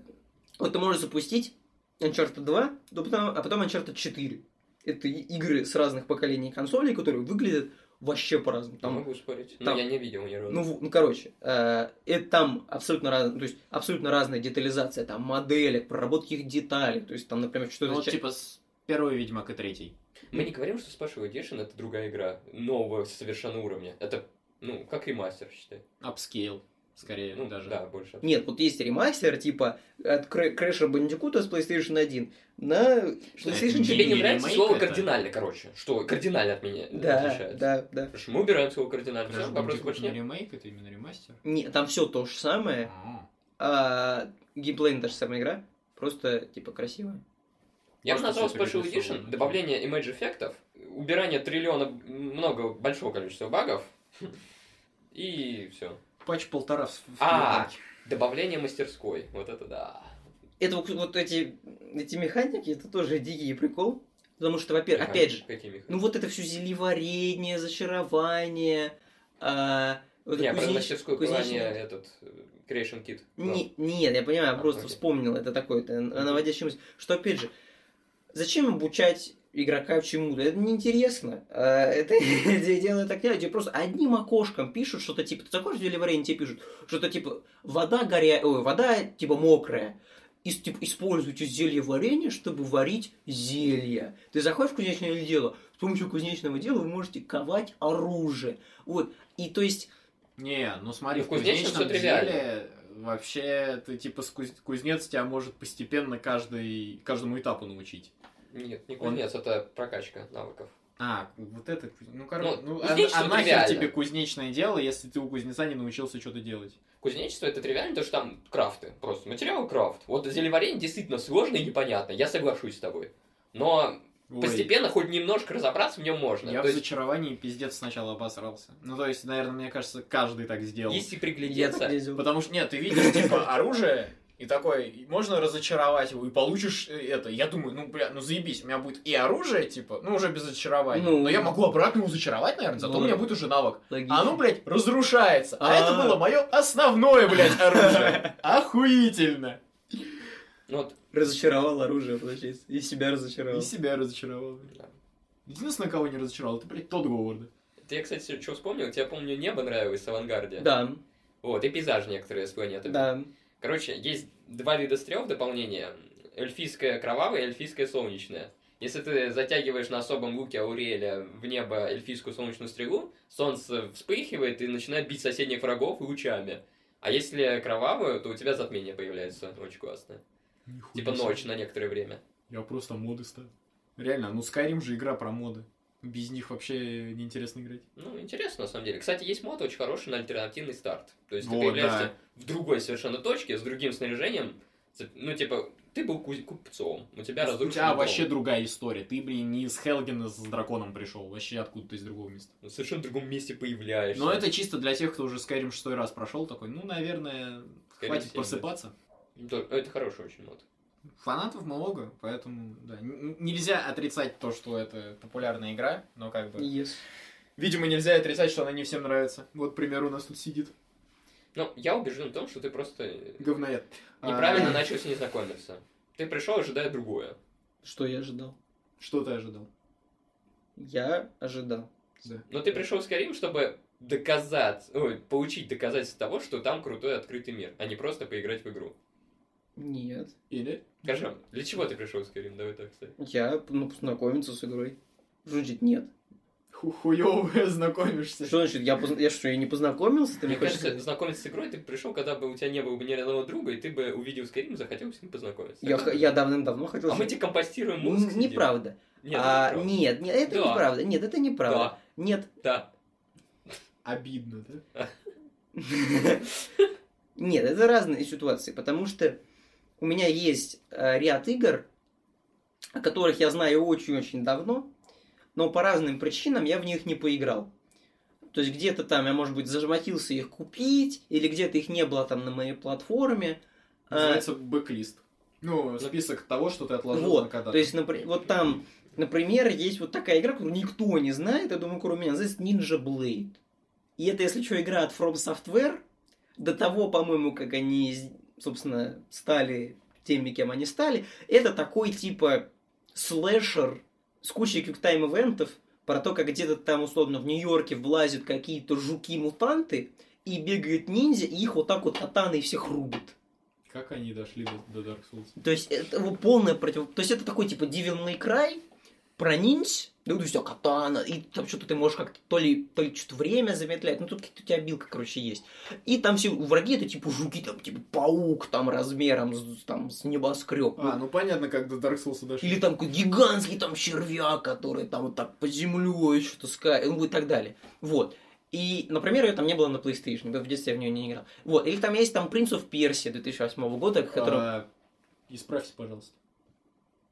Вот ты можешь запустить Uncharted 2, да потом, а потом Uncharted 4. Это игры с разных поколений консолей, которые выглядят вообще по-разному. Там Там, могу спорить. там- Но я не видел ни разу. ну, ну, короче, э, это там абсолютно разная, то есть абсолютно разная детализация, там моделек, проработки их деталей, то есть там, например, что Ну, вот типа с первый Ведьмак и третий. Мы не говорим, что Special Edition это другая игра, нового совершенно уровня. Это, ну, как ремастер, считай. Upscale, скорее Ну, даже. да, больше. Нет, вот есть ремастер, типа, от Крэша Бандикута с PlayStation 1 на Что, PlayStation это 4. Тебе не нравится слово это? кардинально, короче. Что кардинально от меня Да, отличается. да, да. Хорошо, мы убираем слово кардинально. Вопросов Bandicoot больше не нет. ремейк, это именно ремастер. Не, там все то же самое, А. а геймплей та же самая игра, просто, типа, красивая. Я бы назвал Special. Edition добавление image эффектов, убирание триллиона, много, большого количества багов, и все. Патч полтора в, в А. Добавление мастерской. Вот это да. Это вот, вот эти, эти механики, это тоже дикий прикол. Потому что, во-первых, опять же, ну вот это все зелеварение, зачарование, а, вот Не, это про кузнеч- мастерскую кузнечное- плане этот э, Creation Kit. Не- нет, я понимаю, я А, просто окей. вспомнил это такое, это наводящая мысль. Что, опять же, зачем обучать игрока чему-то? Это неинтересно. А, Это дело так делать. Тебе просто одним окошком пишут что-то типа, ты захочешь зелеварение, тебе пишут что-то типа, вода горя... Ой, вода типа мокрая. Ис- типа, используйте зелье варенье, чтобы варить зелье. Ты заходишь в кузнечное дело, с помощью кузнечного дела вы можете ковать оружие. Вот. И то есть, Не, ну смотри, Ну, в в кузнечном деле вообще ты типа кузнец тебя может постепенно каждый, каждому этапу научить. Нет, не Он- кузнец, это прокачка навыков. А, вот это, ну, короче, Ну, ну, а, а нахер тривиально. тебе кузнечное дело, если ты у кузнеца не научился что-то делать? Кузнечество это тривиально, потому что там крафты. Просто материал крафт. Вот зелеварение действительно сложно и непонятно. Я соглашусь с тобой. Но Ой, постепенно хоть немножко разобраться в нем можно. Я То в есть, зачаровании пиздец сначала обосрался. Ну, то есть, наверное, мне кажется, каждый так сделал. если приглядеться. Потому что, нет, ты видишь, типа, оружие, и такой, можно разочаровать его, и получишь э, это. Я думаю, ну, бля, ну заебись, у меня будет и оружие, типа, ну, уже без зачарования. Ну. Но я могу обратно его зачаровать, наверное, зато Ну, у меня будет уже навык. Логично. А оно, блядь, разрушается. А, А. это было мое основное, блядь, оружие. Охуительно. ну вот, Разочаровал оружие, получается. И себя разочаровал. И себя разочаровал. блядь. Да. Единственное, кого не разочаровал, это, блядь, тот Говарда. ты, я, кстати, что вспомнил, тебе, помню, небо нравилось в авангарде. Да, Вот, и пейзажи некоторые с планетами. да. Короче, есть два вида стрел в дополнение. Эльфийская кровавая и эльфийская солнечная. Если ты затягиваешь на особом луке Ауреля в небо эльфийскую солнечную стрелу, солнце вспыхивает и начинает бить соседних врагов лучами. А если кровавую, то у тебя затмение появляется. Очень классно. Типа ночь на некоторое время. Я просто моды ставлю. Реально, ну Skyrim же игра про моды. Без них вообще неинтересно играть. Ну, интересно, на самом деле. Кстати, есть мод очень хороший на альтернативный старт. То есть ты Вот, появляешься да. в другой совершенно точке, с другим снаряжением. Ну, типа, ты был ку- купцом, у тебя У разрушен тебя дом. вообще другая история. Ты, блин, не из Хелгена с драконом пришел, вообще откуда-то из другого места. В совершенно другом месте появляешься. Но это чисто для тех, кто уже Skyrim шестой раз прошел, такой, ну, наверное, Skyrim хватит 7, просыпаться. Да, Это хороший очень мод. Фанатов много, поэтому, да, нельзя отрицать то, что это популярная игра, но как бы... Yes. Видимо, нельзя отрицать, что она не всем нравится. Вот пример у нас тут сидит. Ну, я убежден в том, что ты просто Говноед. неправильно А, начал с ней знакомиться. Ты пришел, ожидая другое. Что я ожидал? Что ты ожидал? Я ожидал. Но ты пришел в Skyrim, чтобы доказать, ой, получить доказательство того, что там крутой открытый мир, а не просто поиграть в игру. Нет. Или? Скажи, для чего ты пришел в Skyrim? Давай так сказать. Я, ну, познакомиться с игрой. Значит нет? Ху Хуёво знакомишься. Что значит, я, позна- я что, я не познакомился? Ты Мне кажется, сказать? знакомиться с игрой ты пришел, когда бы у тебя не было бы ни одного друга, и ты бы увидел Skyrim и захотел с ним познакомиться. Я, Так я давным-давно хотел... А мы тебе компостируем мозг. Сидим. Неправда. Нет, А, это неправда. нет, нет, это Да. неправда. Нет, это неправда. Нет. Да. Обидно, да? Нет, это разные ситуации, потому что у меня есть э, ряд игр, о которых я знаю очень-очень давно, но по разным причинам я в них не поиграл. То есть где-то там я, может быть, зажмотился их купить, или где-то их не было там на моей платформе. А, Называется бэклист. Ну, список того, что ты отложил на Вот, когда-то. то есть, напри- вот там, например, есть вот такая игра, которую никто не знает, я думаю, кроме меня, называется Ninja Blade. И это, если что, игра от From Software, до того, по-моему, как они, собственно, стали теми, кем они стали, это такой, типа, слэшер с кучей квиктайм-ивентов про то, как где-то там, условно, в Нью-Йорке влазят какие-то жуки-мутанты, и бегают ниндзя, и их вот так вот катаной всех рубят. Как они дошли до, до Dark Souls? То есть это вот полное против... То есть это такой типа Devil May Cry про ниндзь, ну, то есть, а, катана, и там что-то ты можешь как-то то ли, то ли что-то время замедлять, ну, тут какие-то у тебя билка, короче, есть. И там все враги, это типа жуки, там, типа паук, там, размером с, там, с небоскреб. А, ну понятно, как до Dark Souls дошли. Или там какой гигантский там червяк, который там вот так по земле что-то ска... ну и так далее. Вот. И, например, ее там не было на PlayStation, в детстве я в нее не играл. Вот. Или там есть там Принц of Персия 2008 года, который... А, Исправьте, пожалуйста.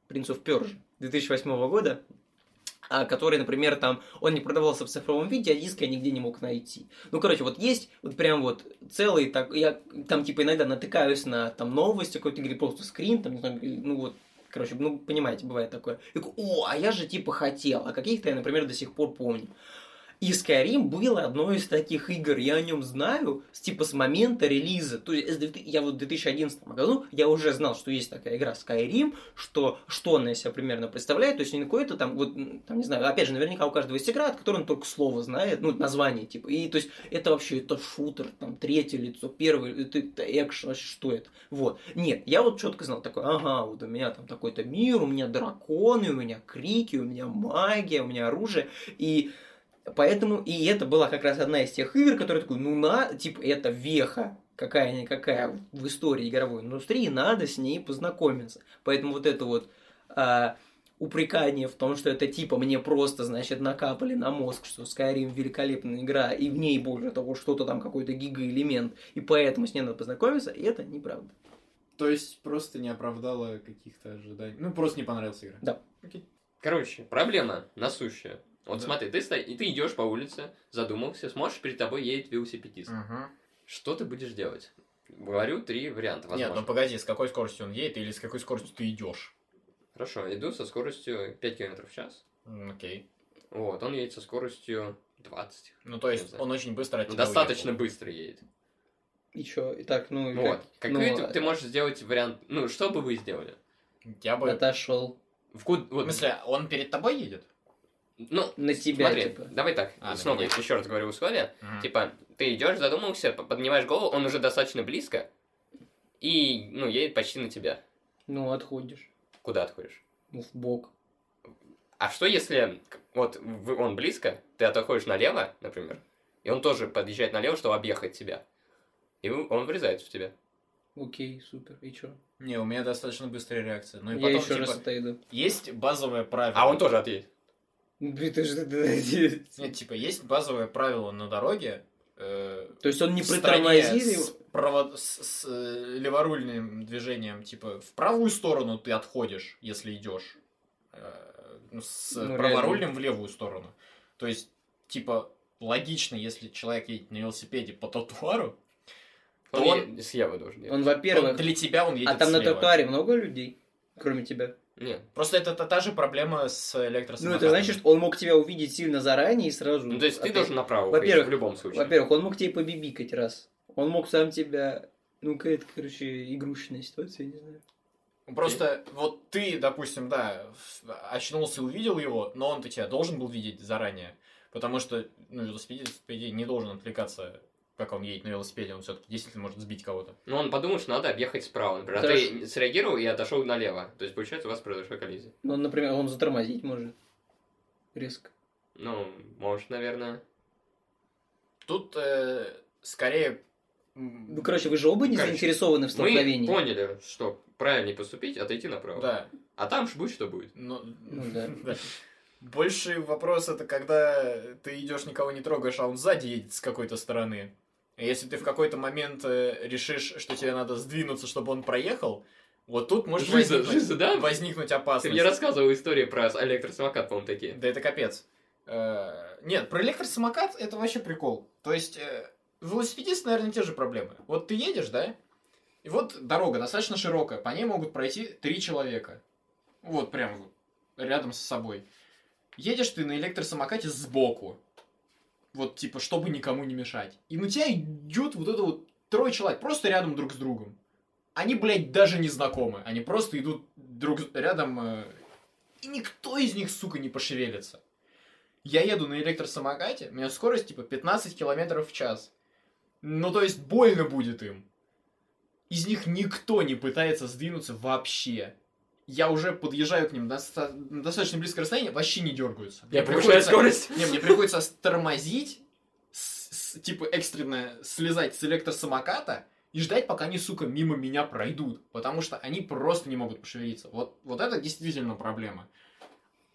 Принц of Persia 2008 года, который, например, там, он не продавался в цифровом виде, а диск я нигде не мог найти. Ну, короче, вот есть вот прям вот целый, так, я там типа иногда натыкаюсь на там новость какой-то игры, просто скрин, там, или, ну вот, короче, ну, понимаете, бывает такое. И такой, о, а я же типа хотел, а каких-то я, например, до сих пор помню. И Skyrim было одной из таких игр, я о нем знаю, с, типа с момента релиза. То есть, с 2000 я вот в 2011 году, я уже знал, что есть такая игра Skyrim, что, что она из себя примерно представляет, то есть не какое-то там, вот, там, не знаю, опять же, наверняка у каждого есть игра, от которой он только слово знает, ну, название, типа, и, то есть, это вообще, это шутер, там, третье лицо, первое, это, это экшен, что это, вот. Нет, я вот четко знал, такой, ага, вот у меня там такой-то мир, у меня драконы, у меня крики, у меня магия, у меня оружие, и Поэтому, и это была как раз одна из тех игр, которые такой, ну на, типа, это веха какая-никакая в истории игровой индустрии, надо с ней познакомиться. Поэтому вот это вот а, упрекание в том, что это типа мне просто, значит, накапали на мозг, что Skyrim великолепная игра, и в ней, более того, что-то там, какой-то гигаэлемент, и поэтому с ней надо познакомиться, и это неправда. То есть просто не оправдала каких-то ожиданий. Ну, просто не понравилась игра. Да. Окей. Короче, проблема насущая. Вот Да. смотри, ты, сто... и ты идешь по улице, задумался, смотришь, перед тобой едет велосипедист. Мгм. Что ты будешь делать? Говорю три варианта, Нет, возможно. ну погоди, с какой скоростью он едет или с какой скоростью ты идешь? Хорошо, иду со скоростью 5 км в час. Окей. Вот, он едет со скоростью 20. Ну, то есть, он очень быстро от Ну, тебя достаточно уехал. быстро едет. И чё? И так, ну, и Вот. как? Какой Ну, ты, ты можешь сделать вариант... Ну, что бы вы сделали? Я бы... Отошел В, куд- В вот, смысле, он перед тобой едет? Ну, на тебя, смотри, типа. давай так, А, снова меня. еще раз говорю условия. Мгм. Типа, ты идешь, задумался, поднимаешь голову, он уже достаточно близко, и, ну, едет почти на тебя. Ну, отходишь. Куда отходишь? Ну, в бок. А что если, вот, он близко, ты отходишь налево, например, и он тоже подъезжает налево, чтобы объехать тебя, и он врезается в тебя. Окей, супер. И чё? Не, у меня достаточно быстрая реакция. Ну и Я потом, еще типа, раз отойду. есть базовое правило. А он тоже отъедет. Блин, ты же... Нет, типа, есть базовое правило на дороге. э, То есть он не притормозил с, право- с- с, э, леворульным движением, типа, в правую сторону ты отходишь, если идешь. э, ну, с Ну, праворульным в левую сторону. То есть, типа, логично, если человек едет на велосипеде по тротуару, Он, То он- е- слева должен ехать. Он, во-первых... для тебя он едет А там на слева. тротуаре много людей? Кроме тебя. Нет. Просто это та, та же проблема с Ну, электросамокатами. это значит, что он мог тебя увидеть сильно заранее и сразу... Ну, то есть ты отойти. должен направо Во-первых, в любом случае. Во-первых, он мог тебе побибикать раз. Он мог сам тебя... Ну, какая-то, короче, игрушечная ситуация, я не знаю. Просто вот ты, допустим, да, очнулся и увидел его, но он-то тебя должен был видеть заранее. Потому что, ну, велосипедист, по идее, не должен отвлекаться, как он едет на велосипеде, он все-таки действительно может сбить кого-то. Ну, он подумал, что надо объехать справа, например. А Хорошо. ты среагировал и отошел налево. То есть, получается, у вас произошла коллизия. Ну, например, он затормозить может. Резко. Ну, может, наверное. Тут э, скорее... Ну, короче, вы же оба не Короче, заинтересованы в Мы столкновении. поняли, что правильнее поступить, отойти направо. Да. А там ж будет, что будет. Ну, Ну да. Больший вопрос это когда ты идешь, никого не трогаешь, а он сзади едет с какой-то стороны. Если ты в какой-то момент э, решишь, что тебе надо сдвинуться, чтобы он проехал, вот тут может Жиза, возникнуть, жиза, да? возникнуть Ты опасность. мне рассказывал историю про электросамокат, по-моему, такие. Да это капец. Э, Нет, про электросамокат это вообще прикол. То есть, э, велосипедист, наверное, те же проблемы. Вот ты едешь, да? И вот дорога достаточно широкая, по ней могут пройти три человека. Вот прям рядом с собой. Едешь ты на электросамокате сбоку. Вот, типа, чтобы никому не мешать. И на тебя идет вот это вот трое человек, просто рядом друг с другом. Они, блядь, даже не знакомы. Они просто идут друг рядом, э, и никто из них, сука, не пошевелится. Я еду на электросамокате, у меня скорость, типа, 15 километров в час. Ну, то есть, больно будет им. Из них никто не пытается сдвинуться вообще. Я уже подъезжаю к ним на доста- на достаточно близкое расстояние, вообще не дергаются. Я Мне приходится- скорость. не, мне приходится тормозить, с- с- типа экстренно слезать с электросамоката и ждать, пока они, сука, мимо меня пройдут. Потому что они просто не могут пошевелиться. Вот, вот это действительно проблема.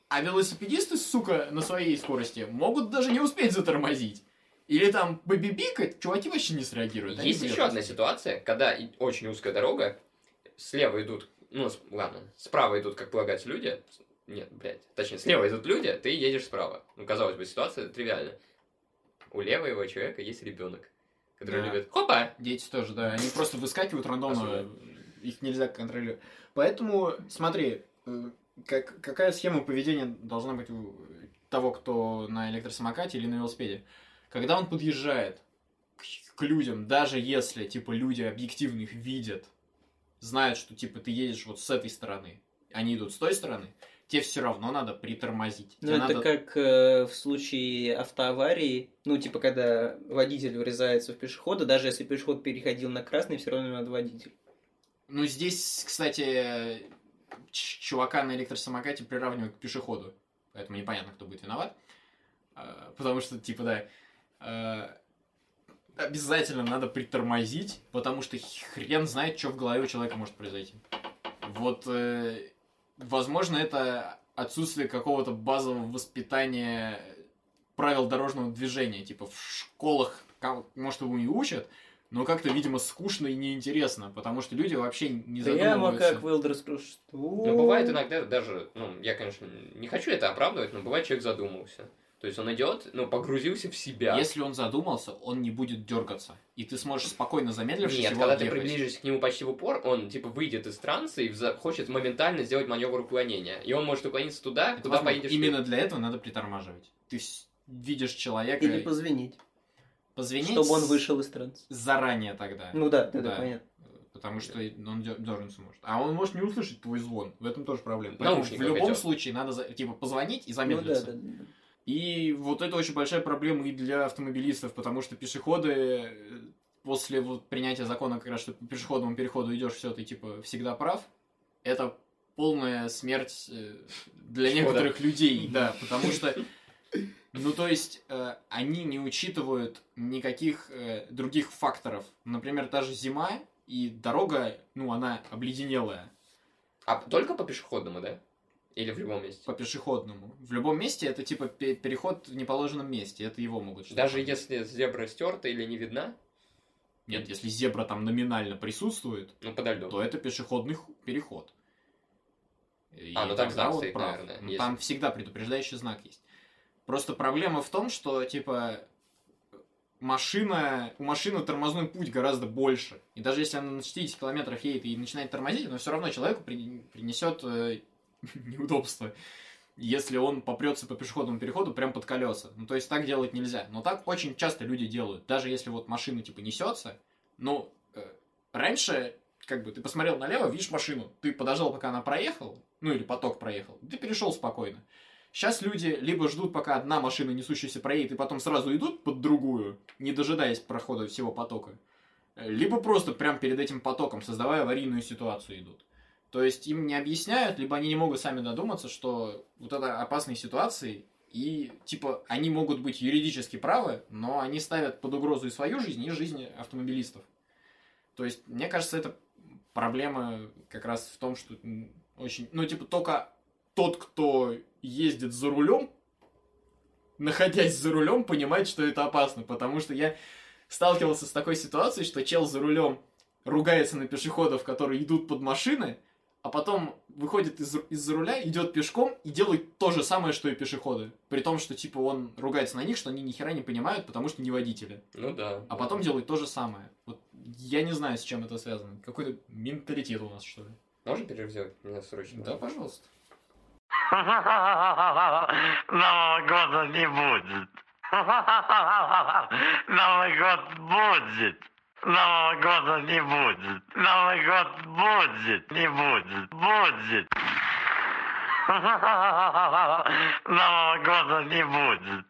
А велосипедисты, сука, на своей скорости могут даже не успеть затормозить. Или там побибикать, чуваки вообще не среагируют. Есть еще одна ситуация, когда очень узкая дорога, слева идут, ну, ладно, справа идут, как полагается, люди. Нет, блядь, точнее, слева идут люди, ты едешь справа. Ну, казалось бы, ситуация тривиальная. У левого человека есть ребенок, который Да. любит «Хопа!» Дети тоже, да. Они просто выскакивают рандомно. Особенно. Их нельзя контролировать. Поэтому, смотри, э, как, какая схема поведения должна быть у того, кто на электросамокате или на велосипеде? Когда он подъезжает к, к людям, даже если, типа, люди объективно их видят, знают, что, типа, ты едешь вот с этой стороны, они идут с той стороны, тебе все равно надо притормозить. Ну, это надо- как э, в случае автоаварии, ну, типа, когда водитель врезается в пешехода, даже если пешеход переходил на красный, все равно надо водитель. Ну, здесь, кстати, чувака на электросамокате приравнивают к пешеходу. Поэтому непонятно, кто будет виноват. А, Потому что, типа, да, а, обязательно надо притормозить, потому что хрен знает, что в голове у человека может произойти. Вот, э, возможно, это отсутствие какого-то базового воспитания правил дорожного движения. Типа в школах, может, его и учат, но как-то, видимо, скучно и неинтересно, потому что люди вообще не Прямо задумываются. как в Elder Scrolls. Что? Ну, бывает иногда даже, ну, я, конечно, не хочу это оправдывать, но бывает человек задумался. То есть он идет, ну, погрузился в себя. Если он задумался, он не будет дергаться. И ты сможешь спокойно замедлившись Нет, его когда ты объехать. приближишься к нему почти в упор, он, типа, выйдет из транса и вза- хочет моментально сделать маневр уклонения. И он может уклониться туда, Это куда возможно. поедешь Именно для этого надо притормаживать. Ты с- видишь человека, Или позвонить, позвонить чтобы он вышел из транса. заранее тогда. Ну да, да, да, Да. понятно. Потому что он дернуться может. А он может не услышать твой звон. В этом тоже проблема. Поэтому в Наушников любом идёт. случае надо типа позвонить и Ну да, замедлиться. да, да. И вот это очень большая проблема и для автомобилистов, потому что пешеходы э, после вот принятия закона, как раз, что по пешеходному переходу идешь все, ты типа всегда прав, это полная смерть э, для Пешехода. некоторых людей, да, потому что, ну то есть, э, они не учитывают никаких э, других факторов. Например, та же зима и дорога, ну она обледенелая. А только по пешеходному, да? Или в любом месте? по пешеходному. В любом месте это типа пе- переход в неположенном месте, это его могут считать. Даже если зебра стерта или не видна, Нет, если зебра там номинально присутствует, ну, подо льдом. то это пешеходный переход. И А, ну там знак стоит, прав. наверное, Ну, если- Там всегда предупреждающий знак есть. Просто проблема в том, что типа машина, у машины тормозной путь гораздо больше. И даже если она на 60 километрах едет и начинает тормозить, но все равно человеку при- принесет э, неудобство, если он попрется по пешеходному переходу прям под колеса. Ну, то есть так делать нельзя. Но так очень часто люди делают. Даже если вот машина типа несется, ну, э, раньше, как бы, ты посмотрел налево, видишь машину, ты подождал, пока она проехала, ну, или поток проехал, ты перешел спокойно. Сейчас люди либо ждут, пока одна машина несущаяся проедет, и потом сразу идут под другую, не дожидаясь прохода всего потока, э, либо просто прям перед этим потоком, создавая аварийную ситуацию, идут. То есть им не объясняют, либо они не могут сами додуматься, что вот это опасные ситуации, и типа они могут быть юридически правы, но они ставят под угрозу и свою жизнь, и жизнь автомобилистов. То есть, мне кажется, это проблема как раз в том, что очень, ну типа только тот, кто ездит за рулем, находясь за рулем, понимает, что это опасно, потому что я сталкивался с такой ситуацией, что чел за рулем ругается на пешеходов, которые идут под машины, а потом выходит из- из-за руля, идет пешком и делает то же самое, что и пешеходы. При том, что типа он ругается на них, что они ни хера не понимают, потому что не водители. Ну да. А потом делает то же самое. Вот я не знаю, с чем это связано. Какой-то менталитет у нас, что ли. Можно перерыв сделать? Мне срочно. Да, пожалуйста. Нового года не будет. Новый год будет. Нового года не будет. Новый год будет. Не будет. Будет. Нового года не будет.